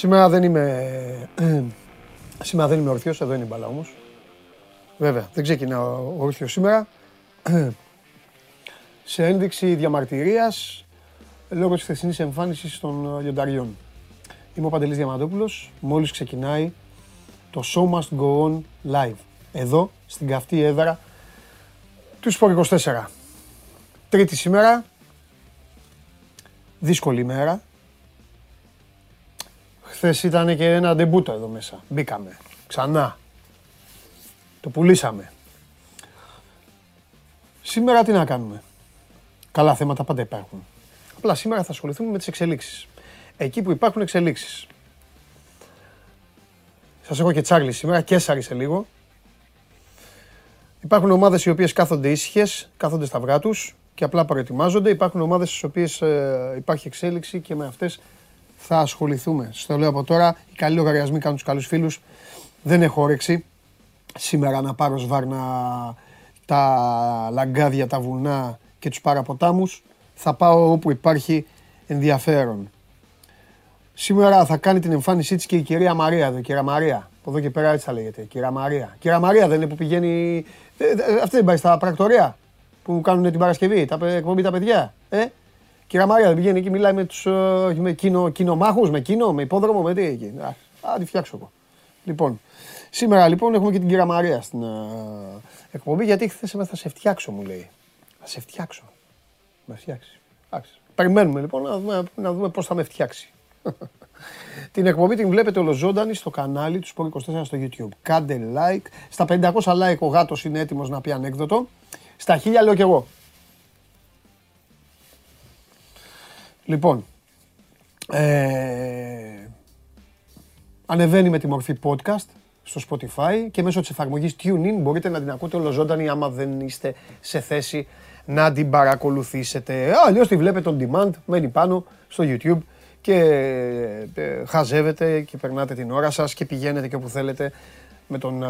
Σήμερα δεν είμαι... Σήμερα δεν είμαι ορθιος, εδώ είναι η μπαλά όμως. Βέβαια, δεν ξεκινά ο όρθιος σήμερα. Σε ένδειξη διαμαρτυρίας λόγω της χθεσινής εμφάνισης των λιονταριών. Είμαι ο Παντελής Διαμαντόπουλος. Μόλις ξεκινάει το Show Must Go On Live. Εδώ, στην καυτή έδρα του Σπορ 24. Τρίτη σήμερα. Δύσκολη ημέρα. Χθες ήταν και ένα ντεμπούτο εδώ μέσα. Μπήκαμε. Ξανά. Το πουλήσαμε. Σήμερα τι να κάνουμε; Καλά θέματα πάντα υπάρχουν. Απλά σήμερα θα ασχοληθούμε με τις εξελίξεις. Εκεί που υπάρχουν εξελίξεις. Σας έχω και Τσάρλι σήμερα και σε λίγο. Υπάρχουν ομάδες οι οποίες κάθονται ήσυχε, κάθονται στα αυγά τους και απλά προετοιμάζονται. Υπάρχουν ομάδες στις οποίες ε, υπάρχει εξέλιξη και με αυτές θα ασχοληθούμε. Στο λέω από τώρα, οι καλοί λογαριασμοί κάνουν τους καλούς φίλους. Δεν έχω όρεξη σήμερα να πάρω σβάρνα τα λαγκάδια, τα βουνά και τους παραποτάμους. Θα πάω όπου υπάρχει ενδιαφέρον. Σήμερα θα κάνει την εμφάνισή της και η κυρία Μαρία εδώ, κυρία Μαρία. Από εδώ και πέρα έτσι θα λέγεται, κυρία Μαρία. Κυρία Μαρία δεν είναι που πηγαίνει, ε, ε, αυτή δεν πάει στα πρακτορία που κάνουν την Παρασκευή, τα εκπομπή τα παιδιά. Ε; Κυρία Μαρία δεν πηγαίνει εκεί, μιλάει με τους ε, με κοινο, κοινομάχους, με κοινό, με υπόδρομο, με τι εκεί. Α, τη φτιάξω εγώ. Λοιπόν, σήμερα λοιπόν έχουμε και την κυρία Μαρία στην εκπομπή, γιατί χθες θα σε φτιάξω μου λέει. Θα σε φτιάξω. Με φτιάξεις. Περιμένουμε λοιπόν να δούμε, να δούμε πώς θα με φτιάξει. Την εκπομπή την βλέπετε ολοζώντανη στο κανάλι του Sport 24 στο YouTube. Κάντε like. Στα 500 like ο γάτος είναι έτοιμος να πει ανέκδοτο. Στα 1000 λέω κι εγώ. Λοιπόν, ε, ανεβαίνει με τη μορφή podcast στο Spotify και μέσω της εφαρμογής TuneIn μπορείτε να την ακούτε ολοζώντανη άμα δεν είστε σε θέση να την παρακολουθήσετε. Αλλιώς τη βλέπετε on demand, μένει πάνω στο YouTube και ε, χαζεύετε και περνάτε την ώρα σας και πηγαίνετε και όπου θέλετε με τον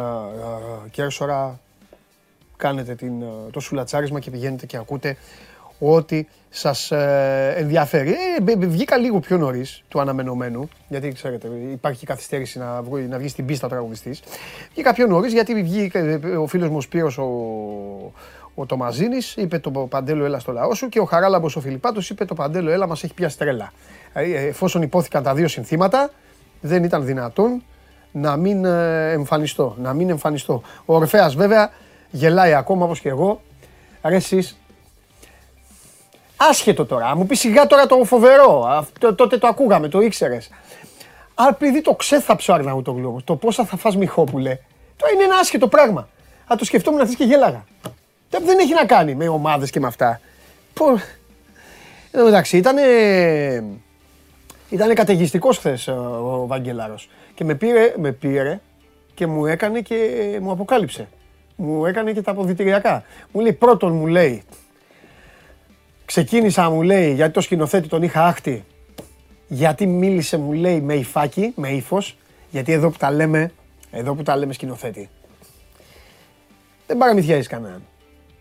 Κέρσορα κάνετε την, το σουλατσάρισμα και πηγαίνετε και ακούτε ό,τι σας ε, ενδιαφέρει. Ε, βγήκα λίγο πιο νωρίς του αναμενωμένου, γιατί ξέρετε υπάρχει καθυστέρηση να, βγει, να βγεις στην πίστα ο τραγουδιστής. Βγήκα πιο νωρίς γιατί βγήκε ο φίλος μου ο Σπύρος ο, ο Τομαζίνης, είπε το Παντέλο έλα στο λαό σου και ο Χαράλαμπος ο Φιλιππάτος είπε το Παντέλο έλα μας έχει πια στρέλα. Ε, εφόσον υπόθηκαν τα δύο συνθήματα, δεν ήταν δυνατόν να μην ε, εμφανιστώ. Να μην εμφανιστώ. Ο Ορφέας βέβαια γελάει ακόμα όπως και εγώ. Ρε εσείς, άσχετο τώρα, μου πει σιγά τώρα το φοβερό, αυτό, τότε το ακούγαμε, το ήξερες. Αλλά επειδή το ξέθαψε ο Αρναούτογλου το πόσα θα φας Μιχόπουλε, το είναι ένα άσχετο πράγμα. Αν το σκεφτόμουν αυτή και γέλαγα. Δεν έχει να κάνει με ομάδες και με αυτά. Πω... Εν μεταξύ, ήταν ήταν καταιγιστικός χθες ο Βαγγελάρος. Και με πήρε, με πήρε και μου έκανε και μου αποκάλυψε. Μου έκανε και τα αποδητηριακά. Μου λέει πρώτον μου λέει, ξεκίνησα μου λέει γιατί το σκηνοθέτη τον είχα άχτη. Γιατί μίλησε μου λέει με υφάκι, με ύφος. Γιατί εδώ που τα λέμε, εδώ που τα λέμε σκηνοθέτη. Δεν παραμυθιάζεις κανέναν.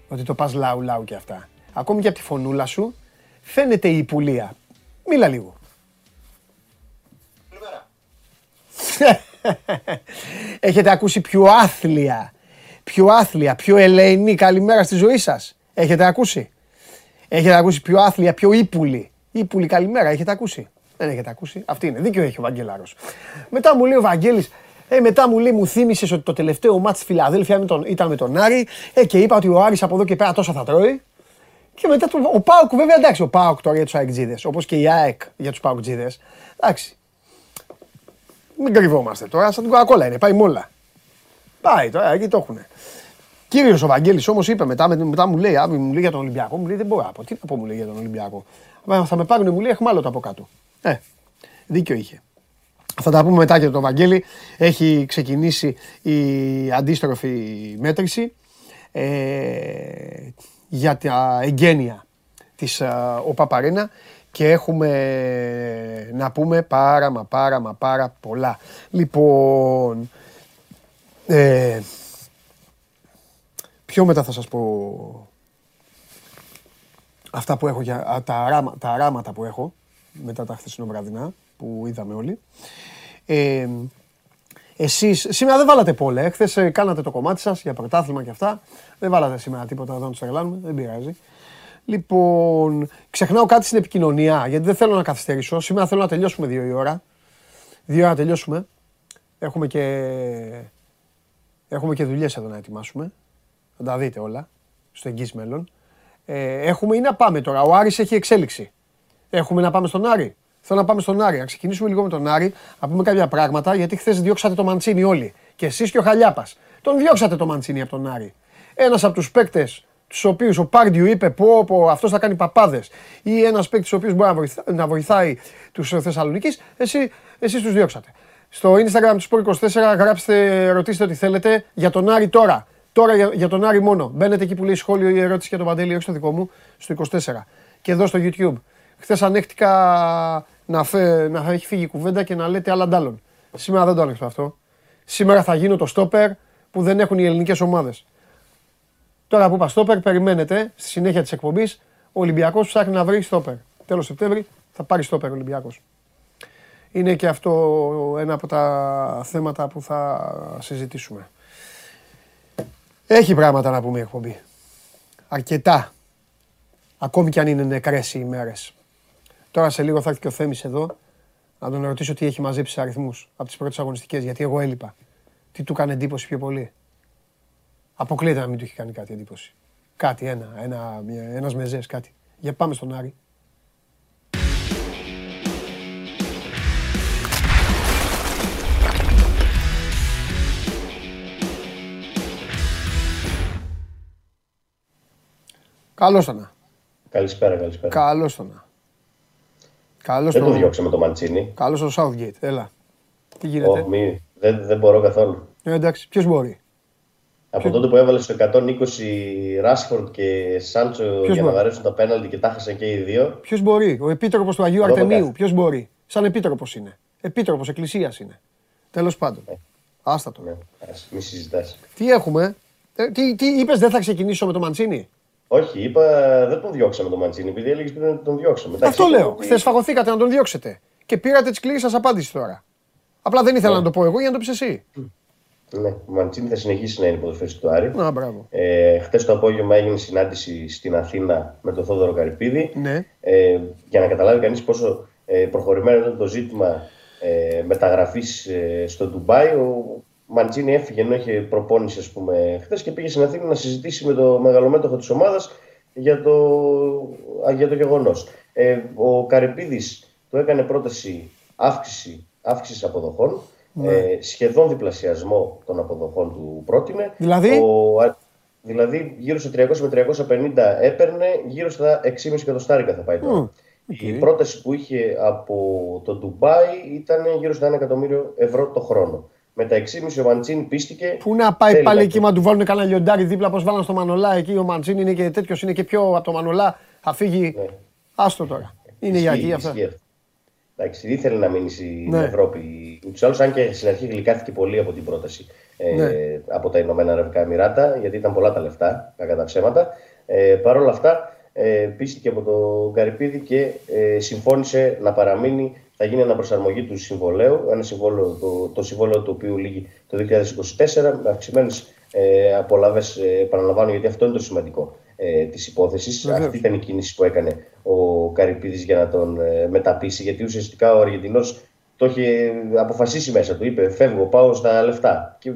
Ότι το πας λαού λαού και αυτά. Ακόμη και από τη φωνούλα σου φαίνεται η πουλία. Μίλα λίγο. Έχετε ακούσει πιο άθλια, πιο άθλια, πιο ελεηνή καλημέρα στη ζωή σας. Έχετε ακούσει; Έχετε ακούσει πιο άθλια, πιο ύπουλη. Ύπουλη καλημέρα, έχετε ακούσει; Δεν έχετε ακούσει. Αυτή είναι. Δίκιο έχει ο Βαγγέλαρος. Μετά μου λέει ο Βαγγέλης, ε, μετά μου λέει, μου θύμισες ότι το τελευταίο μάτς στη Φιλαδέλφια ήταν με τον Άρη ε, και είπα ότι ο Άρης από εδώ και πέρα τόσα θα τρώει. Και μετά το, ο Πάουκ, βέβαια εντάξει, ο Πάουκ τώρα για τους Αεκτζίδες, όπως και η ΑΕΚ για τους Πάουκτζίδε. Εντάξει, μην κρυβόμαστε τώρα, σαν την κοκακόλα είναι, πάει μόλα. Πάει τώρα, εκεί το έχουν. Κύριος ο Βαγγέλης όμως είπε μετά, μετά μου λέει, μου λέει για τον Ολυμπιακό, μου λέει δεν μπορώ να πω. Τι να πω μου λέει για τον Ολυμπιακό. Θα με πάρουν, μου λέει, έχουμε άλλο το από κάτω. Ε, δίκιο είχε. Θα τα πούμε μετά και τον Βαγγέλη. Έχει ξεκινήσει η αντίστροφη μέτρηση ε, για τα εγγένεια της ε, ΟΠΑΠΑΡΕΝΑ και έχουμε να πούμε πάρα μα πάρα μα πάρα πολλά. Λοιπόν, ε, πιο μετά θα σας πω αυτά που έχω, για, τα, ράμα, τα ράματα που έχω μετά τα χθεσινοβραδινά που είδαμε όλοι. Ε, εσείς, σήμερα δεν βάλατε πόλε, ε. χθες ε, κάνατε το κομμάτι σας για πρωτάθλημα και αυτά. Δεν βάλατε σήμερα τίποτα εδώ να τους τρελάνουμε, δεν πειράζει. Λοιπόν, ξεχνάω κάτι στην επικοινωνία, γιατί δεν θέλω να καθυστερήσω. Σήμερα θέλω να τελειώσουμε δύο η ώρα. Δύο ώρα να τελειώσουμε. Έχουμε και, έχουμε και δουλειές εδώ να ετοιμάσουμε. Θα τα δείτε όλα στο εγγύς μέλλον. Ε, έχουμε ή να πάμε τώρα. Ο Άρης έχει εξέλιξη. Έχουμε να πάμε στον Άρη. Θέλω να πάμε στον Άρη. Να ξεκινήσουμε λίγο με τον Άρη, να πούμε κάποια πράγματα, γιατί χθες διώξατε το Μαντσίνη όλοι. Και εσείς και ο Χαλιάπας. Τον διώξατε το Μαντσίνη από τον Άρη. Ένας από τους παίκτες τους οποίους ο Πάρντιου είπε πω, πω αυτός θα κάνει παπάδες, ή ένας παίκτης ο οποίος μπορεί να, βοηθά, να βοηθάει τους Θεσσαλονίκης, εσεί εσείς τους διώξατε. Στο Instagram του Sport 24 γράψτε, ρωτήστε ό,τι θέλετε για τον Άρη τώρα. Τώρα για, για τον Άρη μόνο. Μπαίνετε εκεί που λέει σχόλιο ή ερώτηση για τον Παντέλη, όχι στο δικό μου, στο 24. Και εδώ στο YouTube. Χθες ανέχτηκα να, φε, να έχει φύγει η κουβέντα και να λέτε άλλα αντάλλων. Σήμερα δεν το άνοιξα αυτό. Σήμερα θα γίνω το στόπερ που δεν έχουν οι ελληνικές ομάδες. Τώρα που είπα στόπερ, περιμένετε στη συνέχεια της εκπομπής ο Ολυμπιακός ψάχνει να βρει στόπερ. Τέλος Σεπτέμβρη θα πάρει στόπερ ο Ολυμπιακός. Είναι και αυτό ένα από τα θέματα που θα συζητήσουμε. Έχει πράγματα να πούμε η εκπομπή. Αρκετά. Ακόμη κι αν είναι νεκρές οι ημέρες. Τώρα σε λίγο θα έρθει και ο Θέμης εδώ να τον ρωτήσω τι έχει μαζέψει σε αριθμούς από τις πρώτες αγωνιστικές, γιατί εγώ έλειπα. Τι του κάνει εντύπωση πιο πολύ; Αποκλείεται να μην του έχει κάνει κάτι εντύπωση. Κάτι, ένα, ένα, ένας μεζές, κάτι. Για πάμε στον Άρη. Καλώς το Καλησπέρα, καλησπέρα. Καλώς το Καλώς δεν το διώξαμε το Μαντσίνη. Καλώς το Southgate, έλα. Τι γίνεται; Oh, μη, δεν, δεν μπορώ καθόλου. Ε, εντάξει, ποιος μπορεί; Από τότε που έβαλες στο 120 Ράσφορντ και Σάντσο για να βαρέσουν τα πέναλτι και τα χάσαν και οι δύο. Ποιος μπορεί, ο επίτροπος του Αγίου Αρτεμίου, ποιος μπορεί; Σαν επίτροπος είναι. Επίτροπος εκκλησίας είναι. Τέλος πάντων. Ναι. Άστα το. Ναι, μη συζητάς. Τι έχουμε; Ε, τι, τι είπες, δεν θα ξεκινήσω με το Μαντσίνη; Όχι, είπα δεν τον διώξαμε τον Μαντσίνη, επειδή έλεγες πριν ότι τον διώξαμε. Αυτό λέω. Χθες φαγωθήκατε να τον διώξετε. Και πήρατε τη σκληρή σας απάντηση τώρα. Απλά δεν ήθελα ναι. να το πω εγώ για να το πεις εσύ. Ναι, ο Μαντσίνη θα συνεχίσει να είναι ποδοσφαιριστή του Άρη. Να, μπράβο. Ε, Χθες το απόγευμα έγινε συνάντηση στην Αθήνα με τον Θόδωρο Καρυπίδη. Ναι. Ε, για να καταλάβει κανείς πόσο ε, προχωρημένο ήταν το ζήτημα ε, μεταγραφής ε, στο Ντουμπάι. Ο Μαντσίνη έφυγε ενώ είχε προπόνηση ας πούμε, χθες και πήγε στην Αθήνα να συζητήσει με το μεγαλομέτωχο της ομάδας για το, για το γεγονός. Ε, ο Καρεπίδης του έκανε πρόταση αύξηση, αύξηση αποδοχών, ναι. ε, σχεδόν διπλασιασμό των αποδοχών του πρότεινε. Δηλαδή; Ο, δηλαδή γύρω στα 300 με 350 έπαιρνε, γύρω στα 6,5 εκατοστάρικα θα πάει τώρα. Η πρόταση που είχε από το Ντουμπάι ήταν γύρω στα 1 εκατομμύριο ευρώ το χρόνο. Με τα 6,5 ο Μαντσίνη πίστηκε. Πού να πάει πάλι εκεί, μα του βάλουν κανένα λιοντάρι δίπλα, πώς βάλαν στο Μανολά εκεί. Ο Μαντσίνη είναι και τέτοιος, είναι και πιο από το Μανολά. Θα φύγει. Ναι. Άστο τώρα. Είναι για εκεί αυτά. Εντάξει, ήθελε να μείνει στην ναι. Ευρώπη. Του άλλου, αν και στην αρχή γλυκάθηκε πολύ από την πρόταση ε, ναι. από τα Ηνωμένα Αραβικά Εμμυράτα, γιατί ήταν πολλά τα λεφτά, κακά τα ψέματα. Ε, Παρ' όλα αυτά, ε, πίστηκε από τον Καρυπίδη και ε, συμφώνησε να παραμείνει θα γίνει αναπροσαρμογή του συμβολέου, ένα συμβόλαιο, το, το συμβόλαιο το οποίο λύγει το 2024 με αυξημένες ε, απολαύες. Ε, επαναλαμβάνω, γιατί αυτό είναι το σημαντικό ε, της υπόθεσης. Αυτή ήταν η κίνηση που έκανε ο Καρυπίδης για να τον ε, μεταπίσει, γιατί ουσιαστικά ο Αργεντινός το είχε αποφασίσει μέσα του. Είπε: Φεύγω, πάω στα λεφτά. Και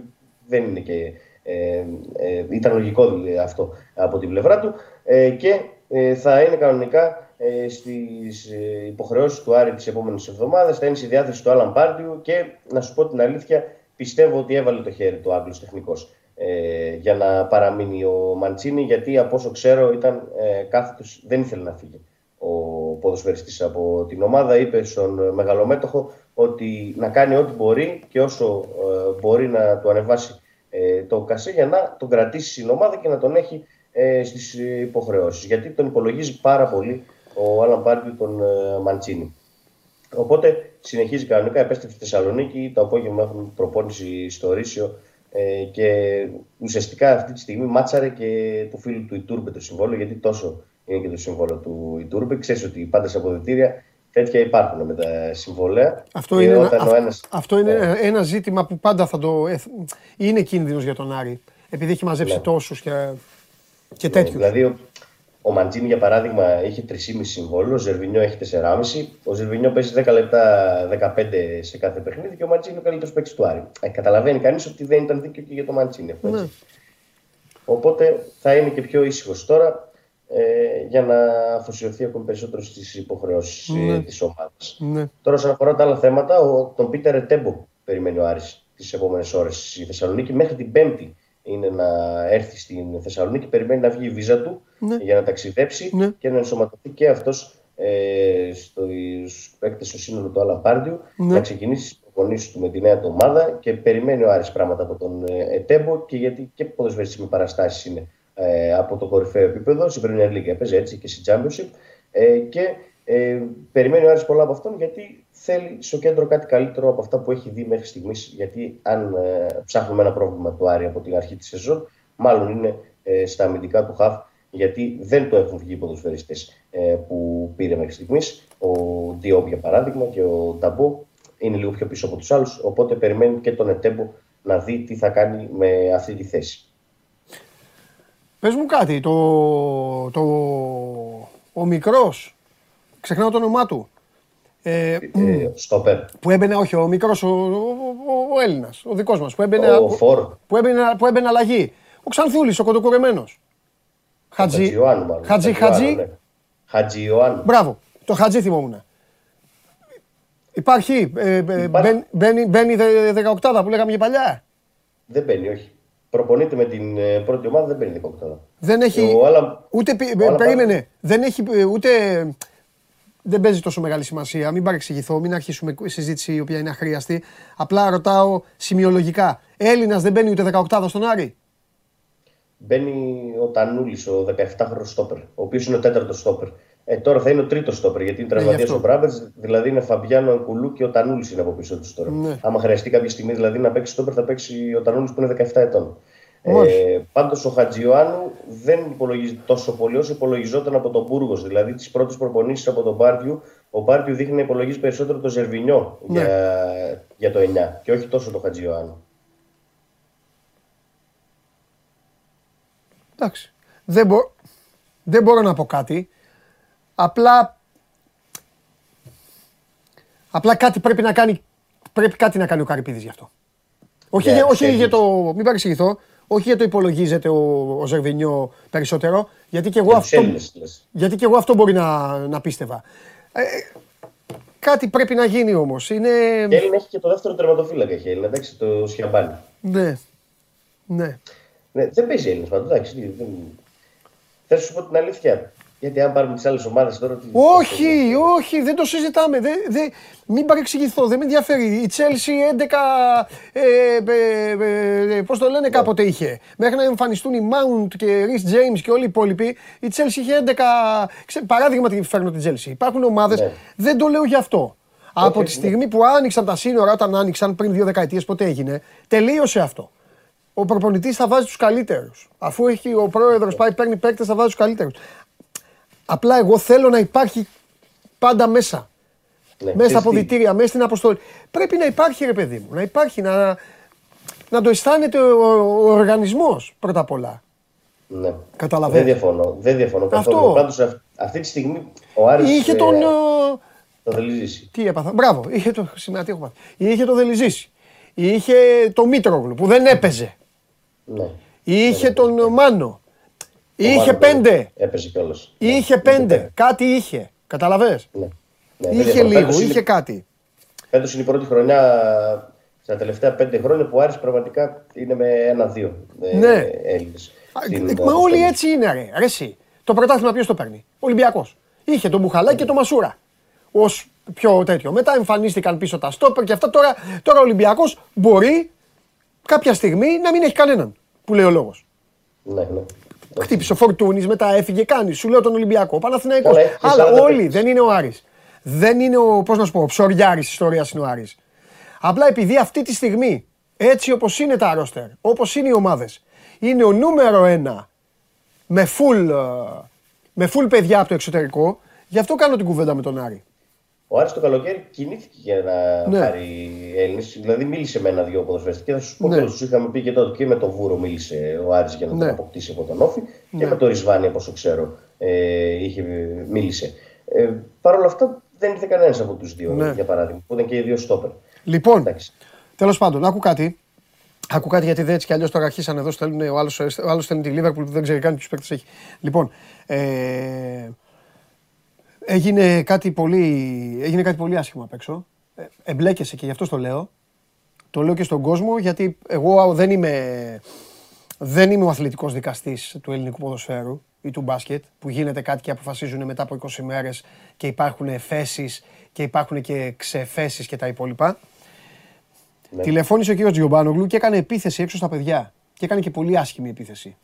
δεν είναι και. Ε, ε, ήταν λογικό δηλαδή αυτό από την πλευρά του. Ε, και ε, θα είναι κανονικά ε, στις ε, υποχρεώσεις του Άρη τις επόμενες εβδομάδες. Θα είναι στη διάθεση του Άλαν Πάρτιου και να σου πω την αλήθεια, πιστεύω ότι έβαλε το χέρι του Άγγλος τεχνικός ε, για να παραμείνει ο Μαντσίνη, γιατί από όσο ξέρω ήταν ε, κάθετος, δεν ήθελε να φύγει ο ποδοσφαιριστής από την ομάδα. Είπε στον μεγαλομέτωχο ότι να κάνει ό,τι μπορεί και όσο ε, μπορεί να του ανεβάσει ε, το κασέ για να τον κρατήσει στην ομάδα και να τον έχει ε, στις υποχρεώσεις. Γιατί τον υπολογίζει πάρα πολύ ο Άλαν Πάρντιου τον ε, Μαντσίνη. Οπότε συνεχίζει κανονικά, επέστρεψε στη Θεσσαλονίκη, το απόγευμα έχουν προπόνηση στο Ρύσιο και ουσιαστικά αυτή τη στιγμή μάτσαρε και του φίλου του Ιτούρμπε το συμβόλαιο γιατί τόσο είναι και το σύμβολο του Ιτούρμπε. Ξέρεις ότι πάντα σε αποδυτήρια τέτοια υπάρχουν με τα συμβόλαια. Αυτό είναι, ένα, ένας... αυτό είναι ναι. ένα ζήτημα που πάντα θα το. είναι κίνδυνος για τον Άρη. Επειδή έχει μαζέψει ναι. τόσους και, και ναι, τέτοιους. Δηλαδή, ο Μαντζίνη, για παράδειγμα, είχε 3,5 συμβόλαιο, ο Ζερβινιό έχει 4,5. Ο Ζερβινιό παίζει 10 λεπτά, 15 σε κάθε παιχνίδι και ο Μαντζίνη είναι ο καλύτερος παίκτης του Άρη. Ε, καταλαβαίνει κανείς ότι δεν ήταν δίκαιο και για το Μαντζίνη. Ναι. Οπότε θα είναι και πιο ήσυχος τώρα ε, για να αφοσιωθεί ακόμη περισσότερο στις υποχρεώσεις ε, ναι. της ομάδας. Ναι. Τώρα, όσον αφορά τα άλλα θέματα, ο, τον Πίτερ Ετέμπο περιμένει ο Άρης τις επόμενες ώρες στη Θεσσαλονίκη μέχρι την Πέμπτη είναι να έρθει στην Θεσσαλονίκη. Περιμένει να βγει η βίζα του ναι. για να ταξιδέψει ναι. και να ενσωματωθεί και αυτός ε, στους παίκτες στο σύνολο του Αλαμπάρδιου ναι. να ξεκινήσει τις προπονήσεις του με τη νέα του ομάδα και περιμένει ο Άρης πράγματα από τον ε, Ετέμπο και γιατί και ποδοσφαιριστής με παραστάσεις είναι ε, από το κορυφαίο επίπεδο. Στην Premier League έπαιζε έτσι και στη Championship. Ε, και ε, περιμένει ο Άρης πολλά από αυτόν γιατί θέλει στο κέντρο κάτι καλύτερο από αυτά που έχει δει μέχρι στιγμής. Γιατί αν ε, ψάχνουμε ένα πρόβλημα του Άρη από την αρχή της σεζόν, μάλλον είναι ε, στα αμυντικά του χαφ. Γιατί δεν το έχουν βγει οι ποδοσφαιριστές ε, που πήρε μέχρι στιγμής. Ο Διόμπ για παράδειγμα και ο Νταμπό είναι λίγο πιο πίσω από τους άλλους. Οπότε περιμένει και τον Ετέμπο να δει τι θα κάνει με αυτή τη θέση. Πες μου κάτι, το, το, ο μικρός, ξεχνάω το όνομά του, ε, ε, στόπερ. Που έμπαινε, όχι, ο μικρός, ο, ο, ο Έλληνας, ο δικός μας, που έμπαινε, ο Φορ. Που, έμπαινε, που έμπαινε αλλαγή. Ο Ξανθούλης, ο κοντοκουρεμένος. Χατζη, Χατζη, Χατζη. Ναι. Χατζη Ιωάννου. Μπράβο, το Χατζη θυμόμουν. Υπάρχει, ε, ε μπαίνει, μπαίνει 18 που λέγαμε και παλιά; Δεν μπαίνει, όχι προπονείται με την ε, πρώτη ομάδα, δεν παίρνει 18. Δεν έχει. Άλλα... Ούτε. Ο περίμενε. Δεν έχει ε, ούτε. Δεν παίζει τόσο μεγάλη σημασία. Μην παρεξηγηθώ, μην αρχίσουμε συζήτηση η οποία είναι αχρίαστη. Απλά ρωτάω σημειολογικά. Έλληνας δεν μπαίνει ούτε 18 στον Άρη; Μπαίνει ο Τανούλης, ο 17χρονο στόπερ, ο οποίος είναι ο τέταρτος στόπερ. Ε, τώρα θα είναι ο τρίτος στόπερ γιατί είναι τραυματίας ο Μπράμπερ, δηλαδή είναι Φαμπιάνο Αγκουλού και ο Τανούλης είναι από πίσω τους τώρα. Ναι. Άμα χρειαστεί κάποια στιγμή δηλαδή να παίξει στόπερ, θα παίξει ο Τανούλης που είναι 17 ετών. Ε, Πάντως ο Χατζιωάννου δεν υπολογίζει τόσο πολύ όσο υπολογιζόταν από τον Μπούργος. Δηλαδή τις πρώτες προπονήσεις από τον Πάρτιου, ο Πάρτιου δείχνει να υπολογίζει περισσότερο το Ζερβινιό ναι. για, για το 9 και όχι τόσο το Χατζιωάννου. Εντάξει. Δεν, μπο... δεν μπορώ να πω κάτι. Απλά, απλά κάτι πρέπει να κάνει, πρέπει κάτι να κάνει ο Καρυπίδης γι' αυτό. Όχι, yeah, όχι για το, μην παρεξηγηθώ, όχι για το υπολογίζεται ο, ο Ζερβινιό περισσότερο, γιατί και εγώ, αυτό, γιατί και εγώ αυτό μπορεί να, να πίστευα. Ε, κάτι πρέπει να γίνει όμως. Είναι... Και Έλληνα έχει και το δεύτερο τερματοφύλακα έχει Έλληνα, εντάξει, το Σιαμπάνι. Ναι. Ναι. ναι δεν παίζει Έλληνας πάντως, εντάξει. Δεν... Θα σου πω την αλήθεια. Γιατί αν πάρουμε τις άλλες ομάδες τώρα. Όχι, όχι, δεν το συζητάμε. Δεν, δεν, μην παρεξηγηθώ, δεν με ενδιαφέρει. Η Chelsea 11. Ε, ε, ε, Πώς το λένε, κάποτε είχε. Μέχρι να εμφανιστούν οι Mount και Rhys James και όλοι οι υπόλοιποι, η Chelsea είχε 11. Ξέ, παράδειγμα, τι φέρνω την Chelsea. Υπάρχουν ομάδες, ναι. δεν το λέω γι' αυτό. Από τη ναι. στιγμή που άνοιξαν τα σύνορα, όταν άνοιξαν πριν δύο δεκαετίες, ποτέ έγινε, τελείωσε αυτό. Ο προπονητής θα βάζει τους καλύτερους. Αφού έχει ο πρόεδρος πάει, παίρνει παίκτες, θα βάζει τους καλύτερους. Απλά εγώ θέλω να υπάρχει πάντα μέσα. Ναι, μέσα στα αποδητήρια, μέσα στην αποστολή. Πρέπει να υπάρχει ρε παιδί μου, να υπάρχει, να, να το αισθάνεται ο, ο οργανισμός πρώτα απ' όλα. Ναι. Καταλαβαίνετε. Δεν διαφωνώ. Δεν διαφωνώ Αυτό. Πάντως αυτή τη στιγμή ο Άρης... Είχε τον... Ε, το Δελιζήση. Τι έπαθα; Μπράβο. Είχε το... Σήμερα τι έχω πάθει. Είχε το Δελιζήση. Είχε το Μήτρογλου που δεν έπαιζε. Ναι. Είχε τον Μάνο. Είχε πέντε. Έπαιζε κιόλας. Είχε πέντε. Κάτι είχε. Καταλαβέ. Ναι. ναι. είχε λίγο, είχε κάτι. Φέτος είναι η πρώτη χρονιά στα τελευταία πέντε χρόνια που Άρης πραγματικά είναι με ένα-δύο ε, ναι. Έλληνες. Μα όλοι έτσι είναι, ρε. ρε εσύ. Το πρωτάθλημα ποιος το παίρνει; Ολυμπιακός. Είχε τον Μπουχαλάκη και τον Μασούρα. Ω πιο τέτοιο. Μετά εμφανίστηκαν πίσω τα στόπερ και αυτά. Τώρα, τώρα ο Ολυμπιακός μπορεί κάποια στιγμή να μην έχει κανέναν. Που λέει ο λόγος. Ναι, ναι. Χτύπησε ο Φορτούνης, μετά έφυγε, κάνεις. Σου λέω τον Ολυμπιακό. Παναθηναϊκός. Αλλά όλοι δεν είναι ο Άρης. Δεν είναι ο, πώς να σου πω, ο ψωριάρης ιστορίας είναι ο Άρης. Απλά επειδή αυτή τη στιγμή, έτσι όπως είναι τα ρόστερ, όπως είναι οι ομάδες, είναι ο νούμερο ένα με full με φουλ παιδιά από το εξωτερικό. Γι' αυτό κάνω την κουβέντα με τον Άρη. Ο Άρης το καλοκαίρι κινήθηκε για να ναι. πάρει Έλληνες. Δηλαδή μίλησε με ένα-δύο ποδοσφαιριστές. Και θα σου πω ναι. τους είχαμε πει και τότε και με τον Βούρο μίλησε ο Άρης για να ναι. τον αποκτήσει από τον Όφη. Ναι. Και με τον Ρισβάνι, όπω ξέρω, ε, είχε, μίλησε. Ε, Παρ' όλα αυτά δεν ήρθε κανένας από τους δύο, ναι. για παράδειγμα, που ήταν και οι δύο στόπερ. Λοιπόν, τέλος πάντων, άκου κάτι. Άκου κάτι γιατί δεν έτσι κι αλλιώς τώρα αρχίσαν εδώ. Στέλνουν, ο άλλος στέλνει τη Λίβερπουλ που δεν ξέρει καν ποιους παίκτες έχει. Λοιπόν, ε, έγινε, κάτι πολύ, έγινε κάτι πολύ άσχημα απ' έξω. Ε, εμπλέκεσαι και γι' αυτό το λέω. Το λέω και στον κόσμο γιατί εγώ δεν είμαι, δεν είμαι ο αθλητικός δικαστής του ελληνικού ποδοσφαίρου ή του μπάσκετ που γίνεται κάτι και αποφασίζουν μετά από 20 μέρες και υπάρχουν θέσεις και υπάρχουν και ξεφέσεις και τα υπόλοιπα. Ναι. Τηλεφώνησε ο κύριος Τζιομπάνογλου και έκανε επίθεση έξω στα παιδιά. Και έκανε και πολύ άσχημη επίθεση.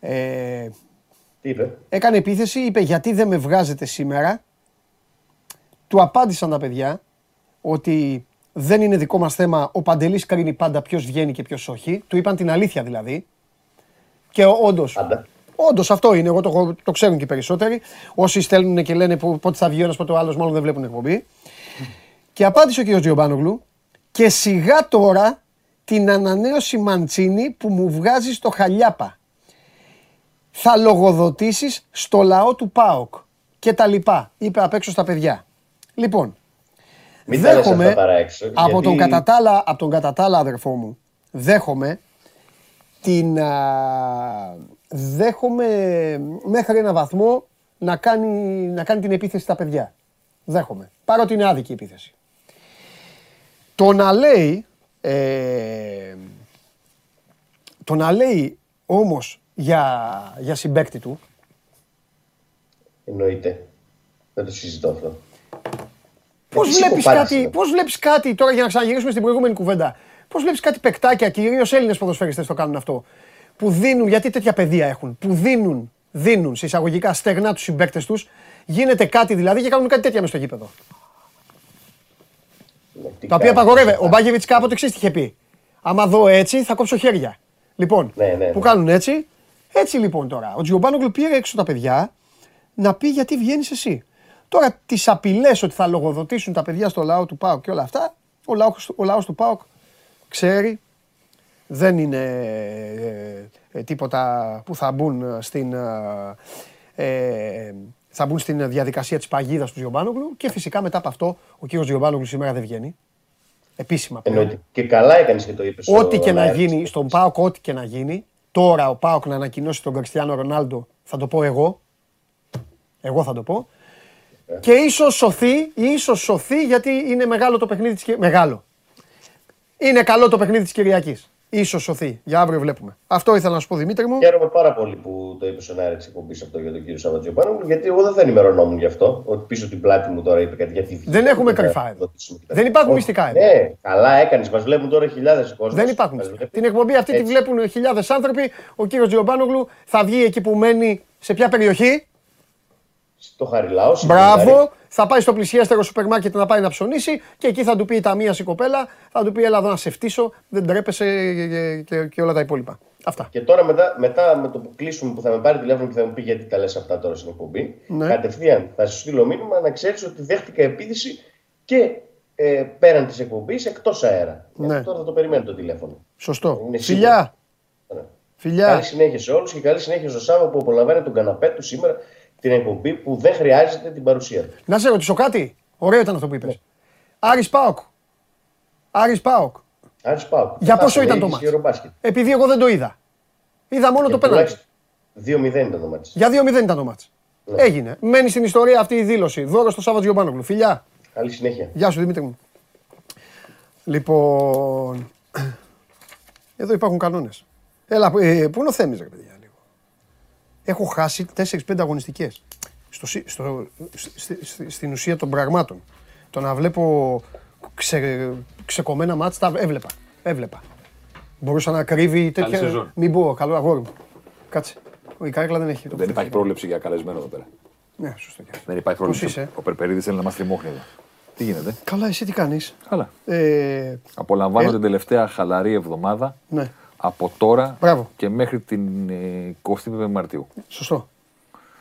Ε, Τι είπε; Έκανε επίθεση, είπε γιατί δεν με βγάζετε σήμερα; Του απάντησαν τα παιδιά ότι δεν είναι δικό μας θέμα, ο Παντελής κρίνει πάντα ποιος βγαίνει και ποιος όχι. Του είπαν την αλήθεια δηλαδή. Και όντως. Όντως αυτό είναι, εγώ το, το ξέρουν και οι περισσότεροι. Όσοι στέλνουν και λένε πότε θα βγει ο ένας, πότε ο άλλος, μάλλον δεν βλέπουν εκπομπή. Και απάντησε ο κ. Τζιομπάνογλου, και σιγά τώρα την ανανέωση Μαντσίνη που μου βγάζει στο χαλιάπα. Θα λογοδοτήσεις στο λαό του ΠΑΟΚ και τα λοιπά, είπε απ' έξω στα παιδιά. Λοιπόν, Μην δέχομαι από, γιατί... τον κατατάλα, από τον κατατάλα αδερφό μου, δέχομαι την, α, δέχομαι μέχρι ένα βαθμό να κάνει, να κάνει την επίθεση στα παιδιά. Δέχομαι. Παρότι είναι άδικη η επίθεση. Το να λέει, ε, το να λέει όμως για, για συμπέκτη του. Εννοείται. Δεν το συζητώ αυτό. Πώς βλέπεις, κάτι, πώς βλέπεις κάτι, τώρα για να ξαναγυρίσουμε στην προηγούμενη κουβέντα, πώς βλέπεις κάτι παικτάκια, κυρίως Έλληνες ποδοσφαίριστες το κάνουν αυτό, που δίνουν, γιατί τέτοια παιδεία έχουν, που δίνουν, δίνουν σε εισαγωγικά στεγνά τους συμπαίκτες τους, γίνεται κάτι δηλαδή και κάνουν κάτι τέτοια μες στο γήπεδο. Τα οποία απαγορεύει. Ο Μπάγκεβιτς κάποτε εξή είχε πει; Άμα δω έτσι θα κόψω χέρια. Λοιπόν, ναι, ναι, που ναι. κάνουν έτσι. Έτσι λοιπόν τώρα. Ο Τζιομπάνογκλου πήρε έξω τα παιδιά να πει γιατί βγαίνεις εσύ. Τώρα τις απειλές ότι θα λογοδοτήσουν τα παιδιά στο λαό του Πάοκ και όλα αυτά, ο λαός, ο λαός του Πάοκ ξέρει, δεν είναι ε, ε, τίποτα που θα μπουν στην, ε, θα μπουν στην διαδικασία της παγίδας του Γιωμπάνογλου και φυσικά μετά από αυτό ο κύριος Γιωμπάνογλου σήμερα δεν βγαίνει. Επίσημα. Εννοείται. Και καλά έκανες και το είπες. Ό,τι και να γίνει, στον Πάοκ, ό,τι και να γίνει, τώρα ο Πάοκ να ανακοινώσει τον Κριστιανό Ρονάλντο, θα το πω εγώ. Εγώ θα το πω. Ε. Και ίσως σωθεί, ίσως σωθεί γιατί είναι μεγάλο το παιχνίδι της Μεγάλο. Είναι καλό το παιχνίδι της Κυριακής ίσως σωθεί. Για αύριο βλέπουμε. Αυτό ήθελα να σου πω Δημήτρη μου. Χαίρομαι πάρα πολύ που το είπες στον αέρα τη εκπομπής αυτό για τον κύριο Σαββατζιοπάνο, γιατί εγώ δεν θα ενημερωνόμουν γι' αυτό. Ότι πίσω την πλάτη μου τώρα είπε κάτι για τη Δεν έχουμε κρυφά εδώ. Δεν υπάρχουν μυστικά εδώ. Ναι, καλά έκανες. Μας βλέπουν τώρα χιλιάδες κόσμος. Δεν υπάρχουν. Την εκπομπή αυτή τη βλέπουν χιλιάδες άνθρωποι. Ο κύριος Τζιομπάνογλου θα βγει εκεί που μένει σε ποια περιοχή; Στο Χαριλάο. Μπράβο θα πάει στο πλησιέστερο σούπερ μάρκετ να πάει να ψωνίσει και εκεί θα του πει η ταμεία η κοπέλα, θα του πει έλα εδώ να σε φτύσω, δεν τρέπεσαι και, και, και, όλα τα υπόλοιπα. Αυτά. Και τώρα μετά, μετά με το που κλείσουμε που θα με πάρει τηλέφωνο και θα μου πει γιατί τα λες αυτά τώρα στην εκπομπή, ναι. κατευθείαν θα σου στείλω μήνυμα να ξέρεις ότι δέχτηκα επίδυση και ε, πέραν της εκπομπής εκτός αέρα. Ναι. τώρα θα το περιμένω το τηλέφωνο. Σωστό. Φιλιά. Ναι. Φιλιά. Καλή συνέχεια σε όλους και καλή συνέχεια στο Σάββατο που απολαμβάνει τον καναπέ του σήμερα την εκπομπή που δεν χρειάζεται την παρουσία του. Να σε ρωτήσω κάτι. Ωραίο ήταν αυτό που είπες. Ναι. Άρης Πάοκ. Άρης Πάοκ. Άρης Πάοκ. Για πόσο ήταν το μάτς; Επειδή εγώ δεν το είδα. Είδα μόνο το πέναλτι. 2-0 ήταν το μάτς. Για 2-0 ήταν το μάτς. Ναι. Έγινε. Μένει στην ιστορία αυτή η δήλωση. Δώρο στο Σάββατο Γιωμπάνογλου. Φιλιά. Καλή συνέχεια. Γεια σου Δημήτρη μου. Λοιπόν. Εδώ υπάρχουν κανόνες. Έλα, ε, πού είναι ο Θέμης, ρε παιδιά; Έχω χάσει 4-5 αγωνιστικές. Στο, στο, στην ουσία των πραγμάτων. Το να βλέπω ξε, ξεκομμένα μάτς τα έβλεπα. έβλεπα. Μπορούσα να κρύβει τέτοια. Μην πω, καλό αγόρι μου. Κάτσε. Η κάρκλα δεν έχει. Δεν υπάρχει πρόβλεψη για καλεσμένο εδώ πέρα. Ναι, σωστό και Δεν υπάρχει πρόβλεψη. Ο Περπερίδης θέλει να μας τριμώχνει εδώ. Τι γίνεται; Καλά, εσύ τι κάνεις; Καλά. Ε... Απολαμβάνω ε... την τελευταία χαλαρή εβδομάδα. Ναι από τώρα Μπράβο. και μέχρι την 25 ε, Μαρτίου. Σωστό.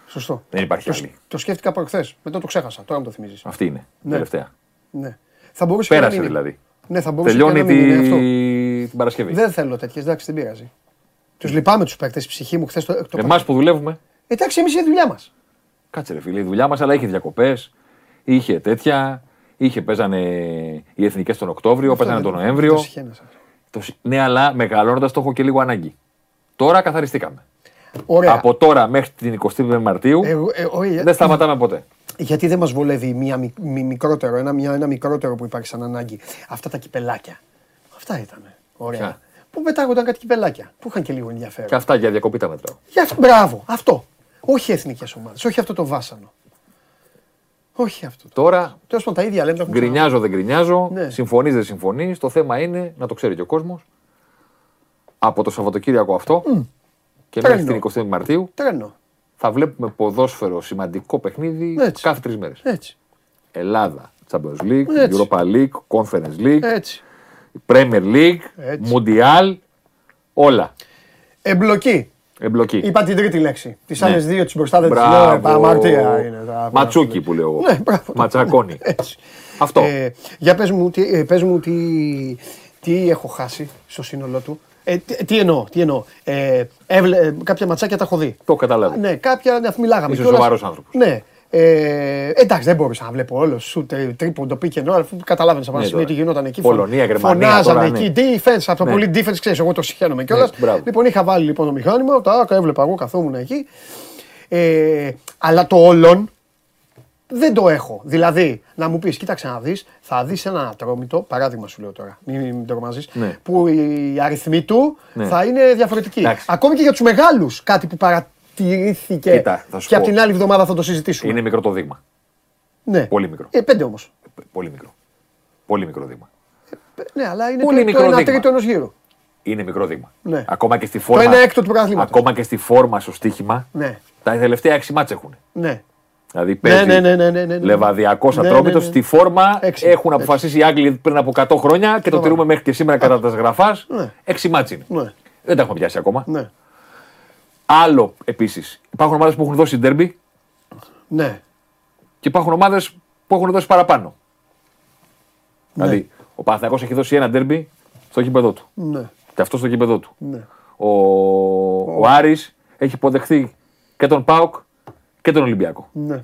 Σωστό. Δεν υπάρχει Το, άλλη. το σκέφτηκα προχθές. Μετά το ξέχασα. Τώρα μου το θυμίζεις. Αυτή είναι. Ναι. Τελευταία. Ναι. Θα μπορούσε και να Πέρασε μην είναι. δηλαδή. Ναι, θα μπορούσε Τελειώνει και να μην είναι αυτό. τη... την Παρασκευή. Δεν θέλω τέτοιες, εντάξει, δεν πειράζει. Τους λυπάμαι τους παίκτες, η ψυχή μου χθες το. το... Εμάς που δουλεύουμε, Εντάξει, εμείς η δουλειά μας. κάτσε ρε φίλε, η δουλειά μας, αλλά είχε διακοπές, είχε τέτοια. Είχε, παίζανε οι εθνικές τον Οκτώβριο, παίζανε τον Νοέμβριο. Το συ- Ναι, αλλά μεγαλώνοντας το έχω και λίγο ανάγκη. Τώρα καθαριστήκαμε. Ωραία. Από τώρα μέχρι την 25 Μαρτίου Εγώ- ε, όχι, δεν σταματάμε ποτέ. Γιατί δεν μας βολεύει μια μι- μι- μικρότερο, ένα, μια, ένα μικρότερο που υπάρχει σαν ανάγκη. Αυτά τα κυπελάκια. Αυτά ήταν. Ωραία. Ποια; Που πετάγονταν κάτι κυπελάκια. Που είχαν και λίγο ενδιαφέρον. Και αυτά για διακοπή τα μετράω. Για αυτό, μπράβο, αυτό. Όχι εθνικές ομάδες, όχι αυτό το βάσανο. Όχι αυτό. Το... Τώρα Τέλος πάντων τα ίδια λέμε. τα έχουμε γκρινιάζω, δεν γκρινιάζω. Ναι. Συμφωνείς, δεν συμφωνείς. Το θέμα είναι να το ξέρει και ο κόσμος. Από το Σαββατοκύριακο αυτό και μέχρι Τρένο. την 25 Μαρτίου ξανά. Τρένο. θα βλέπουμε ποδόσφαιρο σημαντικό παιχνίδι Έτσι. κάθε τρεις μέρες. Έτσι. Ελλάδα, Champions League, Έτσι. Europa League, Conference League, Έτσι. Premier League, Έτσι. Mundial, όλα. Εμπλοκή. Εμπλοκή. Είπα την τρίτη λέξη. Τις Ναι. άλλες δύο τις μπροστά δεν τις λέω. Μπράβο. ε, Αμαρτία είναι. τα- Ματσούκι που λέω εγώ. Ναι, μπράβο. Ματσακόνι. Έτσι. Αυτό. Ε, για πες μου, τι, ε, πες μου τι, τι έχω χάσει στο σύνολό του. Ε, τι, τι εννοώ, τι εννοώ. Ε, έβλε- ε, κάποια ματσάκια τα έχω δει. Το καταλάβεις. Ναι, κάποια ναι, μιλάγαμε. Είσαι κιόλας. σοβαρός άνθρωπος. Ναι. Ε, εντάξει, δεν μπορούσα να βλέπω όλο. Σου τρίποντο πήγε ενώ, αφού καταλάβαινες από ένα Ναι, σημείο τώρα. τι γινόταν εκεί. Πολωνία, Γερμανία, Φωνάζανε τώρα, εκεί. Defense, από το Ναι. πολύ defense, ξέρεις, εγώ το συχαίνομαι κιόλας. Ναι, μπράβο. λοιπόν, είχα βάλει λοιπόν το μηχάνημα, τα έβλεπα εγώ, καθόμουν εκεί. Ε, αλλά το όλον δεν το έχω. Δηλαδή, να μου πεις, κοίταξε να δεις, θα δεις ένα ατρόμητο, παράδειγμα σου λέω τώρα, μην, μην τρομάζει, Ναι. που οι αριθμοί του Ναι. θα είναι διαφορετικοί. Εντάξει. Ακόμη και για τους μεγάλους, κάτι που παρατηρήθηκε Κοίτα, θα σου και πω. από την άλλη εβδομάδα θα το συζητήσουμε. Είναι μικρό το δείγμα. Ναι. Πολύ μικρό. Ε, πέντε όμως. Πολύ μικρό. Πολύ μικρό δείγμα. Ναι, αλλά είναι Πολύ το, μικρό το ένα δείγμα. τρίτο ενός γύρου. Είναι μικρό δείγμα. Ναι. Ακόμα και στη φόρμα. ένα έκτο του πρωταθλήματος. Ακόμα και στη φόρμα στο στοίχημα. Ναι. Τα τελευταία έξι μάτς έχουν. Ναι. Δηλαδή παίζει ναι, ναι, ναι, ναι, ναι. Λεβαδιακός Ναι, Ατρόμητος. ναι, ναι. Στη φόρμα Έξι. έχουν αποφασίσει οι Άγγλοι πριν από 100 χρόνια και το τηρούμε μέχρι και σήμερα κατά τα γραφά. Ναι. Έξι μάτς είναι. Ναι. Δεν τα έχουμε πιάσει ακόμα. Ναι. Άλλο επίσης. Υπάρχουν ομάδες που έχουν δώσει ντέρμπι Ναι. και υπάρχουν ομάδες που έχουν δώσει παραπάνω. Ναι. Δηλαδή, ο Παναθηναϊκός έχει δώσει ένα ντέρμπι στο γήπεδο του. Ναι. Και αυτό στο γήπεδο του. Ναι. Ο, ο Άρης έχει υποδεχθεί και τον ΠΑΟΚ και τον Ολυμπιακό. Ναι.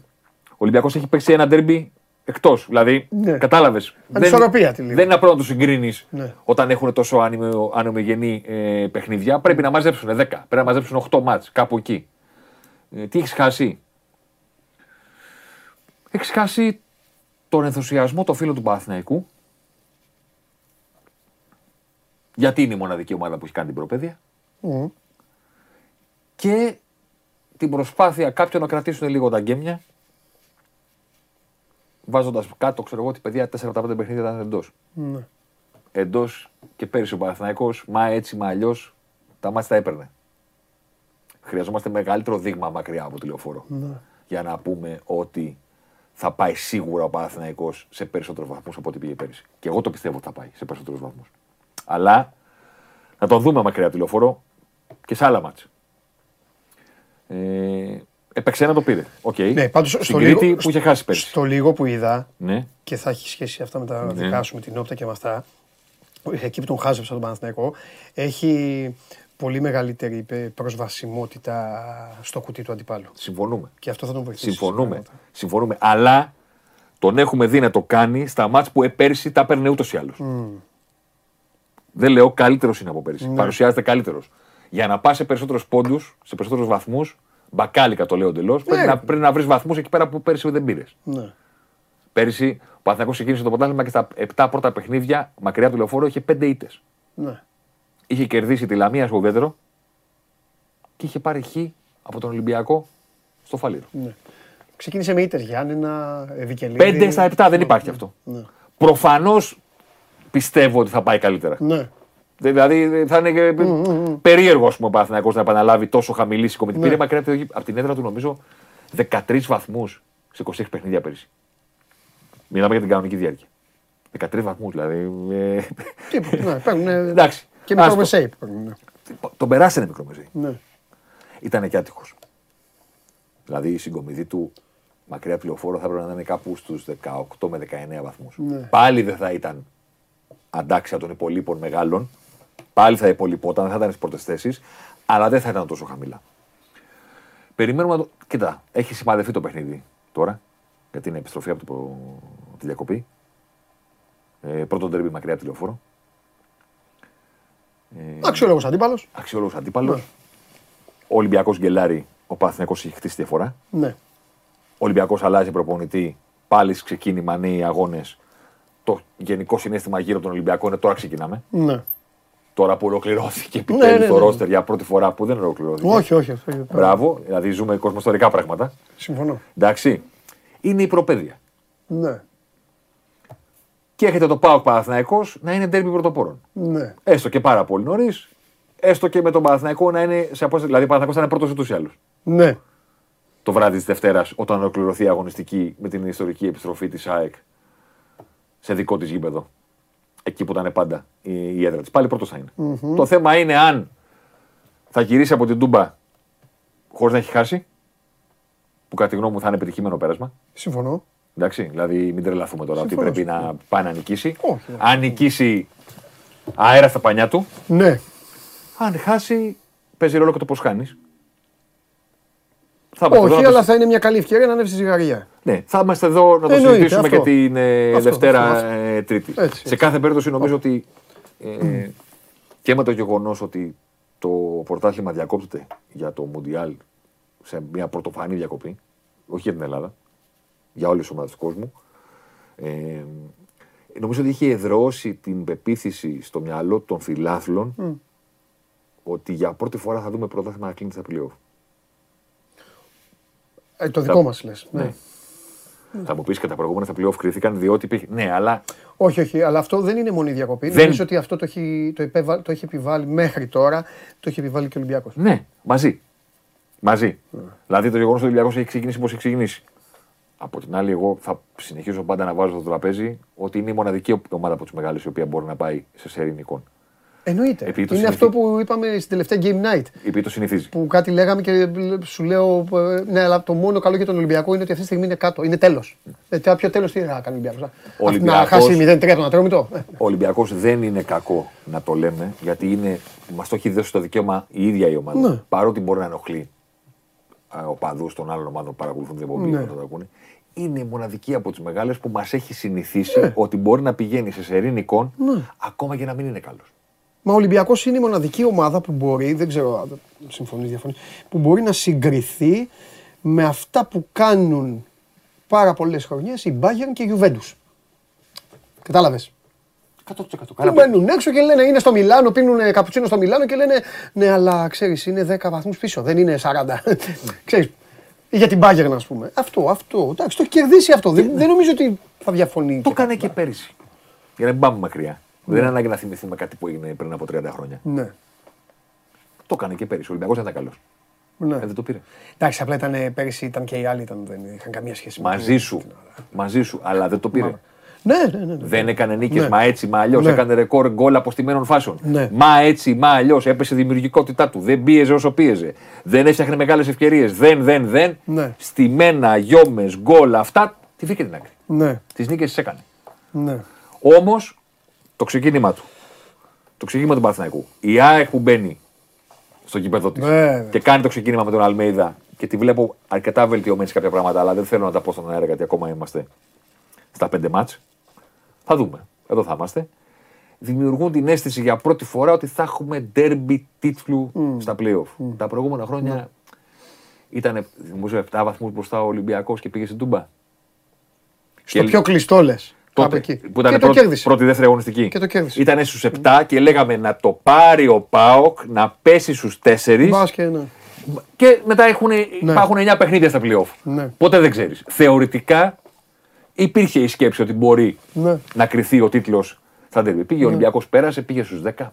Ο Ολυμπιακός έχει παίξει ένα ντέρμπι εκτός. Δηλαδή, Ναι. κατάλαβες. Ανισορροπία τη λίγο. δεν είναι απλό να του συγκρίνεις Ναι. όταν έχουν τόσο άνεμο- ανομογενή ε, παιχνίδια. Πρέπει να μαζέψουν 10, πρέπει να μαζέψουν 8 μάτς κάπου εκεί. Ε, τι έχεις χάσει; Έχεις χάσει τον ενθουσιασμό το φίλο του Παναθηναϊκού. Γιατί είναι η μοναδική ομάδα που έχει κάνει την προπαίδεια. Μμ. Και την προσπάθεια κάποιων να κρατήσουν λίγο τα γκέμια. Βάζοντας κάτω, ξέρω εγώ, ότι παιδιά 4 από τα 5 παιχνίδια ήταν εντός. Ναι. Εντός και πέρυσι ο Παναθηναϊκός, μα έτσι, μα αλλιώς, τα ματς τα έπαιρνε. Χρειαζόμαστε μεγαλύτερο δείγμα μακριά από τη λεωφόρο. Για να πούμε ότι θα πάει σίγουρα ο Παναθηναϊκός σε περισσότερους βαθμούς από ό,τι πήγε πέρυσι. Και εγώ το πιστεύω ότι θα πάει σε περισσότερους βαθμούς. Αλλά να τον δούμε μακριά από τη λεωφόρο και σε άλλα ματς. Ε, έπαιξε ένα το πήρε. Οκ. Ναι, πάντως Στην στο Κρήτη λίγο, που είχε χάσει πέρυσι. στο λίγο που είδα Ναι. και θα έχει σχέση αυτά με τα Ναι. δικά σου, με την Opta και με αυτά, εκεί που τον χάζεψα τον Παναθηναϊκό, έχει πολύ μεγαλύτερη ε, προσβασιμότητα στο κουτί του αντιπάλου. Συμφωνούμε. Και αυτό θα τον βοηθήσει. Συμφωνούμε. πράγματα. Συμφωνούμε. Αλλά τον έχουμε δει να το κάνει στα μάτς που ε, πέρσι τα έπαιρνε ούτως ή άλλως. Δεν λέω καλύτερος είναι από πέρσι. Ναι. Παρουσιάζεται καλύτερος. Για να πας σε περισσότερους πόντους, σε περισσότερους βαθμούς, μπακάλικα το λέω εντελώ, πρέπει να, πρέπει να βρεις βαθμούς εκεί πέρα που πέρσι δεν πήρες. Ναι. Πέρσι ο Παναθηναϊκός ξεκίνησε το πρωτάθλημα και στα 7 πρώτα παιχνίδια μακριά από το λεωφόρο είχε 5 ήττες. Ναι. Είχε κερδίσει τη Λαμία στο ουδέτερο και είχε πάρει χ από τον Ολυμπιακό στο Φαλήρο. ναι. Ξεκίνησε με ήττες Γιάννενα, Ευικελίδη. 5 στα 7 δεν υπάρχει αυτό. Ναι. Προφανώς πιστεύω ότι θα πάει καλύτερα. Ναι. Δηλαδή θα είναι και περίεργο ας πούμε, ο Παναθηναϊκός να επαναλάβει τόσο χαμηλή συγκομιτή. Πήρε μακριά από το- από την έδρα του νομίζω 13 βαθμούς σε 26 παιχνίδια πέρυσι. Μιλάμε για την κανονική διάρκεια. 13 βαθμούς δηλαδή. ε, Τίποτα. Ναι, παίρνουν. Εντάξει. Και μικρό άστο. μεσέι παίρνουν. ναι. Τον περάσανε μικρό μεσή. Ναι. Ήταν και άτυχος. Δηλαδή η συγκομιδή του μακριά τηλεοφόρο θα έπρεπε να είναι κάπου στους 18 με 19 βαθμούς. Ναι. Πάλι δεν θα ήταν αντάξια των υπολείπων μεγάλων. Πάλι θα υπολοιπόταν, δεν θα ήταν στις πρώτες θέσεις, αλλά δεν θα ήταν τόσο χαμηλά. Περιμένουμε να το. Κοίτα, έχει σημαδευτεί το παιχνίδι τώρα, γιατί είναι επιστροφή από το... τη διακοπή. Ε, πρώτο ντερμπι μακριά από τηλεοφόρο. Ε, Αξιόλογος αντίπαλος. Αξιόλογος αντίπαλος. Ναι. Ο Ολυμπιακός γκελάρι, ο Παθηνικό έχει χτίσει διαφορά. Ναι. Ο Ολυμπιακός αλλάζει προπονητή. Πάλι ξεκίνημα νέοι αγώνες. Το γενικό συνέστημα γύρω από τον Ολυμπιακό είναι τώρα ξεκινάμε. Ναι. Τώρα που ολοκληρώθηκε επιτέλους ναι, ναι, το ναι. ρόστερ για πρώτη φορά που δεν ολοκληρώθηκε. Όχι, όχι. όχι. Μπράβο, δηλαδή ζούμε κοσμοστορικά πράγματα. Συμφωνώ. Εντάξει. Είναι η προπαίδεια. Ναι. Και έχετε το Πάοκ Παναθναϊκό να είναι τέρμι πρωτοπόρων. Ναι. Έστω και πάρα πολύ νωρίς. Έστω και με τον Παναθναϊκό να είναι σε απόσταση. Δηλαδή, ο Παναθναϊκό θα είναι πρώτος ούτω ή άλλω. Ναι. Το βράδυ της Δευτέρας, όταν ολοκληρωθεί η αγωνιστική με την ιστορική επιστροφή της ΑΕΚ σε δικό της γήπεδο. Εκεί που ήταν πάντα η, η έδρα της. Πάλι πρώτος θα ειναι Το θέμα είναι αν θα γυρίσει από την Τούμπα χωρίς να έχει χάσει. Που κατά τη γνώμη μου θα είναι πετυχημένο πέρασμα. Συμφωνώ. Εντάξει, δηλαδή μην τρελαθούμε τώρα ότι πρέπει να πάει να νικήσει. Όχι, αν νικήσει αέρα στα πανιά του. Ναι. Αν χάσει, παίζει ρόλο και το πώς χάνεις. Θα Όχι, αλλά θα είναι μια καλή ευκαιρία να ανέβει στη ζυγαριά. Ναι, θα είμαστε εδώ να το συζητήσουμε και την ε, Δευτέρα ε, Τρίτη. Σε κάθε περίπτωση νομίζω ότι ε, και με το γεγονός ότι το πρωτάθλημα διακόπτεται για το Μουντιάλ σε μια πρωτοφανή διακοπή, όχι για την Ελλάδα, για όλες τις ομάδες του κόσμου. Ε, νομίζω ότι είχε εδρώσει την πεποίθηση στο μυαλό των φιλάθλων ότι για πρώτη φορά θα δούμε πρωτάθλημα να κλείνει στα playoff. Ε, το δικό μας λες. Ναι. ναι. Θα μου πεις και τα προηγούμενα στα playoff κρίθηκαν διότι υπήρχε. Ναι, αλλά. Όχι, όχι, αλλά αυτό δεν είναι μόνο η διακοπή. Δεν... Νομίζω ότι αυτό το έχει, το, υπέβα... το έχει επιβάλει μέχρι τώρα, το έχει επιβάλει και ο Ολυμπιακός. Ναι, μαζί. Μαζί. Ναι. Δηλαδή το γεγονός ότι ο Ολυμπιακός έχει ξεκινήσει όπως έχει ξεκινήσει. Από την άλλη, εγώ θα συνεχίσω πάντα να βάζω στο τραπέζι ότι είναι η μοναδική ομάδα από τις μεγάλες η οποία μπορεί να πάει σε σερήν εικόν. Εννοείται. Είναι αυτό που είπαμε στην τελευταία Game Night. Επειδή το συνηθίζει. Που κάτι λέγαμε και σου λέω. Ναι, αλλά το μόνο καλό για τον Ολυμπιακό είναι ότι αυτή τη στιγμή είναι κάτω. Είναι τέλος. Ε, ποιο τέλος τι θα κάνει ο Ολυμπιακός. Να χάσει 0-3 τον Ατρόμητο. Ο Ολυμπιακός δεν είναι κακό να το λέμε γιατί είναι, μας το έχει δώσει το δικαίωμα η ίδια η ομάδα. Ναι. Παρότι μπορεί να ενοχλεί ο παδού των άλλων ομάδων που παρακολουθούν την εκπομπή ναι. το ακούνε. Είναι η μοναδική από τις μεγάλες που μας έχει συνηθίσει ναι. ότι μπορεί να πηγαίνει σε σερήν εικόν ναι. ακόμα και να μην είναι καλός. Μα ο Ολυμπιακός είναι η μοναδική ομάδα που μπορεί, δεν ξέρω αν συμφωνείς διαφωνείς, που μπορεί να συγκριθεί με αυτά που κάνουν πάρα πολλές χρονιές η Bayern και η Juventus. Κατάλαβες; 100%. Που μπαίνουν έξω και λένε είναι στο Μιλάνο, πίνουν καπουτσίνο στο Μιλάνο και λένε ναι, αλλά ξέρεις, είναι 10 βαθμούς πίσω, δεν είναι 40. ξέρεις, για την Bayern, ας πούμε. Αυτό, αυτό. Εντάξει, το έχει κερδίσει αυτό. Δεν, δεν νομίζω ότι θα διαφωνεί. Το έκανε και πέρυσι. Για να μην πάμε μακριά. Δεν είναι ανάγκη να θυμηθούμε κάτι που έγινε πριν από 30 χρόνια. Ναι. Το έκανε και πέρυσι. Ο Ολυμπιακός δεν ήταν καλός. Ναι. Ε, δεν το πήρε. Εντάξει, απλά ήταν πέρυσι ήταν και οι άλλοι, ήταν, δεν είχαν καμία σχέση μαζί σου. Μαζί σου, αλλά δεν το πήρε. Ναι, ναι, ναι, ναι. Δεν έκανε νίκες, ναι. μα έτσι, μα αλλιώς. Ναι. Έκανε ρεκόρ γκολ αποστημένων φάσεων. Ναι. Μα έτσι, μα αλλιώς. Έπεσε η δημιουργικότητά του. Δεν πίεζε όσο πίεζε. Δεν έφτιαχνε μεγάλες ευκαιρίες. Δεν, δεν, δεν. Ναι. Στημένα, γιόμε, γκολ, αυτά τη βρήκε την άκρη. Ναι. Τις νίκες τις έκανε. Ναι. Όμως το ξεκίνημά του. Το ξεκίνημα του Παναθηναϊκού. Η ΑΕΚ που μπαίνει στο κήπεδο της και κάνει το ξεκίνημα με τον Αλμέιδα και τη βλέπω αρκετά βελτιωμένη σε κάποια πράγματα, αλλά δεν θέλω να τα πω στον αέρα γιατί ακόμα είμαστε στα πέντε μάτς. Θα δούμε. Εδώ θα είμαστε. Δημιουργούν την αίσθηση για πρώτη φορά ότι θα έχουμε ντέρμπι τίτλου στα playoff. Τα προηγούμενα χρόνια mm. ήταν νομίζω 7 βαθμούς μπροστά ο Ολυμπιακός και πήγε στην Τούμπα. Στο και... πιο κλειστό λες. Τότε, που ήταν πρώτη, πρώτη, δεύτερη αγωνιστική. Και το κέρδισε. Ήταν στους 7 και λέγαμε να το πάρει ο Πάοκ, να πέσει στους 4. Και, ναι. και μετά έχουν, ναι. υπάρχουν 9 παιχνίδια στα playoff. Ναι. Ποτέ δεν ξέρεις. Θεωρητικά υπήρχε η σκέψη ότι μπορεί ναι. να κρυθεί ο τίτλος στα Πήγε ο ναι. Ολυμπιακός, πέρασε, πήγε στους 10.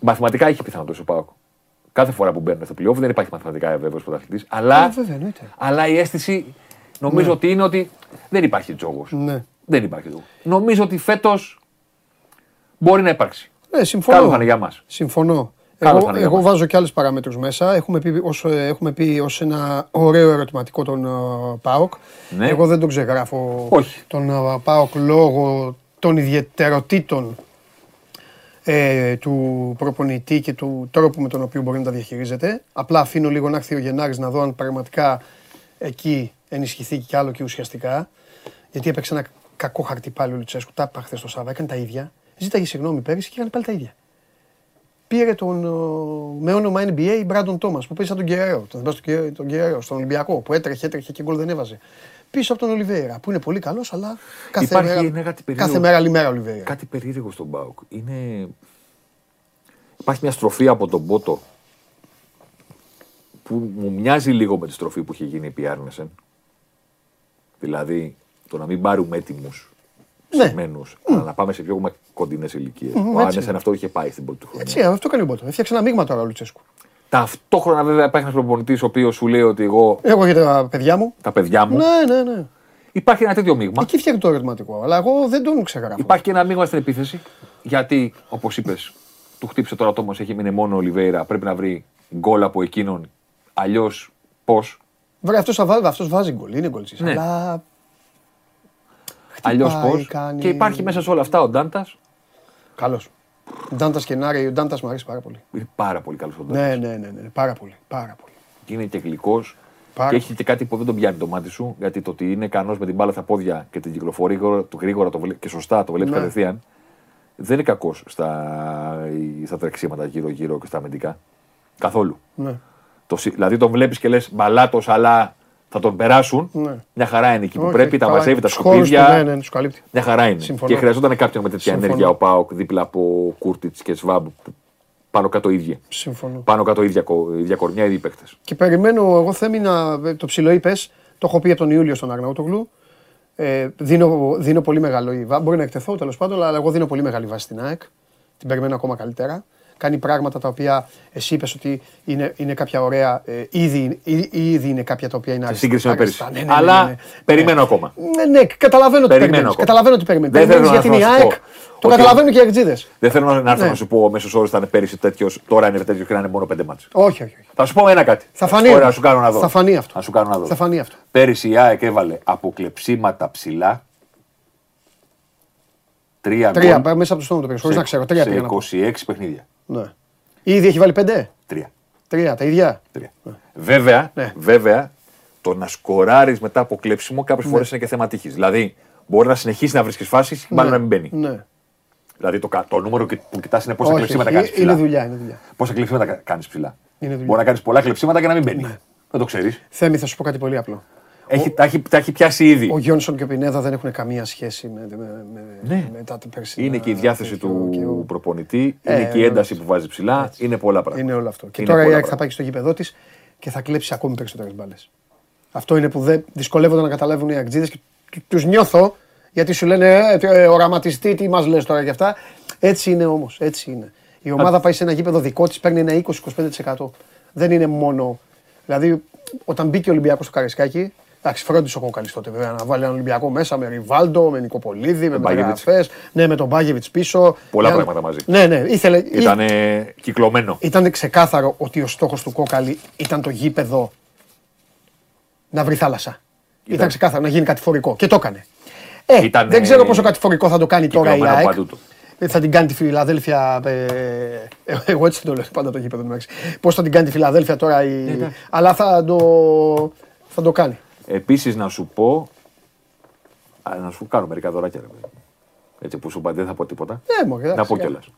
Μαθηματικά έχει πιθανότητα ο Πάοκ. Κάθε φορά που μπαίνουν στα playoff δεν υπάρχει μαθηματικά βέβαιος πρωταθλητής. Αλλά, αλλά η αίσθηση νομίζω ναι. ότι είναι ότι δεν υπάρχει τζόγος. Ναι. Δεν υπάρχει τζόγος. Νομίζω ότι φέτος μπορεί να υπάρξει. Ναι, συμφωνώ. Καλό θα είναι για μας. Συμφωνώ. Εγώ, εγώ βάζω και άλλες παράμετρους μέσα. Έχουμε πει, ως, ε, έχουμε πει ως ένα ωραίο ερωτηματικό τον uh, ΠΑΟΚ. Ναι. Εγώ δεν τον ξεγράφω Όχι. τον uh, ΠΑΟΚ λόγω των ιδιαιτεροτήτων ε, του προπονητή και του τρόπου με τον οποίο μπορεί να τα διαχειρίζεται. Απλά αφήνω λίγο να έρθει ο Γενάρης να δω αν πραγματικά εκεί ενισχυθεί κι άλλο και ουσιαστικά. Γιατί έπαιξε ένα κακό χαρτί πάλι ο Λουτσέσκου. Τα είπα χθες στο Σάββα, έκανε τα ίδια. Ζήταγε συγγνώμη πέρυσι και έκανε πάλι τα ίδια. Πήρε τον, με όνομα NBA Μπράντον Τόμας που πήρε τον Κεραίρο. Τον θυμάσαι τον Κεραίρο στον Ολυμπιακό που έτρεχε, έτρεχε και γκολ δεν έβαζε. Πίσω από τον Ολιβέρα που είναι πολύ καλός, αλλά κάθε Υπάρχει μέρα, κάτι κάθε μέρα άλλη μέρα Ολιβέρα. Κάτι περίεργο στον Μπάουκ. Είναι... Υπάρχει μια στροφή από τον Πότο που μου μοιάζει λίγο με τη στροφή που είχε γίνει επί Άρνεσεν. Δηλαδή το να μην πάρουμε έτοιμους ναι. αλλά να πάμε σε πιο κοντινές ηλικίες. Mm, ο Άρνεσεν αυτό είχε πάει στην πρώτη του χρονιά. Έτσι, αυτό κάνει ο Μπότο. Έφτιαξε ένα μείγμα τώρα ο Λουτσέσκου. Ταυτόχρονα βέβαια υπάρχει ένας προπονητής ο οποίος σου λέει ότι εγώ. Εγώ για τα παιδιά μου. Τα παιδιά μου. Ναι, ναι, ναι. Υπάρχει ένα τέτοιο μείγμα. Εκεί φτιάχνει το ερωτηματικό. Αλλά εγώ δεν τον ξεγράφω. Υπάρχει και ένα μείγμα στην επίθεση. Γιατί, όπως είπες, του χτύπησε τώρα το όμω, έχει μείνει μόνο ο Ολιβέηρα. Πρέπει να βρει γκολ από εκείνον. Αλλιώς πώς. Βέβαια αυτός αυτός βάζει γκολ. Είναι γκολ. Ναι. Αλλά. Αλλιώς πώς; Κάνει... Και υπάρχει μέσα σε όλα αυτά ο Ντάντας; Καλός. Ντάντας και Νάρη, ο Ντάντας μου αρέσει πάρα πολύ. Είναι πάρα πολύ καλός ο Ντάντας. Ναι, ναι, ναι, ναι, πάρα πολύ. Πάρα πολύ. Και είναι και γλυκό. Και έχει και κάτι που δεν τον πιάνει το μάτι σου, γιατί το ότι είναι ικανός με την μπάλα στα πόδια και την κυκλοφορεί του γρήγορα το και σωστά το βλέπει ναι. κατευθείαν, δεν είναι κακός στα, στα τρεξίματα γύρω-γύρω και στα αμυντικά. Καθόλου. Ναι. Το, δηλαδή τον βλέπεις και λες μπαλάτος, αλλά θα τον περάσουν. Ναι. Μια χαρά είναι εκεί που πρέπει, τα μαζεύει, τα σκουπίδια. Ναι, ναι, τους καλύπτει. Μια χαρά είναι. Συμφωνώ. Και χρειαζόταν κάποιον με τέτοια ενέργεια ο Πάοκ δίπλα από Κούρτιτς και Σβάμπ πάνω κάτω ίδια. Συμφωνώ. Πάνω κάτω ίδια, ίδια κορμιά, ίδιοι παίχτε. Και περιμένω, εγώ θέμη να. Το ψηλό είπες, το έχω πει από τον Ιούλιο στον Αγναούτογλου. Ε, δίνω, δίνω πολύ μεγάλο. Μπορεί να εκτεθώ τέλος πάντων, αλλά εγώ δίνω πολύ μεγάλη βάση στην ΑΕΚ. Την περιμένω ακόμα καλύτερα κάνει πράγματα τα οποία εσύ είπες ότι είναι, είναι κάποια ωραία. Ε, ήδη, ήδη είναι κάποια τα οποία είναι αριστερά. Σε σύγκριση με πέρυσι. Ναι, ναι, Αλλά ναι, ναι. περιμένω ακόμα. Ναι, ναι, καταλαβαίνω τι περιμένω. Καταλαβαίνω τι περιμένω. Δεν θέλω για την ΑΕΚ. Το καταλαβαίνω και οι αξίδε. Δεν θέλω να έρθω να σου πω ο μέσος όρος ήταν πέρυσι τέτοιος, τώρα είναι τέτοιος και να είναι μόνο πέντε μάτσε. Όχι, όχι. Θα σου πω ένα κάτι. Θα φανεί. Να σου κάνω να δω. Θα φανεί αυτό. Να σου κάνω να δω. Θα φανεί αυτό. Πέρυσι η ΑΕΚ έβαλε αποκλεψίματα ψηλά Τρία, τρία μέσα από το στόμα του να ξέρω. Τρία σε 26 παιχνίδια. Ναι. Ήδη έχει βάλει πέντε; Τρία. Τρία, τα ίδια; Τρία. Ναι. Βέβαια, ναι. βέβαια, το να σκοράρεις μετά από κλέψιμο κάποιες ναι. φορές είναι και θέμα τύχης. Δηλαδή, μπορεί να συνεχίσεις να βρίσκεις φάσεις και μάλλον ναι. να μην μπαίνει. Ναι. Δηλαδή, το, το νούμερο που κοιτάς είναι πόσα κλεψίματα κάνεις ψηλά. Είναι δουλειά, είναι δουλειά. Πόσα κλεψίματα κάνεις ψηλά. Μπορεί να κάνεις πολλά κλεψίματα και να μην μπαίνει. Ναι. Δεν το ξέρεις. Θέμη, θα σου πω κάτι πολύ απλό. Έχει, τα, έχει, τα έχει πιάσει ήδη. Ο Γιόνσον και ο Πινέδα δεν έχουν καμία σχέση με, με, με, ναι. μετά την περσινή. Είναι και η διάθεση του ο... προπονητή, ε, είναι και η ένταση που βάζει ψηλά. Έτσι. Είναι πολλά πράγματα. Είναι όλο αυτό. Και είναι τώρα η ΑΕΚ θα πάει στο γήπεδό της και θα κλέψει ακόμη περισσότερες μπάλες. Αυτό είναι που δεν δυσκολεύονται να καταλάβουν οι Αγτζίδε και του νιώθω γιατί σου λένε ε, ε, οραματιστή, τι μας λες τώρα και αυτά. Έτσι είναι όμως. Έτσι είναι. Η ομάδα πάει σε ένα γήπεδο δικό της, παίρνει ένα 20-25%. Δεν είναι μόνο. Δηλαδή, όταν μπήκε ο Ολυμπιακός στο Καρισκάκι, Εντάξει, φρόντισε ο Κόκαλη τότε βέβαια να βάλει ένα Ολυμπιακό μέσα με Ριβάλντο, με Νικοπολίδη, με Μπαγεβιτ. Ναι, με τον Μπάγεβιτ πίσω. Πολλά πράγματα μαζί. Ναι, ναι, ήθελε. Ήταν κυκλωμένο. Ήταν ξεκάθαρο ότι ο στόχος του Κόκαλη ήταν το γήπεδο να βρει θάλασσα. Ήταν, ήταν ξεκάθαρο να γίνει κατηφορικό και το έκανε. Ε, ήταν, δεν ξέρω πόσο κατηφορικό θα το κάνει τώρα η ΑΕΚ. Ε, θα την κάνει τη Φιλαδέλφια. Ε, ε, εγώ έτσι το λέω πάντα το γήπεδο. Πώς θα την κάνει τη Φιλαδέλφια τώρα. Η... Ναι, αλλά θα το, θα το κάνει. Επίσης να σου πω. να σου κάνω μερικά δωράκια. Ρε, έτσι που σου είπα δεν θα πω τίποτα. Ναι, μωρέ, να πω κιόλας.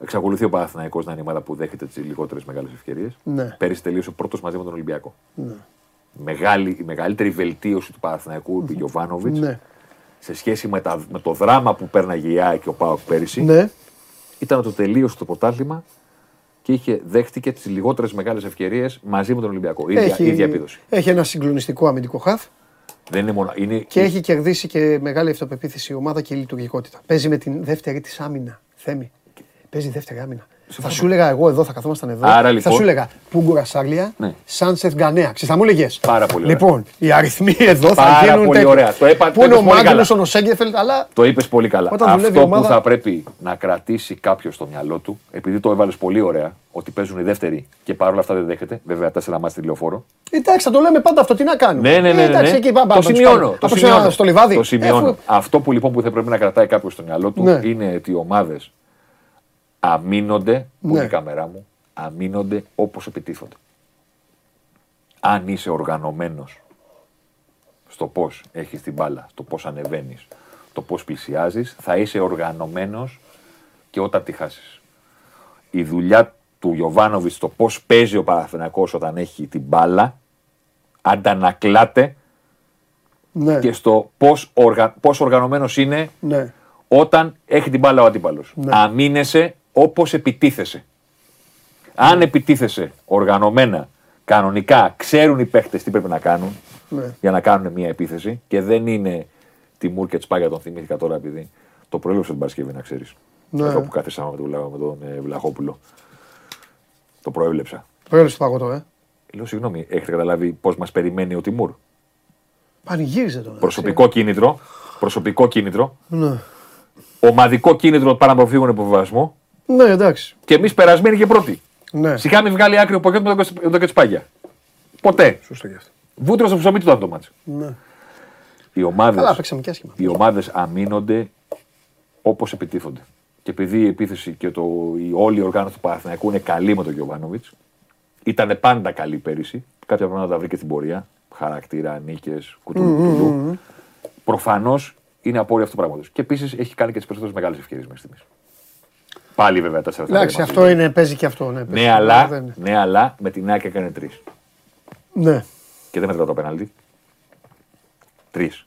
Εξακολουθεί ο Παναθηναϊκός να είναι η ομάδα που δέχεται τις λιγότερες μεγάλες ευκαιρίες. Ναι. Πέρυσι τελείωσε πρώτος μαζί με τον Ολυμπιακό. Ναι. Μεγάλη, η μεγαλύτερη βελτίωση του Παναθηναϊκού του Γιωβάνοβιτς ναι. σε σχέση με, τα, με το δράμα που πέρναγε η ΑΕΚ και ο Πάοκ πέρυσι ναι. ήταν το τελείωσε το πρωτάθλημα και είχε, δέχτηκε τις λιγότερες μεγάλες ευκαιρίες μαζί με τον Ολυμπιακό. Ίδια, έχει, ίδια επίδοση. Έχει ένα συγκλονιστικό αμυντικό χαφ. Δεν είναι μόνο, είναι... Και έχει κερδίσει και μεγάλη αυτοπεποίθηση η ομάδα και η λειτουργικότητα. Παίζει με την δεύτερη της άμυνα. Θέμη. Παίζει δεύτερη άμυνα. Θα σου έλεγα εγώ εδώ, θα καθόμασταν εδώ. Άρα, Θα λοιπόν- σου έλεγα Πούγκουρα Σάρλια, Ναι. Σάνσεφ Γκανέα. Ξέρεις, θα μου έλεγες. Πάρα πολύ ωραία. Λοιπόν, οι αριθμοί εδώ θα Πάρα γίνουν. πολύ τέτοια. ωραία. Το είπα- Πού το είναι ο είπες πολύ καλά. Μάγκλουσον, ο Σέγκεφελτ, αλλά. Το είπες πολύ καλά. Όταν δουλεύει Αυτό η ομάδα- που θα πρέπει να κρατήσει κάποιος στο μυαλό του, επειδή το έβαλες πολύ ωραία, ότι παίζουν οι δεύτεροι και παρόλα αυτά δεν δέχεται. Βέβαια, τέσσερα μάτια τηλεοφόρο. Εντάξει, θα το λέμε πάντα αυτό, τι να κάνουμε. Ναι, ναι, ναι. Ε, εντάξει, ναι. εκεί πάμε. το σημειώνω. Το Από σημειώνω. στο λιβάδι. Το σημειώνω. Ε, αφού- Αυτό που λοιπόν που θα πρέπει να κρατάει κάποιος στο μυαλό του Ναι. είναι ότι οι ομάδες αμήνονται, που Ναι. είναι η κάμερά μου, αμήνονται όπως επιτίθονται. Αν είσαι οργανωμένος στο πώς έχεις την μπάλα, στο πώς ανεβαίνεις, το πώς πλησιάζεις, θα είσαι οργανωμένος και όταν τη χάσεις. Η δουλειά του Γιωβάνοβιτς στο πώς παίζει ο Παναθηναϊκός όταν έχει την μπάλα αντανακλάται Ναι, και στο πώς, οργα... πώς οργανωμένος είναι ναι. όταν έχει την μπάλα ο αντίπαλος. Ναι. Αμήνεσαι όπως επιτίθεσαι. Αν επιτίθεσαι οργανωμένα, κανονικά, ξέρουν οι παίχτες τι πρέπει να κάνουν Ναι. για να κάνουν μια επίθεση και δεν είναι τη Μουρ και Τσπάγια, τον θυμήθηκα τώρα επειδή το προέβλεψα την Παρασκευή να ξέρεις. Ναι. Αυτό που κάθισαμε με τον, Βλα- με τον ε, Βλαχόπουλο. Το προέβλεψα. Προέλευσε το φαγητό, ε. Λέω συγγνώμη, έχετε καταλάβει πώς μας περιμένει ο Τιμούρ; Πανηγύριζε τώρα. Προσωπικό κίνητρο. Προσωπικό κίνητρο. Ναι. Ομαδικό κίνητρο para να αποφύγουν υποβιβασμό. Ναι, εντάξει. Και εμείς περασμένοι και πρώτοι. Ναι. Σιγά μην βγάλει άκρη ο Ποκέτ με τον Κεσ- με τον Κετσπάγια. Ποτέ. Σωστό γι' αυτό. Βούτυρο στο ψωμί του ήταν το μάτσο. Ναι. Οι ομάδε Καλά, παίξαμε και άσχημα. οι ομάδες αμήνονται όπως επιτίθονται. Και επειδή η επίθεση και το, η όλη η οργάνωση του Παναθηναϊκού είναι καλή με τον Γιωβάνοβιτς, ήταν πάντα καλή πέρυσι. Κάποια πράγματα τα βρήκε στην πορεία. Χαρακτήρα, νίκες, κουτουλού. Προφανώς είναι απόρρια αυτού του πράγματο. Και επίσης έχει κάνει και τις περισσότερες μεγάλες ευκαιρίες μέχρι στιγμής. Πάλι βέβαια τα Εντάξει, αυτό είναι, παίζει και αυτό. Ναι, παίζει. Ναι, αλλά, Δεν είναι. ναι, αλλά με την ΑΕΚ έκανε τρεις. Ναι. Και δεν μετράω το πέναλτι. Τρεις.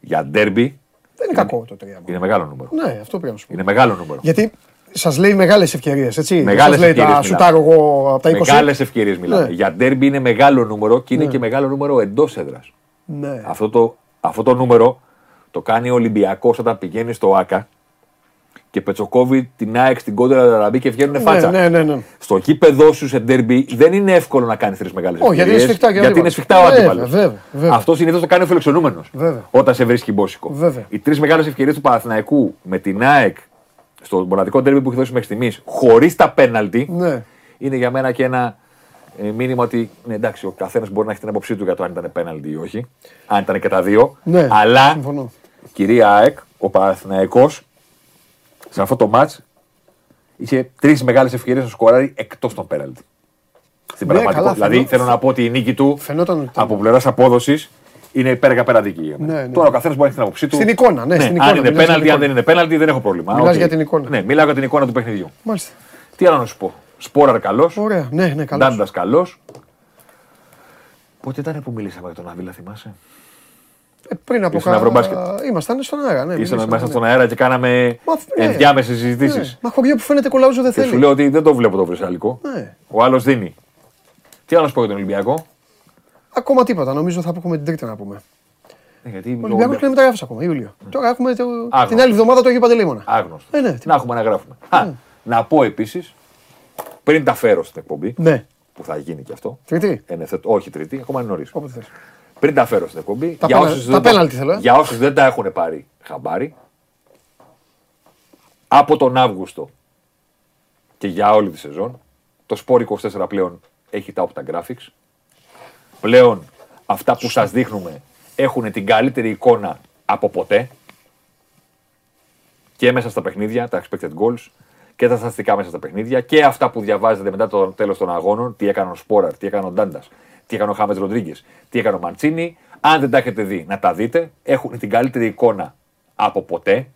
Για ντέρμπι Δεν είναι κακό το 3. είναι μεγάλο νούμερο. Ναι, αυτό πρέπει να σου πω. Είναι μεγάλο νούμερο. Γιατί σας λέει μεγάλες ευκαιρίες, έτσι. Μεγάλες Σας λέει ευκαιρίες τα μιλάμε. σουτάρω εγώ από τα 20. Μεγάλες ευκαιρίες μιλάμε. Ναι. Για ντέρμπι είναι μεγάλο νούμερο και είναι και μεγάλο νούμερο εντός έδρας. Ναι. Αυτό, το, αυτό το νούμερο το κάνει ο Ολυμπιακός όταν πηγαίνει στο ΑΚΑ και πετσοκόβει την ΑΕΚ στην κόντρα Λαραμπή και βγαίνουν φάτσα. Ναι, ναι, ναι. Στο γήπεδό σου σε ντέρμπι δεν είναι εύκολο να κάνει τρεις μεγάλες Όχι, γιατί είναι σφιχτά και ο Γιατί είναι αντίπαλος. σφιχτά ο Βέβαια, αντίπαλος. βέβαια, βέβαια. Αυτό συνήθως το κάνει ο φιλοξενούμενος. Βέβαια. Όταν σε βρίσκει μπόσικο. Βέβαια. Οι τρεις μεγάλες ευκαιρίες του Παναθηναϊκού με την ΑΕΚ στο μοναδικό ντέρμπι που έχει δώσει μέχρι στιγμής χωρίς τα πέναλτι Ναι. είναι για μένα και ένα ε, μήνυμα ότι ναι, εντάξει, ο καθένας μπορεί να έχει την άποψή του για το αν ήταν πέναλτι ή όχι. Αν ήταν και τα δύο. Ναι, αλλά συμφωνώ. κυρία ΑΕΚ, ο Παναθηναϊκός σε αυτό το ματς είχε τρεις μεγάλες ευκαιρίες να σκοράρει εκτός των πέναλτι. Στην Ναι, πραγματικότητα. καλά, δηλαδή φαινό- θέλω να πω ότι η νίκη του Φαινόταν ότι ήταν. από πλευράς απόδοσης είναι υπέρ απέναντι για μένα. Ναι, ναι. Τώρα ο καθένας μπορεί να έχει την άποψή του. Στην εικόνα, ναι, στην εικόνα, Αν είναι μιλάς για την πέναλτι, αν εικόνα. δεν είναι πέναλτι, δεν έχω πρόβλημα. Μιλάς Οκ. για την εικόνα. Ναι, μιλάω για την εικόνα του παιχνιδιού. Μάλιστα. Τι άλλο να σου πω; Σπόραρ καλός. Ωραία. Ναι, ναι, καλός. Ντάντας καλός. Πότε ήταν που μιλήσαμε για τον Αβίλα, θυμάσαι; Ε, πριν από Ήσουν Ευρωμπάσκετ. Ήμασταν στον αέρα. Ναι, Ήσασταν μιλήσαμε, μέσα ναι. στον αέρα και κάναμε Μα, ναι. ενδιάμεσες συζητήσεις. Ναι. Μα χωριό που φαίνεται κολαούζο δεν Και θέλει. σου λέω ότι δεν το βλέπω το βρυσαλικό. Ναι. Ο άλλος δίνει. Τι άλλο να σου πω για τον Ολυμπιακό; Ακόμα τίποτα. Νομίζω θα έχουμε την τρίτη να πούμε. Ε, γιατί Ο ο Ολυμπιακός κάνει μεταγράφει ακόμα, Ιούλιο. Τώρα έχουμε το... Άγνωστος. την άλλη εβδομάδα το Αγίου Παντελήμωνα. Άγνωστος. Ε, ναι, τι- να έχουμε να γράφουμε. Α, να πω επίσης, πριν τα φέρω στην εκπομπή, Ναι. που θα γίνει και αυτό. Τρίτη; εν ευθέτω- όχι τρίτη, ακόμα είναι νωρίς. Όποτε θες. Πριν τα φέρω στην εκπομπή, Τα για πένα- όσους τα δεν το- πέναλτι θέλω, ε. για όσους δεν τα έχουν πάρει χαμπάρι, από τον Αύγουστο και για όλη τη σεζόν, το Sport 24 πλέον έχει τα Opta Graphics. Πλέον αυτά που σας δείχνουμε έχουν την καλύτερη εικόνα από ποτέ και μέσα στα παιχνίδια, τα expected goals και τα στατιστικά μέσα στα παιχνίδια και αυτά που διαβάζετε μετά το τέλος των αγώνων, τι έκανε ο Σπόραρ, τι έκανε ο Ντάντας, τι έκανε ο Χάμε Ροντρίγκες, τι έκανε ο Μαντσίνη. Αν δεν τα έχετε δει, να τα δείτε. Έχουν την καλύτερη εικόνα από ποτέ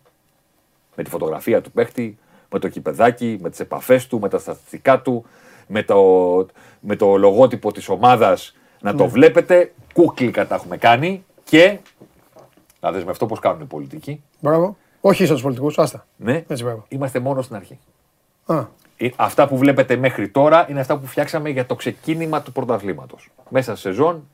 με τη φωτογραφία του παίχτη, με το κυπεδάκι, με τις επαφές του, με τα στατιστικά του, με το, με το λογότυπο της ομάδας να το βλέπετε. Κούκλικα τα έχουμε κάνει και να δεσμευτώ πώς κάνουν οι πολιτικοί. Μπράβο. Όχι σαν τους πολιτικούς, άστα. Ναι, Έτσι, μπράβο. είμαστε μόνο στην αρχή. Α, Ε, Αυτά που βλέπετε μέχρι τώρα είναι αυτά που φτιάξαμε για το ξεκίνημα του πρωταθλήματος. Μέσα στη σεζόν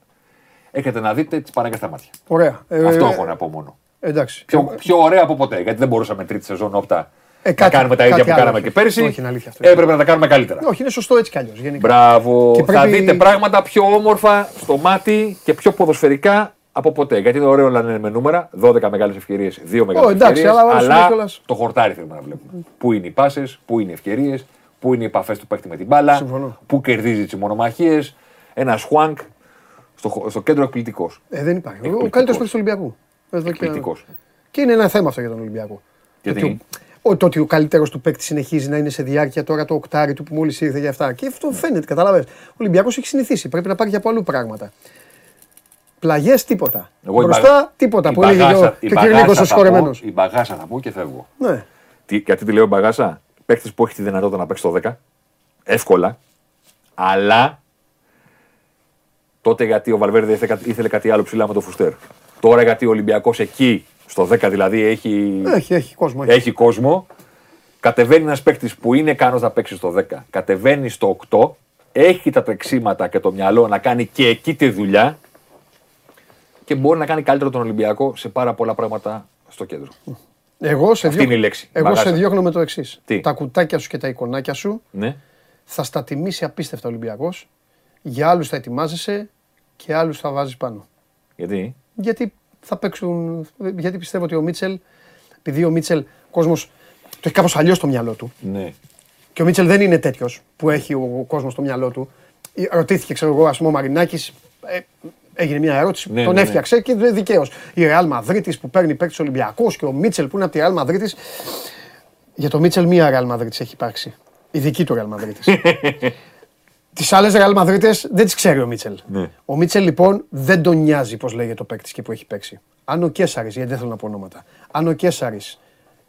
έχετε να δείτε τις παράγκε στα μάτια. ωραία. Ε, Αυτό ε, έχω να πω μόνο. Εντάξει. Πιο, πιο ωραία από ποτέ. Γιατί δεν μπορούσαμε τρίτη σεζόν όπτα Ε, να κάτι- κάνουμε τα ίδια κάτι που άλλο, κάναμε όχι. και πέρσι. Όχι, είναι αλήθεια αυτό. Έπρεπε να τα κάνουμε καλύτερα. Όχι, είναι σωστό έτσι κι αλλιώς. Μπράβο. Και Θα πρέπει- δείτε πράγματα πιο όμορφα στο μάτι και πιο ποδοσφαιρικά από ποτέ. Γιατί είναι ωραίο να είναι με νούμερα. 12 μεγάλες ευκαιρίες, 2 μεγάλες εντάξει, ευκαιρίες. αλλά ο άλλος είναι Αλλά κιόλας. το χορτάρι θέλουμε να βλέπουμε. Πού είναι οι πάσες, πού είναι οι ευκαιρίες, πού είναι οι επαφές του παίκτη με την μπάλα, Συμφωνώ. πού κερδίζει τις μονομαχίες. Ένας σουάνκ στο, στο κέντρο εκπληκτικός. Ε, δεν υπάρχει. Ο Εκπληκτικός. καλύτερος παίκτης του Ολυμπιακού. Εδώ και- Εκπληκτικός. Και είναι ένα θέμα αυτό για τον Ολυμπιακό. Γιατί; Το ότι ο- το ότι ο καλύτερος του παίκτη συνεχίζει να είναι σε διάρκεια τώρα το οκτάρι του που μόλις ήρθε για αυτά. Και αυτό φαίνεται, καταλαβαίνεις. Ο Ολυμπιακός έχει συνηθίσει. Πρέπει να πάρει και από αλλού πράγματα. Πλαγιές τίποτα. Εγώ η Μπροστά μπαγα- τίποτα. η Που έλεγε και ο, μπαγάσα- η και ο Κυριακό μπαγάσα ο θα πω- σκορεμένος. Η μπαγάσα θα πω και φεύγω. Ναι. Τι, γιατί τη λέω μπαγάσα, παίκτη που έχει τη δυνατότητα να παίξει το 10, εύκολα, αλλά τότε γιατί ο Βαλβέρδε ήθελε, κάτι- ήθελε κάτι άλλο ψηλά με το Φουστέρ. Τώρα γιατί ο Ολυμπιακός εκεί, στο 10 δηλαδή, έχει, Έχει, έχει κόσμο. Έχει. έχει κόσμο. Κατεβαίνει ένας παίκτης που είναι ικανό να παίξει στο 10, κατεβαίνει στο 8, έχει τα τρεξίματα και το μυαλό να κάνει και εκεί τη δουλειά και μπορεί να κάνει καλύτερο τον Ολυμπιακό σε πάρα πολλά πράγματα στο κέντρο. Εγώ σε, Αυτή είναι η λέξη. εγώ Μπαγάσα. σε διώχνω με το εξής. Τι; Τα κουτάκια σου και τα εικονάκια σου Ναι. θα στα τιμήσει απίστευτα ο Ολυμπιακός. Για άλλους θα ετοιμάζεσαι και άλλους θα βάζεις πάνω. Γιατί; Γιατί θα παίξουν. Γιατί πιστεύω ότι ο Μίτσελ, επειδή ο Μίτσελ, ο κόσμος το έχει κάπως αλλιώς στο μυαλό του. Ναι. Και ο Μίτσελ δεν είναι τέτοιος που έχει ο κόσμος στο μυαλό του. Ε, Ρωτήθηκε, ξέρω εγώ, ας πούμε, ο Μαρινάκης. Ε, έγινε μια ερώτηση, Ναι, τον ναι, ναι. έφτιαξε και δικαίως. Η Ρεάλ Μαδρίτη που παίρνει παίκτη Ολυμπιακό και ο Μίτσελ που είναι από τη Ρεάλ Μαδρίτη. Για το Μίτσελ μία Ρεάλ Μαδρίτη έχει υπάρξει. Η δική του Ρεάλ Μαδρίτη. τις άλλες Ρεάλ Μαδρίτε δεν τις ξέρει ο Μίτσελ. Ναι. Ο Μίτσελ λοιπόν δεν τον νοιάζει πώς λέγεται ο παίκτης και που έχει παίξει. Αν ο Κέσσαρης, γιατί δεν θέλω να πω ονόματα, αν ο Κέσσαρης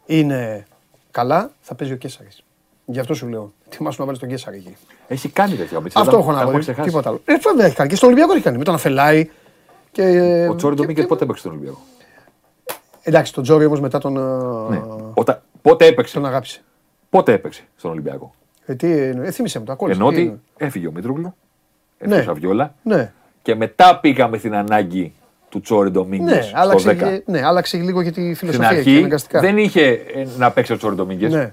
είναι καλά, θα παίζει ο Κέσσαρης. Γι' αυτό σου λέω. Ετοιμάσου να βάλεις τον Κέσσαρη εκεί. Έχει κάνει τέτοια ο Μίτσελ. Αυτό τα- έχω τα να έχουμε πω. ξεχάσει. Τίποτα άλλο. Ε, βέβαια έχει κάνει. Και στον Ολυμπιακό έχει κάνει. Με τον Αφελάη. Και, Ο Τσόρι και- Ντομίνγκε και- πότε έπαιξε στον Ολυμπιακό. Εντάξει, τον Τζόρι όμως μετά τον, Ναι. ε, Όταν, πότε έπαιξε. τον αγάπησε. Πότε έπαιξε στον Ολυμπιακό. Ε, τι εννοεί, ε, θύμισε μου το, ακόλουθε. Ενώ τι ότι είναι. έφυγε ο Μήτρογλου. Ναι. Έφυγε ο Σαβιόλα. Ναι, Και μετά πήγαμε στην ανάγκη του Τσόρι Ντομίνγκες ναι, στο άλλαξε, 10. και- ναι, άλλαξε λίγο και τη Στην φιλοσοφία εκεί, αρχή αναγκαστικά. δεν είχε ε, να παίξει ο Τσόρι Ντομίνγκες. Ναι,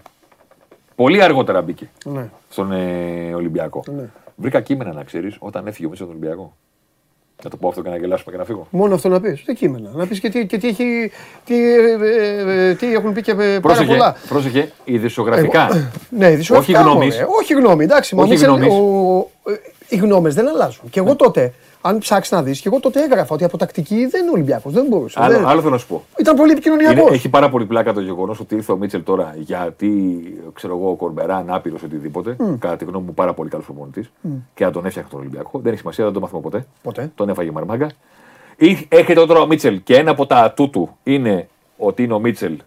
Πολύ αργότερα μπήκε ναι. στον ε, Ολυμπιακό. Ναι. Βρήκα κείμενα να ξέρεις όταν έφυγε ο Μίτσος τον Ολυμπιακό. Να το πω αυτό και να γελάσουμε και να φύγω. Μόνο αυτό να πεις. Τι κείμενα. Να πεις και, τι, και τι, έχει, τι, ε, ε, ε, τι έχουν πει και ε, πάρα Πρόσεχε, πολλά. πρόσεχε, ειδησιογραφικά. Εγώ- ναι, ειδησιογραφικά, Όχι γνώμης. μωρέ. Όχι γνώμη, εντάξει. μα ο Όχι Μίτσελ, γνώμης. ο- ε, οι γνώμες δεν αλλάζουν. Και εγώ τότε, αν ψάξεις να δεις, και εγώ τότε έγραφα ότι από τακτική δεν είναι Ολυμπιακός. Δεν μπορούσε. Άλλο, δεν- άλλο θέλω να σου πω. Ήταν πολύ Είναι, επικοινωνιακό. έχει πάρα πολύ πλάκα το γεγονός ότι ήρθε ο Μίτσελ τώρα γιατί ξέρω εγώ, ο Κορμπεράν, άπειρος οτιδήποτε. Κατά τη γνώμη μου, πάρα πολύ καλός προπονητής και να τον έφτιαχνε τον Ολυμπιακό. Δεν έχει σημασία, δεν το μάθουμε ποτέ. Ποτέ. Τον έφαγε η Μαρμάγκα. Ή- Έρχεται τώρα ο Μίτσελ και ένα από τα ατού του είναι ότι είναι ο Μίτσελ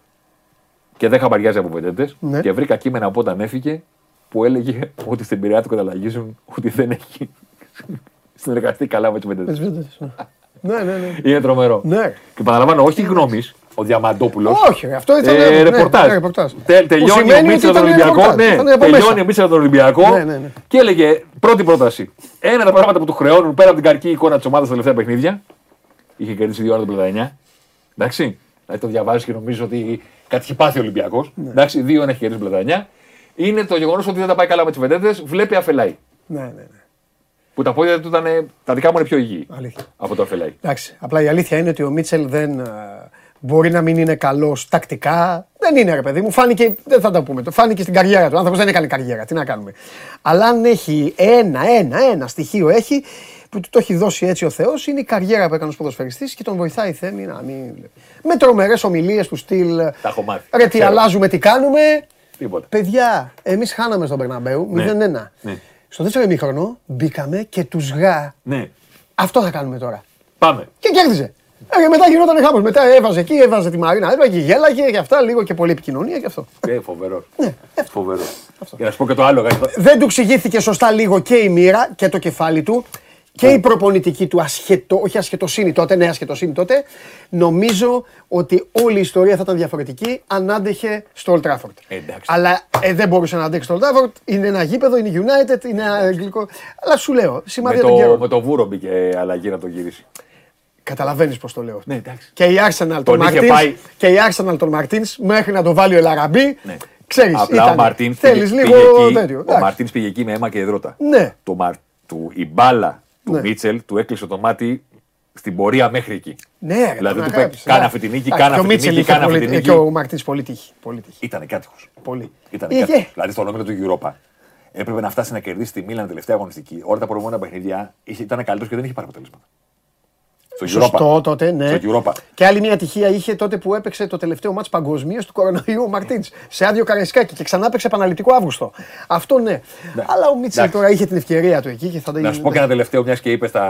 και δεν χαμπαριάζει από βεντέτε. Ναι. Και βρήκα κείμενα από όταν έφυγε που έλεγε ότι στην Πειραιά του καταλαγίζουν ότι δεν έχει συνεργαστεί καλά με τους βεντέτε. Ναι, ναι, ναι. Είναι τρομερό. Ναι. Και παραλαμβάνω, όχι γνώμης, ο Διαμαντόπουλος. Όχι, ρε, αυτό ήταν Ε, ναι, ρεπορτάζ. ναι, ρεπορτάζ. Τε- Που τελειώνει ο σημαίνει Μίτσελ ότι τον ήταν Ολυμπιακός. ρεπορτάζ, Ναι, ήταν από τελειώνει μέσα. ο Μίτσελ τον Ολυμπιακός. Ναι, ναι, ναι. Και έλεγε πρώτη πρόταση. Ένα από τα πράγματα που του χρεώνουν πέρα από την καρκή εικόνα της ομάδας στα τελευταία παιχνίδια. Είχε κερδίσει δύο ώρα το 89. Εντάξει. Δηλαδή το διαβάζεις και νομίζω ότι κάτι έχει πάθει ο Ολυμπιακός. Ναι. Εντάξει, δύο ένα έχει κερδίσει το 89. Είναι το γεγονός ότι δεν τα πάει καλά με τις βεντέτε. Βλέπει αφελάει. Ναι, ναι, ναι. Που τα πόδια του ήταν. Τα δικά μου είναι πιο υγιή Αλήθεια. από το αφελάει. Εντάξει, απλά η αλήθεια είναι ότι ο Μίτσελ δεν ε, μπορεί να μην είναι καλός τακτικά. Δεν είναι ρε παιδί μου. Φάνηκε, δεν θα τα πούμε. Το φάνηκε στην καριέρα του. Ο άνθρωπος δεν έκανε καριέρα. Τι να κάνουμε. Αλλά αν έχει ένα, ένα, ένα στοιχείο έχει που του το έχει δώσει έτσι ο Θεός, είναι η καριέρα που έκανε ως ποδοσφαιριστής και τον βοηθάει η Θέμη να μην. βλέπει. Με τρομερές ομιλίες του στυλ. Τα έχω μάθει. Ρε, τι Ξέρω. αλλάζουμε, τι κάνουμε. Τίποτα. Παιδιά, εμείς χάναμε στον Περναμπέου 0-1. Ναι. Στο δεύτερο ημίχρονο μπήκαμε και τους γα. Ναι. Αυτό θα κάνουμε τώρα. Πάμε. Και κέρδιζε. Ε, και μετά γινόταν χάμος. Μετά έβαζε εκεί, έβαζε τη Μαρίνα. Έβαζε και γέλαγε και αυτά, λίγο και πολλή επικοινωνία και αυτό. Ε, φοβερό. Ναι, Φοβερό. Για να σου πω και το άλλο. γάι. Δεν του εξηγήθηκε σωστά λίγο και η μοίρα και το κεφάλι του και η προπονητική του ασχετο, όχι ασχετοσύνη τότε, ναι, ασχετοσύνη τότε. Νομίζω ότι όλη η ιστορία θα ήταν διαφορετική αν άντεχε στο Old Trafford. Εντάξει. Αλλά ε, δεν μπορούσε να αντέξει στο Old Trafford. Είναι ένα γήπεδο, είναι United, είναι αγγλικό. Αλλά σου λέω, Με σημαδεύει τον το, καιρό. με το βούρο μπήκε αλλαγή να το γυρίσει. Καταλαβαίνεις πώς το λέω. Ναι, εντάξει. Και η Arsenal τον Τον είχε Μαρτίν. πάει. Και η Arsenal τον Μαρτίν μέχρι να το βάλει ο Ελαραμπή. Ναι. Ξέρεις, Απλά ήταν. ο Μαρτίν Θέλεις πήγε, λίγο πήγε εκεί, τέτοιο. ο Εντάξει. Μαρτίν πήγε εκεί με αίμα και υδρότα. Ναι. Το Μαρ, του, η μπάλα του Ναι. Μίτσελ του έκλεισε το μάτι στην πορεία μέχρι εκεί. Ναι, ρε, Δηλαδή, τον του είπε, αγάπησε. κάνε Ναι. αυτή τη νίκη, Εντάξει, κάνε και ο αυτή τη Μίτσελ νίκη, είχε κάνε αυτή πολύ- τη νίκη. Και ο Μαρτίν πολύ τύχη. Πολύ τύχη. Ήταν κάτοικος. Πολύ. Ήταν Είχε. κάτοικος. Δηλαδή στον όμιλο του Europa έπρεπε να φτάσει να κερδίσει τη Μίλαν τελευταία αγωνιστική. Όλα τα προηγούμενα παιχνίδια είχε- ήταν καλύτερος και δεν είχε πάρει αποτελέσματα. Στο Σωστό Europa. τότε, ναι. Στο Europa. Και άλλη μια ατυχία είχε τότε που έπαιξε το τελευταίο μάτς παγκοσμίως του κορονοϊού ο Μαρτίν. Σε άδειο καρεσκάκι και ξανά έπαιξε επαναληπτικό Αύγουστο. Αυτό ναι. Αλλά ο Μίτσελ Εντάξει. τώρα είχε την ευκαιρία του εκεί και θα το Να σου πω και ένα τελευταίο, μιας και είπες στα,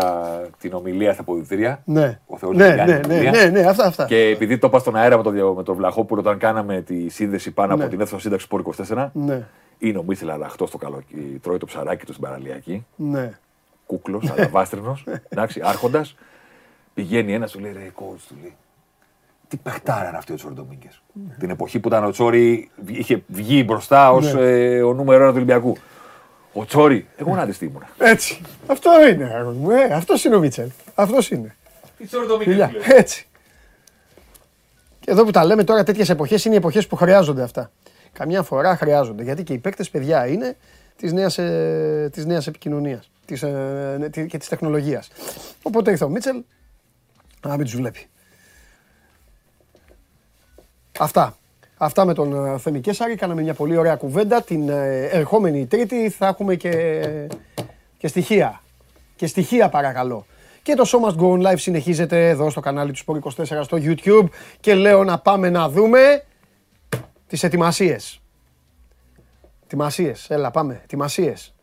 την ομιλία στα αποδητήρια. Ναι. Ο Θεός Ναι, την κάνει ναι, την ναι, ομιλία. ναι, ναι, αυτά, αυτά. Και επειδή το είπα στον αέρα με τον με το Βλαχόπουλο όταν κάναμε τη σύνδεση πάνω Ναι. από την αίθουσα σύνταξης Σπόρ 24, Ναι, είναι ο Μίτσελ Αραχτό το καλοκαίρι, τρώει το ψαράκι του στην παραλιακή. ναι. Κούκλος, αλαβάστρινος, εντάξει, άρχοντας. Πηγαίνει ένας, του λέει ρε, coach, του λέει. Τι παιχτάρα είναι αυτή ο Τσόρι Ντομίνγκες. Την εποχή που ήταν ο Τσόρι, είχε βγει μπροστά ως Ναι. ο νούμερο ένα του Ολυμπιακού. Ο Τσόρι, εγώ να τη ήμουνα. Έτσι. Αυτό είναι, αγόρι μου. Ε, αυτός είναι ο Μίτσελ. Αυτός είναι. Τι Τσόρι Φιλιά. Έτσι. Και εδώ που τα λέμε τώρα, τέτοιες εποχές είναι οι εποχές που χρειάζονται αυτά. Καμιά φορά χρειάζονται. Γιατί και οι παίκτες, παιδιά, είναι της νέας της νέας επικοινωνίας της, ε, ναι, τη- και της τεχνολογίας. Οπότε ήρθε ο Μίτσελ να μην τους βλέπει. Αυτά. Αυτά με τον ε, Θέμη Κέσσαρη. Κάναμε μια πολύ ωραία κουβέντα. Την ε, ερχόμενη Τρίτη θα έχουμε και, και στοιχεία. Και στοιχεία παρακαλώ. Και το Show Must Go On Live συνεχίζεται εδώ στο κανάλι του Sport 24 στο YouTube και λέω να πάμε να δούμε τις ετοιμασίες. Ετοιμασίες, έλα πάμε, ετοιμασίες.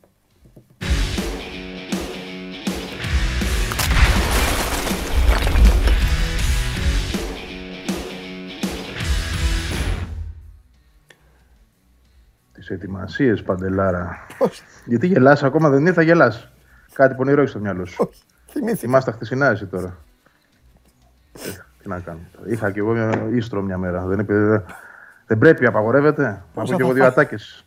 Τις ετοιμασίες, Παντελάρα. Πώς, Γιατί γελάς, ακόμα δεν ήρθα, γελάς. Κάτι πονηρό έχεις στο μυαλό σου. όχι, θυμήθηκα. Θυμάσαι τα χθεσινά εσύ τώρα. Ε, τι να κάνω. τώρα. Είχα κι εγώ μια ίστρο μια μέρα. Δεν, είπε- δεν πρέπει, απαγορεύεται. Να Πόσα πω κι θα εγώ δύο φας; ατάκες.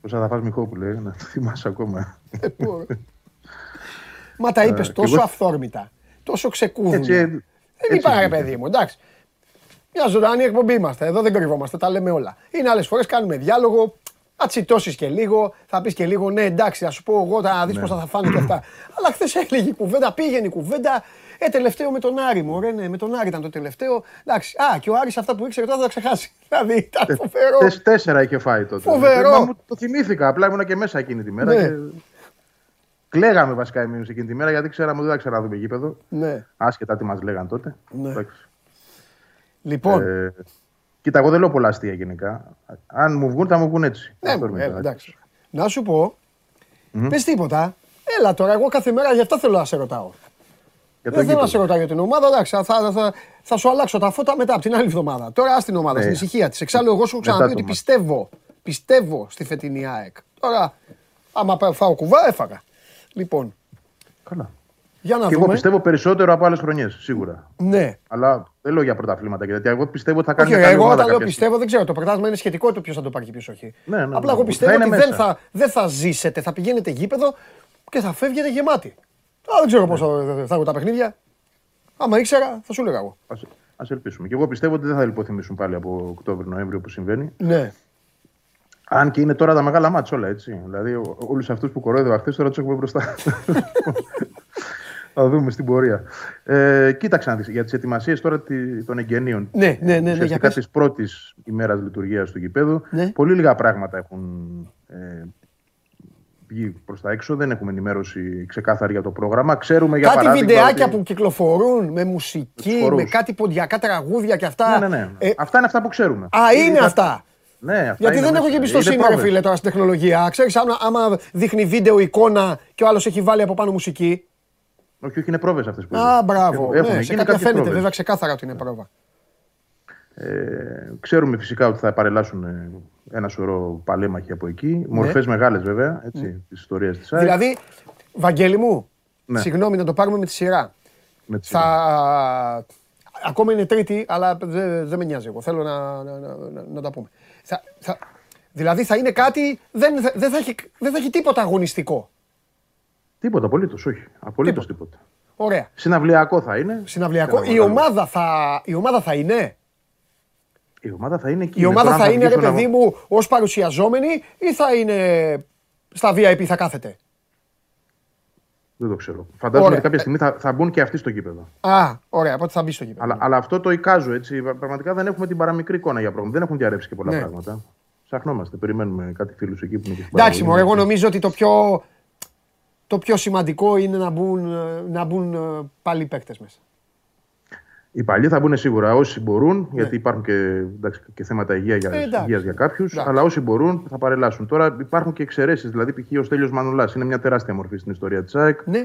Πόσα θα φας Μιχόπουλε, ε, να το θυμάσαι ακόμα. Δεν μπορώ. Μα τα είπες και τόσο εγώ- αυθόρμητα, τόσο ξεκούδουνα. Έτσι, ε, Δεν έτσι είπα ρε είναι. παιδί μου, εντάξει. Μια ζωντανή εκπομπή είμαστε. Εδώ δεν κρυβόμαστε, τα λέμε όλα. Είναι άλλες φορές κάνουμε διάλογο, θα τσιτώσεις και λίγο, θα πεις και λίγο ναι, εντάξει, θα σου πω εγώ, θα Ναι. δει πώς θα, θα φάνε και αυτά. Αλλά χθες έλεγε η κουβέντα, πήγαινε η κουβέντα. Ε, τελευταίο με τον Άρη μου. Ωραία, ναι, με τον Άρη ήταν το τελευταίο. Εντάξει. Α, και ο Άρης αυτά που ήξερε τώρα θα τα ξεχάσει. Δηλαδή ήταν φοβερό. Τεσ- τέσσερα είχε φάει τότε. Φοβερό. Ε, μα μου το θυμήθηκα. Απλά ήμουν και μέσα εκείνη τη μέρα. Ναι. Και... Κλαίγαμε βασικά εμείς εκείνη τη μέρα γιατί ξέραμε ότι δεν θα ξαναδούμε γήπεδο. Ναι. Άσχετα τι μας λέγαν τότε. Ναι. Εντάξει. Λοιπόν, Ε, κοίτα, εγώ δεν λέω πολλά αστεία γενικά. Αν μου βγουν, θα μου βγουν έτσι. ναι, Αυτό μου, είναι έλα, το- εντάξει. Να σου πω, πες τίποτα. Έλα τώρα, εγώ κάθε μέρα γι' αυτό θέλω να σε ρωτάω. Για το Δεν θέλω να γήπεδο. σε ρωτάω για την ομάδα, εντάξει, θα, θα, θα, θα σου αλλάξω τα φώτα μετά από την άλλη εβδομάδα. Τώρα ας την ομάδα, Ναι. στην ησυχία της. Εξάλλου, εγώ σου έχω Μετά ξαναπεί το ότι μάτς. πιστεύω, πιστεύω στη φετινή ΑΕΚ. Τώρα, άμα πα- φάω κουβά, έφαγα. Λοιπόν, Καλά. Για να Και εγώ δούμε. πιστεύω περισσότερο από άλλες χρονιές, σίγουρα. Ναι. Αλλά δεν λέω για πρωταθλήματα γιατί εγώ πιστεύω ότι θα κάνει Όχι, μια καλή εγώ ομάδα όταν λέω κάποια πιστεύω, δεν ξέρω. Το πρωτάθλημα είναι σχετικό το ποιος θα το πάρει και ποιος όχι. Ναι, ναι, Απλά ναι. εγώ Θα πιστεύω είναι ότι δεν μέσα. θα, δεν θα ζήσετε. Θα πηγαίνετε γήπεδο και θα φεύγετε γεμάτοι. Α, δεν ξέρω πώ θα, θα έχουν τα παιχνίδια. Άμα ήξερα, θα σου έλεγα εγώ. Ας, ας ελπίσουμε. Και εγώ πιστεύω ότι δεν θα λιποθυμήσουν πάλι από Οκτώβριο-Νοέμβριο που συμβαίνει. Ναι. Αν και είναι τώρα τα μεγάλα μάτια όλα έτσι. Δηλαδή, όλους αυτούς που κορόιδευα χθες τώρα τους έχουμε μπροστά. Θα δούμε στην πορεία. Ε, κοίταξε να δεις, για τις ετοιμασίες τώρα τη- των εγγενείων. Ναι, ναι, ναι, ναι, για Ουσιαστικά πες. της πρώτης ημέρας λειτουργίας του γηπέδου. Ναι. Πολύ λίγα πράγματα έχουν ε, βγει προς τα έξω. Δεν έχουμε ενημέρωση ξεκάθαρη για το πρόγραμμα. Ξέρουμε για κάτι παράδειγμα. βιντεάκια ότι- που κυκλοφορούν με μουσική, Τους χορούς. με κάτι ποντιακά τραγούδια και αυτά. Ναι, ναι, ναι. Ε, Αυτά είναι αυτά που ξέρουμε. α, είναι τα- αυτά. Ναι, αυτά Γιατί είναι δεν έχω μέσα. και εμπιστοσύνη, Είναι ρε πρόβες. φίλε, τώρα στην τεχνολογία. Ξέρεις, άμα, άμα δείχνει βίντεο εικόνα και ο άλλος έχει βάλει από πάνω μουσική. Όχι, όχι, είναι πρόβες αυτές που Α, μπράβο. Έχουν- Ναι, έχουν σε γίνει κάποια κάποιες φαίνεται πρόβες. βέβαια ξεκάθαρα ότι είναι πρόβα. Ε, ξέρουμε φυσικά ότι θα παρελάσουν ε, ένα σωρό παλέμαχοι από εκεί. Μορφές μεγάλες βέβαια έτσι, της ιστορίας της ΑΕΚ. Ναι. Δηλαδή, Βαγγέλη μου, Ναι. συγγνώμη να το πάρουμε με τη σειρά. με τη Θα... Ακόμα είναι τρίτη, αλλά δεν δεν με νοιάζει εγώ. Θέλω να, να, να, να- να τα πούμε. Θα, θα, δηλαδή θα είναι κάτι, δεν, θα- δεν, θα έχει, δεν θα έχει τίποτα αγωνιστικό. Τίποτα, απολύτως, όχι. Απολύτως τίποτα. Ωραία. Συναυλιακό θα είναι. Συναυλιακό. Ένα Η μεγάλο. ομάδα, θα, η ομάδα θα είναι; Η ομάδα θα είναι εκεί. Η ομάδα θα είναι, ρε παιδί μου, ως παρουσιαζόμενη ή θα είναι στα VIP θα κάθεται; Δεν το ξέρω. Φαντάζομαι ότι κάποια στιγμή θα, θα μπουν και αυτοί στο γήπεδο. Α, ωραία, οπότε θα μπει στο γήπεδο. Αλλά, αλλά αυτό το εικάζω έτσι. Πραγματικά δεν έχουμε την παραμικρή εικόνα για πρόγραμμα. Δεν έχουν διαρρεύσει και πολλά ναι. πράγματα. Ψαχνόμαστε, περιμένουμε κάτι φίλους εκεί που είναι και Εντάξει, μου, εγώ νομίζω ότι το πιο, το πιο σημαντικό είναι να μπουν, να μπουν ε, πάλι οι παίκτες μέσα. Οι παλιοί θα μπουν σίγουρα όσοι μπορούν, ναι. γιατί υπάρχουν και, εντάξει, και θέματα υγεία για, ε, υγείας για κάποιους. Αλλά όσοι μπορούν θα παρελάσουν. Τώρα υπάρχουν και εξαιρέσεις. Δηλαδή, π.χ. ο Στέλιος Μανουλάς είναι μια τεράστια μορφή στην ιστορία της ΑΕΚ. Ναι.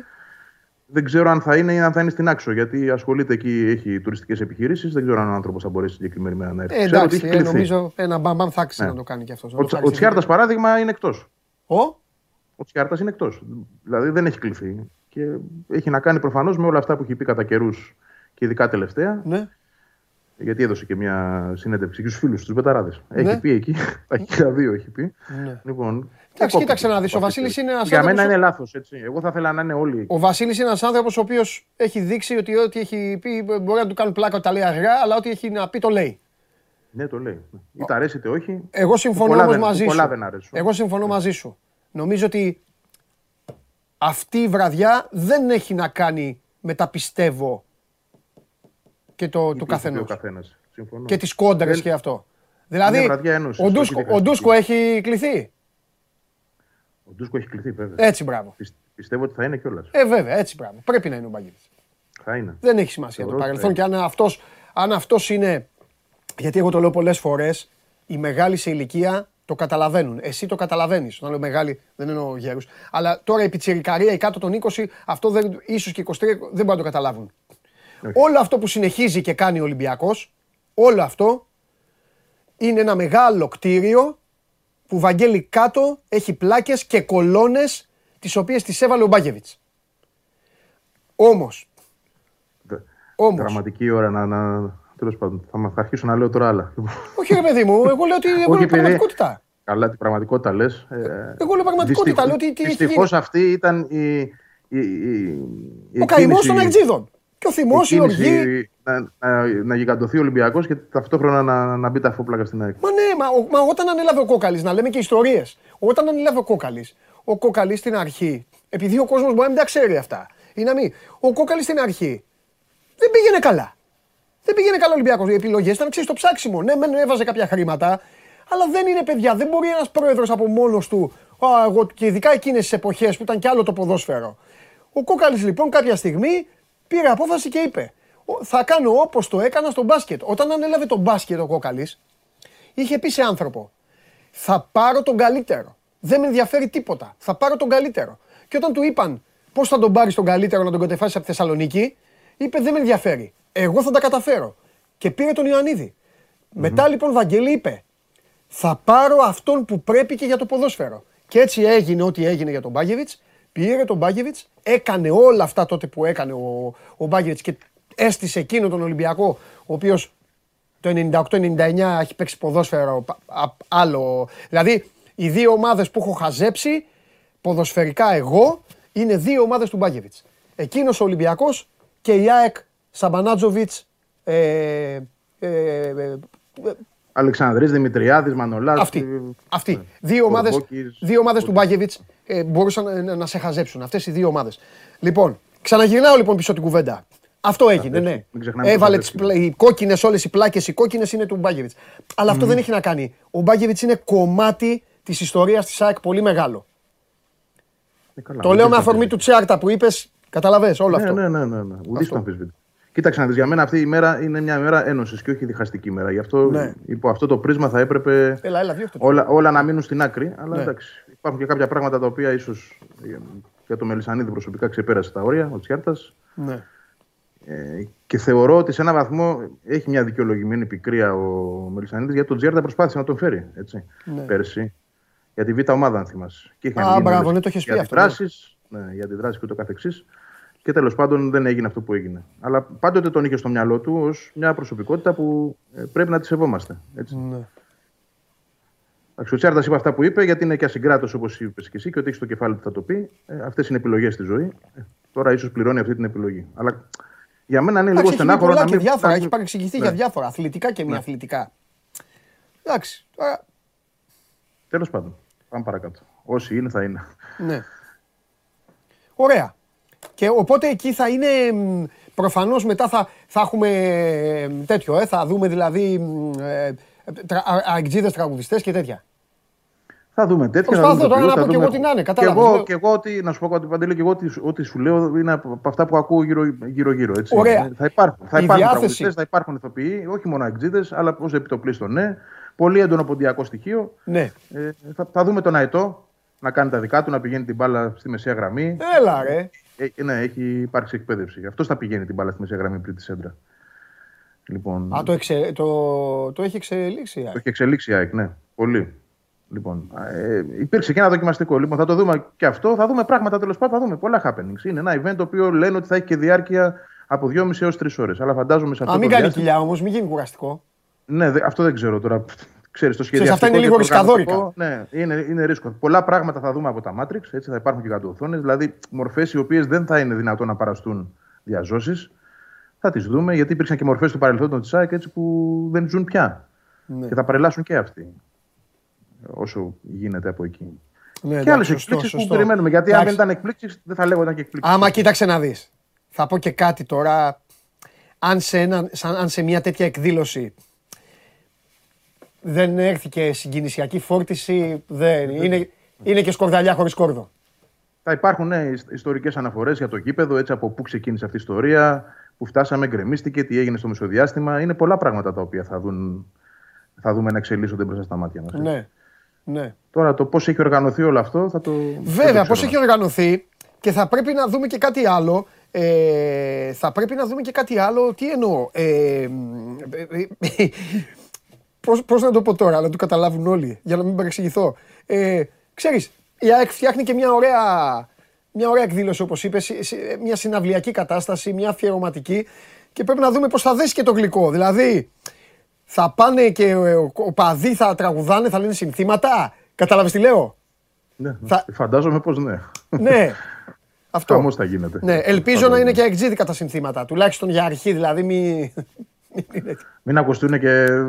Δεν ξέρω αν θα είναι ή αν θα είναι στην άξο, γιατί ασχολείται εκεί, έχει τουριστικές επιχειρήσεις. Δεν ξέρω αν ο άνθρωπος θα μπορέσει συγκεκριμένη μέρα να έρθει. Ε, εντάξει, ε, νομίζω ένα μπαμπαμ θα άξει ναι. να το κάνει κι αυτός. Ο, ο, ο Τσιάρτας, παράδειγμα, είναι εκτός. Ο, ο Τσιάρτας είναι εκτός. Δηλαδή δεν έχει κληθεί. Και έχει να κάνει προφανώς με όλα αυτά που έχει πει κατά καιρούς και ειδικά τελευταία. Ναι. Γιατί έδωσε και μια συνέντευξη και στους φίλους τους Μπεταράδες. Ναι. Έχει πει εκεί. Τα χίλια δύο έχει πει. Ναι. Λοιπόν, Εντάξει, κοίταξε να δεις. Ο Βασίλης είναι ένας Για μένα είναι λάθος. Εγώ θα ήθελα να είναι όλοι. Ο Βασίλης είναι ένας άνθρωπος ο οποίος έχει δείξει ότι ό,τι έχει πει μπορεί να του κάνουν πλάκα τα λέει αργά, αλλά ό,τι έχει να πει το λέει. Ναι, το λέει. Είτε αρέσει είτε όχι. Εγώ συμφωνώ όμως μαζί σου. Εγώ συμφωνώ μαζί σου. Νομίζω ότι αυτή η βραδιά δεν έχει να κάνει με τα πιστεύω και το, του καθενός. Και τις κόντρες και αυτό. Δηλαδή, ο, Ντούσκο, ο Ντούσκο έχει κληθεί. Ο Ντούσκο έχει κληθεί, βέβαια. Έτσι, μπράβο. πιστεύω ότι θα είναι κιόλας. Ε, βέβαια, έτσι, μπράβο. Πρέπει να είναι ο Μπαγκίδη. Θα είναι. Δεν έχει σημασία το παρελθόν. Και αν αυτό αν αυτός είναι. Γιατί εγώ το λέω πολλές φορές, οι μεγάλοι σε ηλικία το καταλαβαίνουν. Εσύ το καταλαβαίνεις. Όταν λέω μεγάλοι, δεν εννοώ γέρους. Αλλά τώρα η πιτσιρικαρία, οι κάτω των 20, αυτό δεν, ίσως και 23 δεν μπορούν να το καταλάβουν. Όλο αυτό που συνεχίζει και κάνει ο Ολυμπιακός, όλο αυτό είναι ένα μεγάλο κτίριο που βαγγέλει κάτω, έχει πλάκες και κολόνες τις οποίες τις έβαλε ο Μπάγεβιτς. Όμως, όμως. Δραματική ώρα να, να, Τέλος πάντων, θα, θα αρχίσω να λέω τώρα άλλα. Όχι, ρε παιδί μου, εγώ λέω ότι εγώ λέω πραγματικότητα. Καλά, την πραγματικότητα λες. εγώ λέω πραγματικότητα. Δυστυχώ αυτή ήταν η. η, η, η ο καημός των Αγτζίδων. Και ο θυμός, η οργή. Να, να, να γιγαντωθεί ο Ολυμπιακός και ταυτόχρονα να, να μπει τα φόπλακα στην ΑΕΚ. Μα ναι, μα, μα όταν ανέλαβε ο Κόκαλης, να λέμε και ιστορίες. Όταν ανέλαβε ο Κόκαλης, ο Κόκαλης στην αρχή, επειδή ο κόσμος μπορεί να μην τα ξέρει αυτά, ή να μην. Ο Κόκαλης στην αρχή δεν πήγαινε καλά. Δεν πήγαινε καλά ο Ολυμπιακός. Οι επιλογές ήταν ξέρεις το ψάξιμο. Ναι, μεν έβαζε κάποια χρήματα, αλλά δεν είναι παιδιά. Δεν μπορεί ένας πρόεδρος από μόνος του. Α, εγώ, και ειδικά εκείνες τις εποχές που ήταν κι άλλο το ποδόσφαιρο. Ο Κόκαλης λοιπόν κάποια στιγμή πήρε απόφαση και είπε: Θα κάνω όπως το έκανα στο μπάσκετ. Όταν ανέλαβε το μπάσκετ ο Κόκαλης, είχε πει σε άνθρωπο: Θα πάρω τον καλύτερο. Δεν με ενδιαφέρει τίποτα. Θα πάρω τον καλύτερο. Και όταν του είπαν πώς θα τον πάρεις τον καλύτερο να τον κατεφάσεις από τη Θεσσαλονίκη, είπε: Δεν με ενδιαφέρει. Εγώ θα τα καταφέρω. Και πήρε τον ιωαννιδη Μετά λοιπόν Βαγγέλη είπε: Θα πάρω αυτόν που πρέπει και για το ποδόσφαιρο. Και έτσι έγινε ό,τι έγινε για τον Μπάγεβιτ Πήρε τον Μπάγκεβιτς, έκανε όλα αυτά τότε που έκανε ο, ο Μπάγκεβιτς και έστησε εκείνο τον Ολυμπιακό, ο οποίος το 98-99 έχει παίξει ποδόσφαιρο άλλο. Δηλαδή, οι δύο ομάδες που έχω χαζέψει, ποδοσφαιρικά εγώ, είναι δύο ομάδες του Μπάγκεβιτς. Εκείνος ο Ολυμπιακός και η ΑΕΚ Σαμπανάτζοβιτς. Ε, ε, ε, Αλεξανδρής, Δημητριάδης, Μανολάς. Αυτοί. Αυτοί. Ναι. Δύο ομάδες, δύο ομάδες του Μπάγεβιτς ε, μπορούσαν να, να σε χαζέψουν. Αυτές οι δύο ομάδες. Λοιπόν, ξαναγυρνάω λοιπόν πίσω την κουβέντα. Αυτό έγινε, ναι. Έβαλε τις πλα... οι κόκκινες, όλες οι πλάκες, οι κόκκινες είναι του Μπάγεβιτς. Αλλά αυτό δεν έχει να κάνει. Ο Μπάγεβιτς είναι κομμάτι της ιστορίας της ΑΕΚ πολύ μεγάλο. Ε, καλά, το λέω με αφορμή του Τσιάρτα που είπες, καταλαβες όλο ναι, αυτό. Ναι, ναι, ναι. ναι. Ουδής το αμφισβήτη. Κοίταξε να δεις, για μένα αυτή η μέρα είναι μια μέρα ένωσης και όχι διχαστική μέρα. Γι' αυτό ναι. υπό αυτό το πρίσμα θα έπρεπε έλα, έλα, όλα, όλα να μείνουν στην άκρη. Αλλά ναι. εντάξει, υπάρχουν και κάποια πράγματα τα οποία ίσως για το Μελισανίδη προσωπικά ξεπέρασε τα όρια, ο Τσιάρτας. Ναι. Ε, και θεωρώ ότι σε έναν βαθμό έχει μια δικαιολογημένη πικρία ο Μελισανίδης γιατί τον Τζιάρτα προσπάθησε να τον φέρει έτσι, ναι. πέρσι. Για τη β' ομάδα, αν θυμάσαι. Και Α, μπράβο, ναι, το έχει πει αυτό. Ναι. ναι, για αντιδράσεις και το καθεξής. Και τέλος πάντων δεν έγινε αυτό που έγινε. Αλλά πάντοτε τον είχε στο μυαλό του ως μια προσωπικότητα που ε, πρέπει να τη σεβόμαστε. Έτσι. Ναι. Ο Τσάρτας είπε αυτά που είπε, γιατί είναι και ασυγκράτος όπως είπες και εσύ, και ότι έχει το κεφάλι που θα το πει. Ε, Αυτές είναι επιλογές στη ζωή. Ε, τώρα ίσως πληρώνει αυτή την επιλογή. Αλλά για μένα είναι λίγο στενάχωρο να μην. Διάφορα, έχει παρεξηγηθεί ναι. για διάφορα, αθλητικά και μη ναι. αθλητικά. Εντάξει. Τώρα... Τέλος πάντων. Πάμε παρακάτω. Όσοι είναι, θα είναι. Ναι. Ωραία. Και οπότε εκεί θα είναι. Προφανώς μετά θα, θα έχουμε τέτοιο, ε, θα δούμε δηλαδή ε, τραγουδιστέ τραγουδιστές και τέτοια. Θα δούμε τέτοια. Προσπαθώ τώρα να πω και εγώ τι να είναι. Κατάλαβα. Και εγώ, και εγώ ότι, να σου πω κάτι παντελή, και εγώ ότι, ό,τι σου λέω είναι από αυτά που ακούω γύρω-γύρω. Ωραία. Θα υπάρχουν, θα υπάρχουν τραγουδιστές, θα υπάρχουν ηθοποιοί, όχι μόνο αεξίδες, αλλά ως επιτοπλίστων, ναι. Πολύ έντονο ποντιακό στοιχείο. Ναι. Ε, θα, θα δούμε τον Αετό να κάνει τα δικά του, να πηγαίνει την μπάλα στη μεσαία γραμμή. Έλα, ρε. Ε, ναι, έχει υπάρξει εκπαίδευση. Αυτό θα πηγαίνει την μπάλα στη μεσαία γραμμή πριν τη σέντρα. Λοιπόν, Α, το, εξε, το, το έχει εξελίξει. Το έχει εξελίξει η ΑΕΚ, ναι. Πολύ. Λοιπόν, ε, υπήρξε και ένα δοκιμαστικό. Λοιπόν, θα το δούμε και αυτό. Θα δούμε πράγματα τέλος πάντων. Θα δούμε πολλά happenings. Είναι ένα event το οποίο λένε ότι θα έχει και διάρκεια από 2,5 έως 3 ώρες. Αλλά φαντάζομαι σε αυτό. Α, μην κάνει κοιλιά όμως, μην γίνει κουραστικό. Ναι, αυτό δεν ξέρω τώρα. Ξέρεις, το σχέδιο. αυτά είναι λίγο ρισκαδόρικα. Ναι, είναι, είναι ρίσκο. Πολλά πράγματα θα δούμε από τα Matrix. Έτσι θα υπάρχουν και κάτω οθόνε. Δηλαδή, μορφές οι οποίες δεν θα είναι δυνατόν να παραστούν διαζώσεις. Θα τις δούμε γιατί υπήρξαν και μορφές του παρελθόντων της ΑΕΚ που δεν ζουν πια. Ναι. Και θα παρελάσουν και αυτοί όσο γίνεται από εκεί. Ναι, και άλλες εκπλήξεις που περιμένουμε. Γιατί αν δεν ήταν εκπλήξεις, δεν θα λέγονταν και εκπλήξεις. Άμα κοίταξε να δεις. Θα πω και κάτι τώρα. Αν σε, ένα, σαν, αν σε μια τέτοια εκδήλωση δεν έρθει και συγκινησιακή φόρτιση, δεν, είναι, είναι και σκορδαλιά χωρίς κόρδο. Θα υπάρχουν ναι, ιστορικές αναφορές για το γήπεδο, έτσι από πού ξεκίνησε αυτή η ιστορία, που φτάσαμε, γκρεμίστηκε, τι έγινε στο μεσοδιάστημα. Είναι πολλά πράγματα τα οποία θα, δουν, θα δούμε να εξελίσσονται μπροστά στα μάτια μας. Ναι. Ναι. Τώρα το πώς έχει οργανωθεί όλο αυτό θα το. Βέβαια, πώς έχει οργανωθεί και θα πρέπει να δούμε και κάτι άλλο. Ε, θα πρέπει να δούμε και κάτι άλλο. Τι εννοώ. Ε, ε, ε πώς, πώς να το πω τώρα, να το καταλάβουν όλοι, για να μην παρεξηγηθώ. Ε, ξέρεις, η ΑΕΚ φτιάχνει και μια ωραία, μια ωραία εκδήλωση, όπως είπες, μια συναυλιακή κατάσταση, μια αφιερωματική και πρέπει να δούμε πώς θα δέσει και το γλυκό. Δηλαδή, θα πάνε και ο παδί θα τραγουδάνε, θα λένε συνθήματα. Κατάλαβες τι λέω; Ναι, θα... φαντάζομαι πως ναι. Ναι. Αυτό. Όμως θα γίνεται. Ναι, ελπίζω να είναι και εξήδικα τα συνθήματα. Τουλάχιστον για αρχή, δηλαδή μη... Μην ακουστούν και. Ε,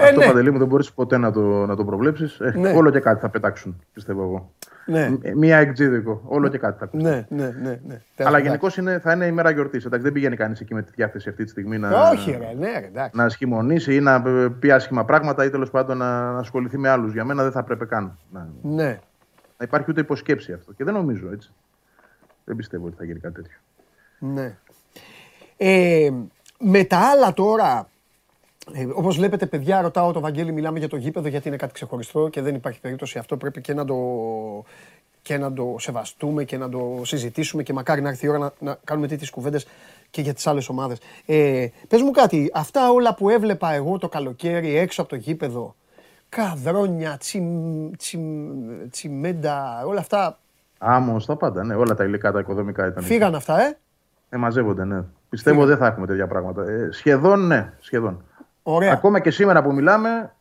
αυτό ναι. παντελή μου δεν μπορείς ποτέ να το, να το προβλέψεις. Ε, ναι. Όλο και κάτι θα πετάξουν, πιστεύω εγώ. Ναι. Μία εξήδικο. Όλο και κάτι θα ακούσουν. Ναι, ναι, ναι, ναι. Αλλά γενικώς θα είναι η μέρα γιορτής. Δεν πηγαίνει κανείς εκεί με τη διάθεση αυτή τη στιγμή να, Όχι, ρε, ναι, εντάξει. να σχημονήσει ή να πει άσχημα πράγματα ή τέλος πάντων να, να ασχοληθεί με άλλους. Για μένα δεν θα πρέπει καν. Να, ναι. να υπάρχει ούτε υποσκέψη αυτό. Και δεν νομίζω έτσι. Δεν πιστεύω ότι θα γίνει κάτι τέτοιο. Ναι. Ε, με τα άλλα τώρα, ε, Όπως βλέπετε, παιδιά, ρωτάω το Βαγγέλη, μιλάμε για το γήπεδο γιατί είναι κάτι ξεχωριστό και δεν υπάρχει περίπτωση αυτό. Πρέπει και να το, και να το σεβαστούμε και να το συζητήσουμε και μακάρι να έρθει η ώρα να, να κάνουμε τέτοιες κουβέντες και για τις άλλες ομάδες. Ε, Πες μου κάτι, αυτά όλα που έβλεπα εγώ το καλοκαίρι έξω από το γήπεδο, καδρόνια, τσιμ, τσιμ, τσιμέντα, όλα αυτά. Άμμος, τα πάντα, ναι, όλα τα υλικά, τα οικοδομικά ήταν. Φύγαν αυτά, ε; Ε, μαζεύονται, ναι. Πιστεύω ότι δεν θα έχουμε τέτοια πράγματα. Ε, σχεδόν ναι, σχεδόν. Ωραία. Ακόμα και σήμερα που μιλάμε,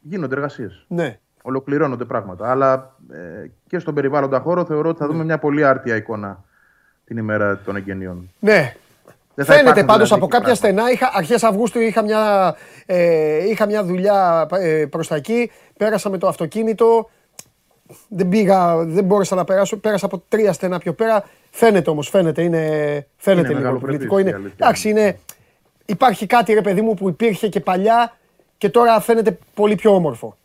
γίνονται εργασίες. Ναι. Ολοκληρώνονται πράγματα. Αλλά ε, και στον περιβάλλοντα χώρο θεωρώ ότι θα δούμε ναι. μια πολύ άρτια εικόνα την ημέρα των εγγενειών. Ναι. Δεν Φαίνεται πάντως δηλαδή από κάποια στενά. Είχα, αρχές Αυγούστου είχα μια, ε, είχα μια δουλειά ε, προς τα εκεί. Πέρασα με το αυτοκίνητο. Δεν πήγα, δεν μπόρεσα να περάσω. Πέρασα από τρία στενά πιο πέρα. Φαίνεται όμως, φαίνεται, είναι, φαίνεται είναι λίγο προβλητικό. Είναι, εντάξει, είναι, υπάρχει κάτι ρε παιδί μου που υπήρχε και παλιά και τώρα φαίνεται πολύ πιο όμορφο.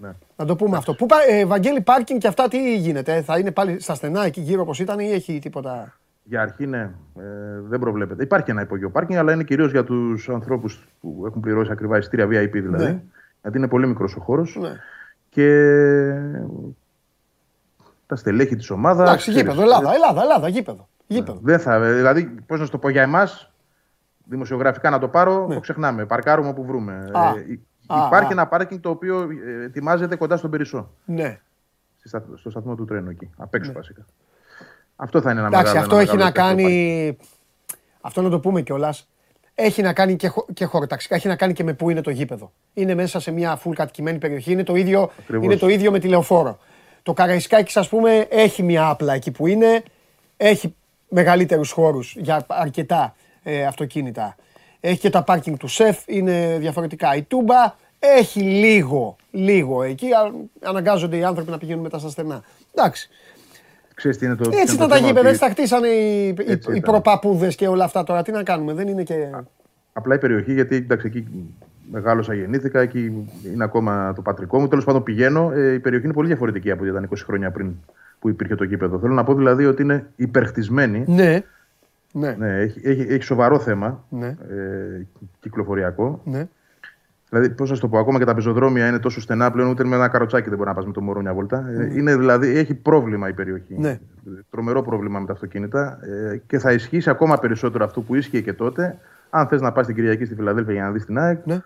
Ναι. Να το πούμε αυτό. Πού, ε, Βαγγέλη, πάρκινγκ και αυτά τι γίνεται, θα είναι πάλι στα στενά εκεί γύρω όπως ήταν ή έχει τίποτα; Για αρχή ναι, ε, δεν προβλέπεται. Υπάρχει ένα υπογείο πάρκινγκ, αλλά είναι κυρίως για τους ανθρώπους που έχουν πληρώσει ακριβά εισιτήρια VIP δηλαδή. Ναι. Γιατί είναι πολύ μικρός ο χώρος. Ναι. Και τα στελέχη της ομάδας. Εντάξει, γήπεδο, Ελλάδα, Ελλάδα, Ελλάδα, γήπεδο. γήπεδο. Δεν θα, δηλαδή, πώς να σου το πω για εμάς, δημοσιογραφικά να το πάρω, ναι. το ξεχνάμε. Παρκάρουμε όπου βρούμε. Α, ε, υπάρχει α, ένα πάρκινγκ το οποίο ε, ετοιμάζεται κοντά στον Περισσό. Ναι. Στο σταθμό του τρένου εκεί. Απ' έξω ναι. βασικά. Αυτό θα είναι ένα Εντάξει, μεγάλο. Αυτό έχει να κάνει. Αυτό να το πούμε κιόλας. Έχει να κάνει και, χω... και χωροταξικά, έχει να κάνει και με πού είναι το γήπεδο. Είναι μέσα σε μια full κατοικημένη περιοχή. Είναι το ίδιο, είναι το ίδιο με τηλεοφόρο. Το Καραϊσκάκης, ας πούμε, έχει μια άπλα εκεί που είναι. Έχει μεγαλύτερους χώρους για αρκετά ε, αυτοκίνητα. Έχει και τα πάρκινγκ του ΣΕΦ, είναι διαφορετικά. Η Τούμπα Έχει λίγο, λίγο εκεί. Αναγκάζονται οι άνθρωποι να πηγαίνουν μετά στα στενά. Εντάξει. Ξέρεις τι είναι το, έτσι ήταν τα γήπεδα, έτσι τα χτίσανε οι, οι, οι προπαπούδες και όλα αυτά τώρα. Τι να κάνουμε, δεν είναι και. Απλά η περιοχή, γιατί εντάξει, εκεί μεγάλωσα, γεννήθηκα, εκεί είναι ακόμα το πατρικό μου. Τέλος πάντων πηγαίνω. Ε, η περιοχή είναι πολύ διαφορετική από ό,τι ήταν 20 χρόνια πριν που υπήρχε το γήπεδο. Θέλω να πω δηλαδή ότι είναι υπερχτισμένη. Ναι. Ναι. ναι έχει, έχει, έχει σοβαρό θέμα ναι. ε, κυκλοφοριακό. Ναι. Δηλαδή, πώς να το πω, ακόμα και τα πεζοδρόμια είναι τόσο στενά πλέον, ούτε με ένα καροτσάκι δεν μπορεί να πας με το μωρό μια βόλτα. Ε, ναι. Είναι, δηλαδή, έχει πρόβλημα η περιοχή. Ναι. Τρομερό πρόβλημα με τα αυτοκίνητα. Ε, και θα ισχύσει ακόμα περισσότερο αυτό που ίσχυε και τότε, αν θες να πας την Κυριακή στη Φιλαδέλφια για να δεις την ΑΕΚ, ναι.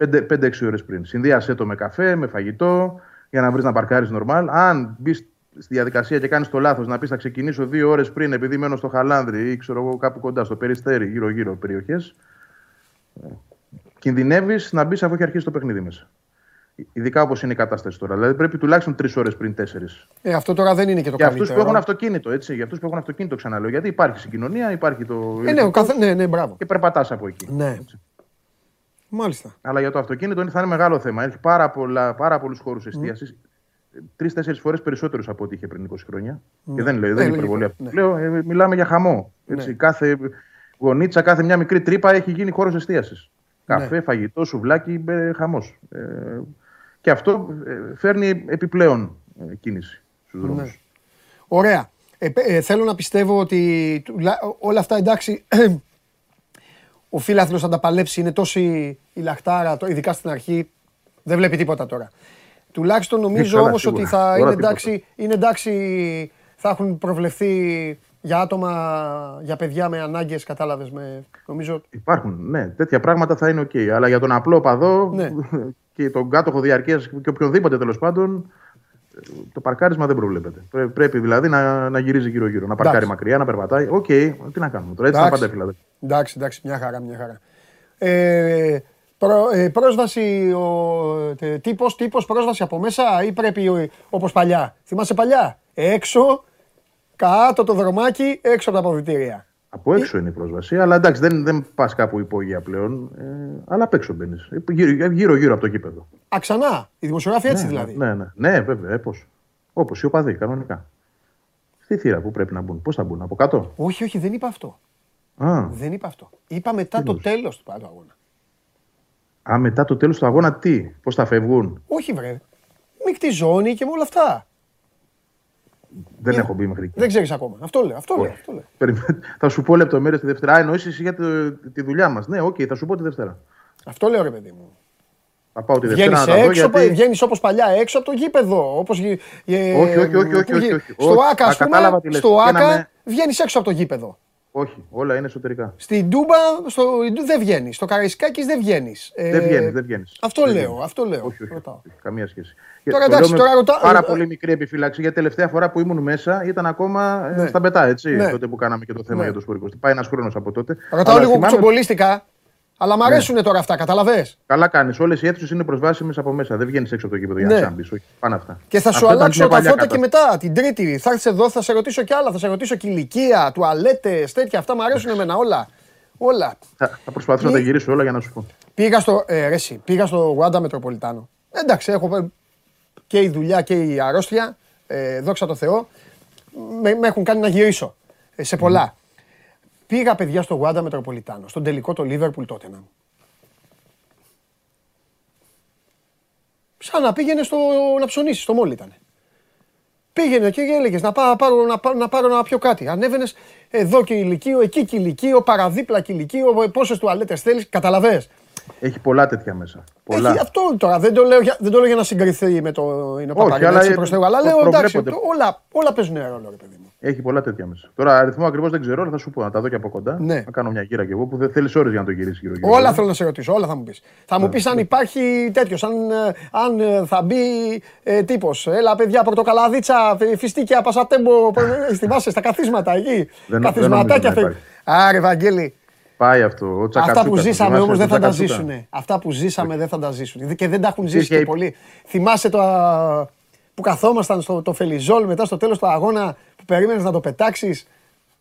5-6 ώρες πριν. Συνδύασέ το με καφέ, με φαγητό, για να βρεις να παρκάρεις νορμάλ. Αν μπεις στη διαδικασία και κάνεις το λάθος να πεις θα ξεκινήσω δύο ώρες πριν επειδή μένω στο Χαλάνδρη ή ξέρω εγώ κάπου κοντά στο Περιστέρι, γύρω-γύρω περιοχές, κινδυνεύεις να μπεις αφού έχει αρχίσει το παιχνίδι μέσα. Ειδικά όπως είναι η κατάσταση τώρα. Δηλαδή πρέπει τουλάχιστον τρεις ώρες πριν τέσσερις. Ε, αυτό τώρα δεν είναι και το για καλύτερο. Για αυτού που έχουν αυτοκίνητο, έτσι. Για αυτούς που έχουν αυτοκίνητο, ξαναλέω. Γιατί υπάρχει συγκοινωνία, υπάρχει το. Ε, ναι, καθ... ναι, ναι, μπράβο. Και περπατάς από εκεί. Ναι. Έτσι. Μάλιστα. Αλλά για το αυτοκίνητο θα είναι μεγάλο θέμα. Έχει πάρα, πάρα πολλούς χώρους εστίασης. Mm. Τρει-τέσσερι φορές περισσότερους από ό,τι είχε πριν 20 χρόνια. Mm. Και δεν λέω, δεν είναι υπερβολή αυτό. Ναι. Λέω, ε, μιλάμε για χαμό. Έτσι. Ναι. Κάθε γονίτσα, κάθε μια μικρή τρύπα έχει γίνει χώρος εστίασης. Καφέ, ναι. φαγητό, σουβλάκι, ε, χαμός. Ε, και αυτό ε, φέρνει επιπλέον ε, κίνηση στους δρόμους. Ναι. Ωραία. Ε, θέλω να πιστεύω ότι όλα αυτά εντάξει ο φίλαθλος θα τα παλέψει, είναι τόση η λαχτάρα, ειδικά στην αρχή, δεν βλέπει τίποτα τώρα. Τουλάχιστον νομίζω όμως ότι θα είναι εντάξει, είναι εντάξει, θα έχουν προβλεφθεί για άτομα, για παιδιά με ανάγκες, κατάλαβες. Με, νομίζω... Υπάρχουν, ναι. Τέτοια πράγματα θα είναι οκ. Αλλά για τον απλό οπαδό ναι. και τον κάτοχο διαρκείας και οποιονδήποτε τέλος πάντων, το παρκάρισμα δεν προβλέπεται. Πρέπει δηλαδή να, να γυρίζει γύρω-γύρω. Να παρκάρει μακριά, να περπατάει. OK, okay, τι να κάνουμε τώρα. Έτσι θα πάντα δηλαδή. Εντάξει, εντάξει, μια χαρά, μια χαρά. Ε, προ, ε, πρόσβαση, ο, τύπος, τύπος πρόσβαση από μέσα ή πρέπει όπως παλιά. Θυμάσαι παλιά; Έξω, κάτω το δρομάκι, έξω από τα αποδητήρια. Από έξω είναι η πρόσβαση, αλλά εντάξει δεν, δεν πας κάπου υπόγεια πλέον. Ε, αλλά απ' έξω μπαίνεις. Γύρω-γύρω από το κήπεδο. Α, ξανά. Οι δημοσιογράφοι έτσι ναι, δηλαδή. Ναι, ναι, ναι, βέβαια. Ε, Όπως οι οπαδοί, κανονικά. Στη θύρα που πρέπει να μπουν. Πώς θα μπουν, από κάτω; Όχι, όχι, δεν είπα αυτό. Α. Δεν είπα αυτό. Είπα μετά το τέλος του πρώτου αγώνα. Α, μετά το τέλος του αγώνα τι, πώς θα φεύγουν; Όχι, βρε. Μικτή ζώνη και με όλα αυτά. Δεν έχω μπει μέχρι εκεί. Δεν ξέρεις ακόμα. Αυτό λέω. Αυτό λέω, αυτό λέω. θα σου πω λεπτομέρειες τη Δευτέρα. Α, εννοείς για τη δουλειά μας. Ναι, οκ, θα σου πω τη Δευτέρα. Αυτό λέω, ρε παιδί μου. Θα πάω τη Δευτέρα βγαίνεις έξω, γιατί... Βγαίνεις όπως παλιά έξω από το γήπεδο. Όπως... Όχι, όχι, όχι, όχι, όχι, όχι. Στο ΆΚΑ, ας πούμε, στο ΆΚΑ βγαίνεις έξω από το γήπεδο. Όχι, όλα είναι εσωτερικά. Στην Ντούμπα στο, δεν βγαίνεις. Στο Καραϊσκάκης δεν βγαίνεις. Ε, δεν βγαίνεις, δεν βγαίνεις. Αυτό δεν λέω. Αυτό λέω. Όχι, όχι, όχι, καμία σχέση. Τώρα εντάξει, τώρα ρωτάω. Πάρα πολύ μικρή επιφύλαξη. Γιατί τελευταία φορά που ήμουν μέσα ήταν ακόμα ε, ναι. στα μπετά, έτσι. Ναι. Τότε που κάναμε και το θέμα ναι. για το σπορικό. Πάει ένας χρόνος από τότε. Ρωτάω λίγο κουτσομπολίστικα. Αλλά μου αρέσουν ναι. τώρα αυτά, καταλαβέ. Καλά κάνεις. Όλες οι αίθουσες είναι προσβάσιμες από μέσα. Δεν βγαίνεις έξω από το κήπεδο για να ναι. μπει. Πάνε αυτά. Και θα σου αυτά αλλάξω τα φώτα και μετά. Την Τρίτη θα έρθεις εδώ, θα σε ρωτήσω κι άλλα. Θα σε ρωτήσω και ηλικία, τουαλέτες, τέτοια. Αυτά μου αρέσουν εμένα όλα. Όλα. Θα, θα προσπαθήσω να τα γυρίσω όλα για να σου πω. Πήγα στο, ε, ρεσί, πήγα στο Γουάντα Μετροπολιτάνο. Εντάξει, έχω και η δουλειά και η αρρώστια. Ε, δόξα τω Θεώ. Με, με έχουν κάνει να γυρίσω ε, σε πολλά. Πήγα παιδιά στο Γουάντα Μετροπολιτάνο, στον τελικό το Λίβερπουλ τότε να Σαν να πήγαινε στο, να ψωνίσει, στο μόλι ήταν. Πήγαινε και έλεγες να πάρω, να, πάρω, να πάρω να πιω κάτι. Ανέβαινες εδώ και ηλικίο, εκεί και ηλικίο, παραδίπλα και ηλικίο, πόσες τουαλέτες θέλεις, καταλαβέ. Έχει πολλά τέτοια μέσα. Πολλά. Έχει αυτό τώρα. Δεν το, λέω, δεν το λέω για να συγκριθεί με το είναι Όχι, αλλά, αλλά λέω εντάξει, όλα, όλα παίζουν ρόλο, ρε παιδί μου. Έχει πολλά τέτοια μέσα. Τώρα αριθμό ακριβώς δεν ξέρω, αλλά θα σου πω να τα δω και από κοντά. Ναι. Να κάνω μια γύρα κι εγώ που δεν θέλεις ώρες για να το γυρίσεις γύρω. γύρω. Όλα θέλω να σε ρωτήσω, όλα θα μου πεις. Θα μου πεις αν υπάρχει τέτοιος, αν, αν ε, θα μπει ε, τύπος. Έλα, παιδιά, πορτοκαλαδίτσα, φιστίκια, πασατέμπο. Θυμάσαι στα καθίσματα εκεί. Καθισματάκια. Άρε, Βαγγέλη, Πάει αυτό. Αυτά που ζήσαμε όμως δεν θα τα ζήσουν. Αυτά που ζήσαμε δεν θα τα ζήσουν. Και δεν τα έχουν ζήσει και πολύ. Θυμάσαι το που καθόμασταν στο το Φελιζόλ μετά στο τέλος του αγώνα που περίμενες να το πετάξεις.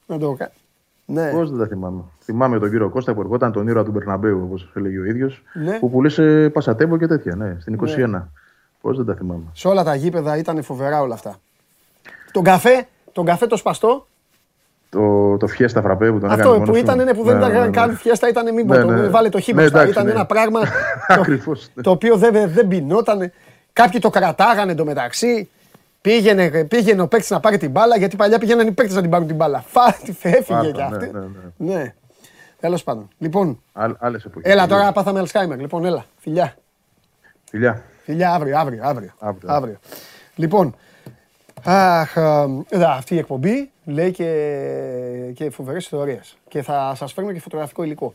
Να το... Ναι. Πώς δεν τα θυμάμαι. Θυμάμαι τον κύριο Κώστα που ερχόταν τον ήρωα του Μπερναμπέου, όπως έλεγε ο ίδιος. Ναι. Που πουλούσε πασατέμπο και τέτοια, ναι, στην 21. Ναι. Πώς δεν τα θυμάμαι. Σε όλα τα γήπεδα ήταν φοβερά όλα αυτά. Τον καφέ, τον καφέ το σπαστό. Το, το φιέστα φραπέ που τον Αυτό έκανε που ήταν, ναι, που δεν ναι, ήταν ναι, καν φιέστα, ήταν μη ναι, ναι. βάλε το χείμωνα. Ναι, ήταν ένα πράγμα το, το οποίο δεν, δεν πεινόταν. Κάποιοι το κρατάγανε εντωμεταξύ. Πήγαινε, πήγαινε ο παίκτης να πάρει την μπάλα, γιατί παλιά πήγαιναν οι παίκτες να την πάρουν την μπάλα. Φάτη, έφυγε κι αυτή. Ναι, ναι, ναι. Τέλος πάντων. Λοιπόν. Άλλες έλα τώρα πάθαμε Αλσχάιμερ. Λοιπόν, έλα. Φιλιά. Φιλιά. Φιλιά αύριο, αύριο. αύριο. αύριο. αύριο. Λοιπόν, αχ, ε, αυτή η εκπομπή λέει και, και φοβερές ιστορίες. Και θα σας φέρνω και φωτογραφικό υλικό.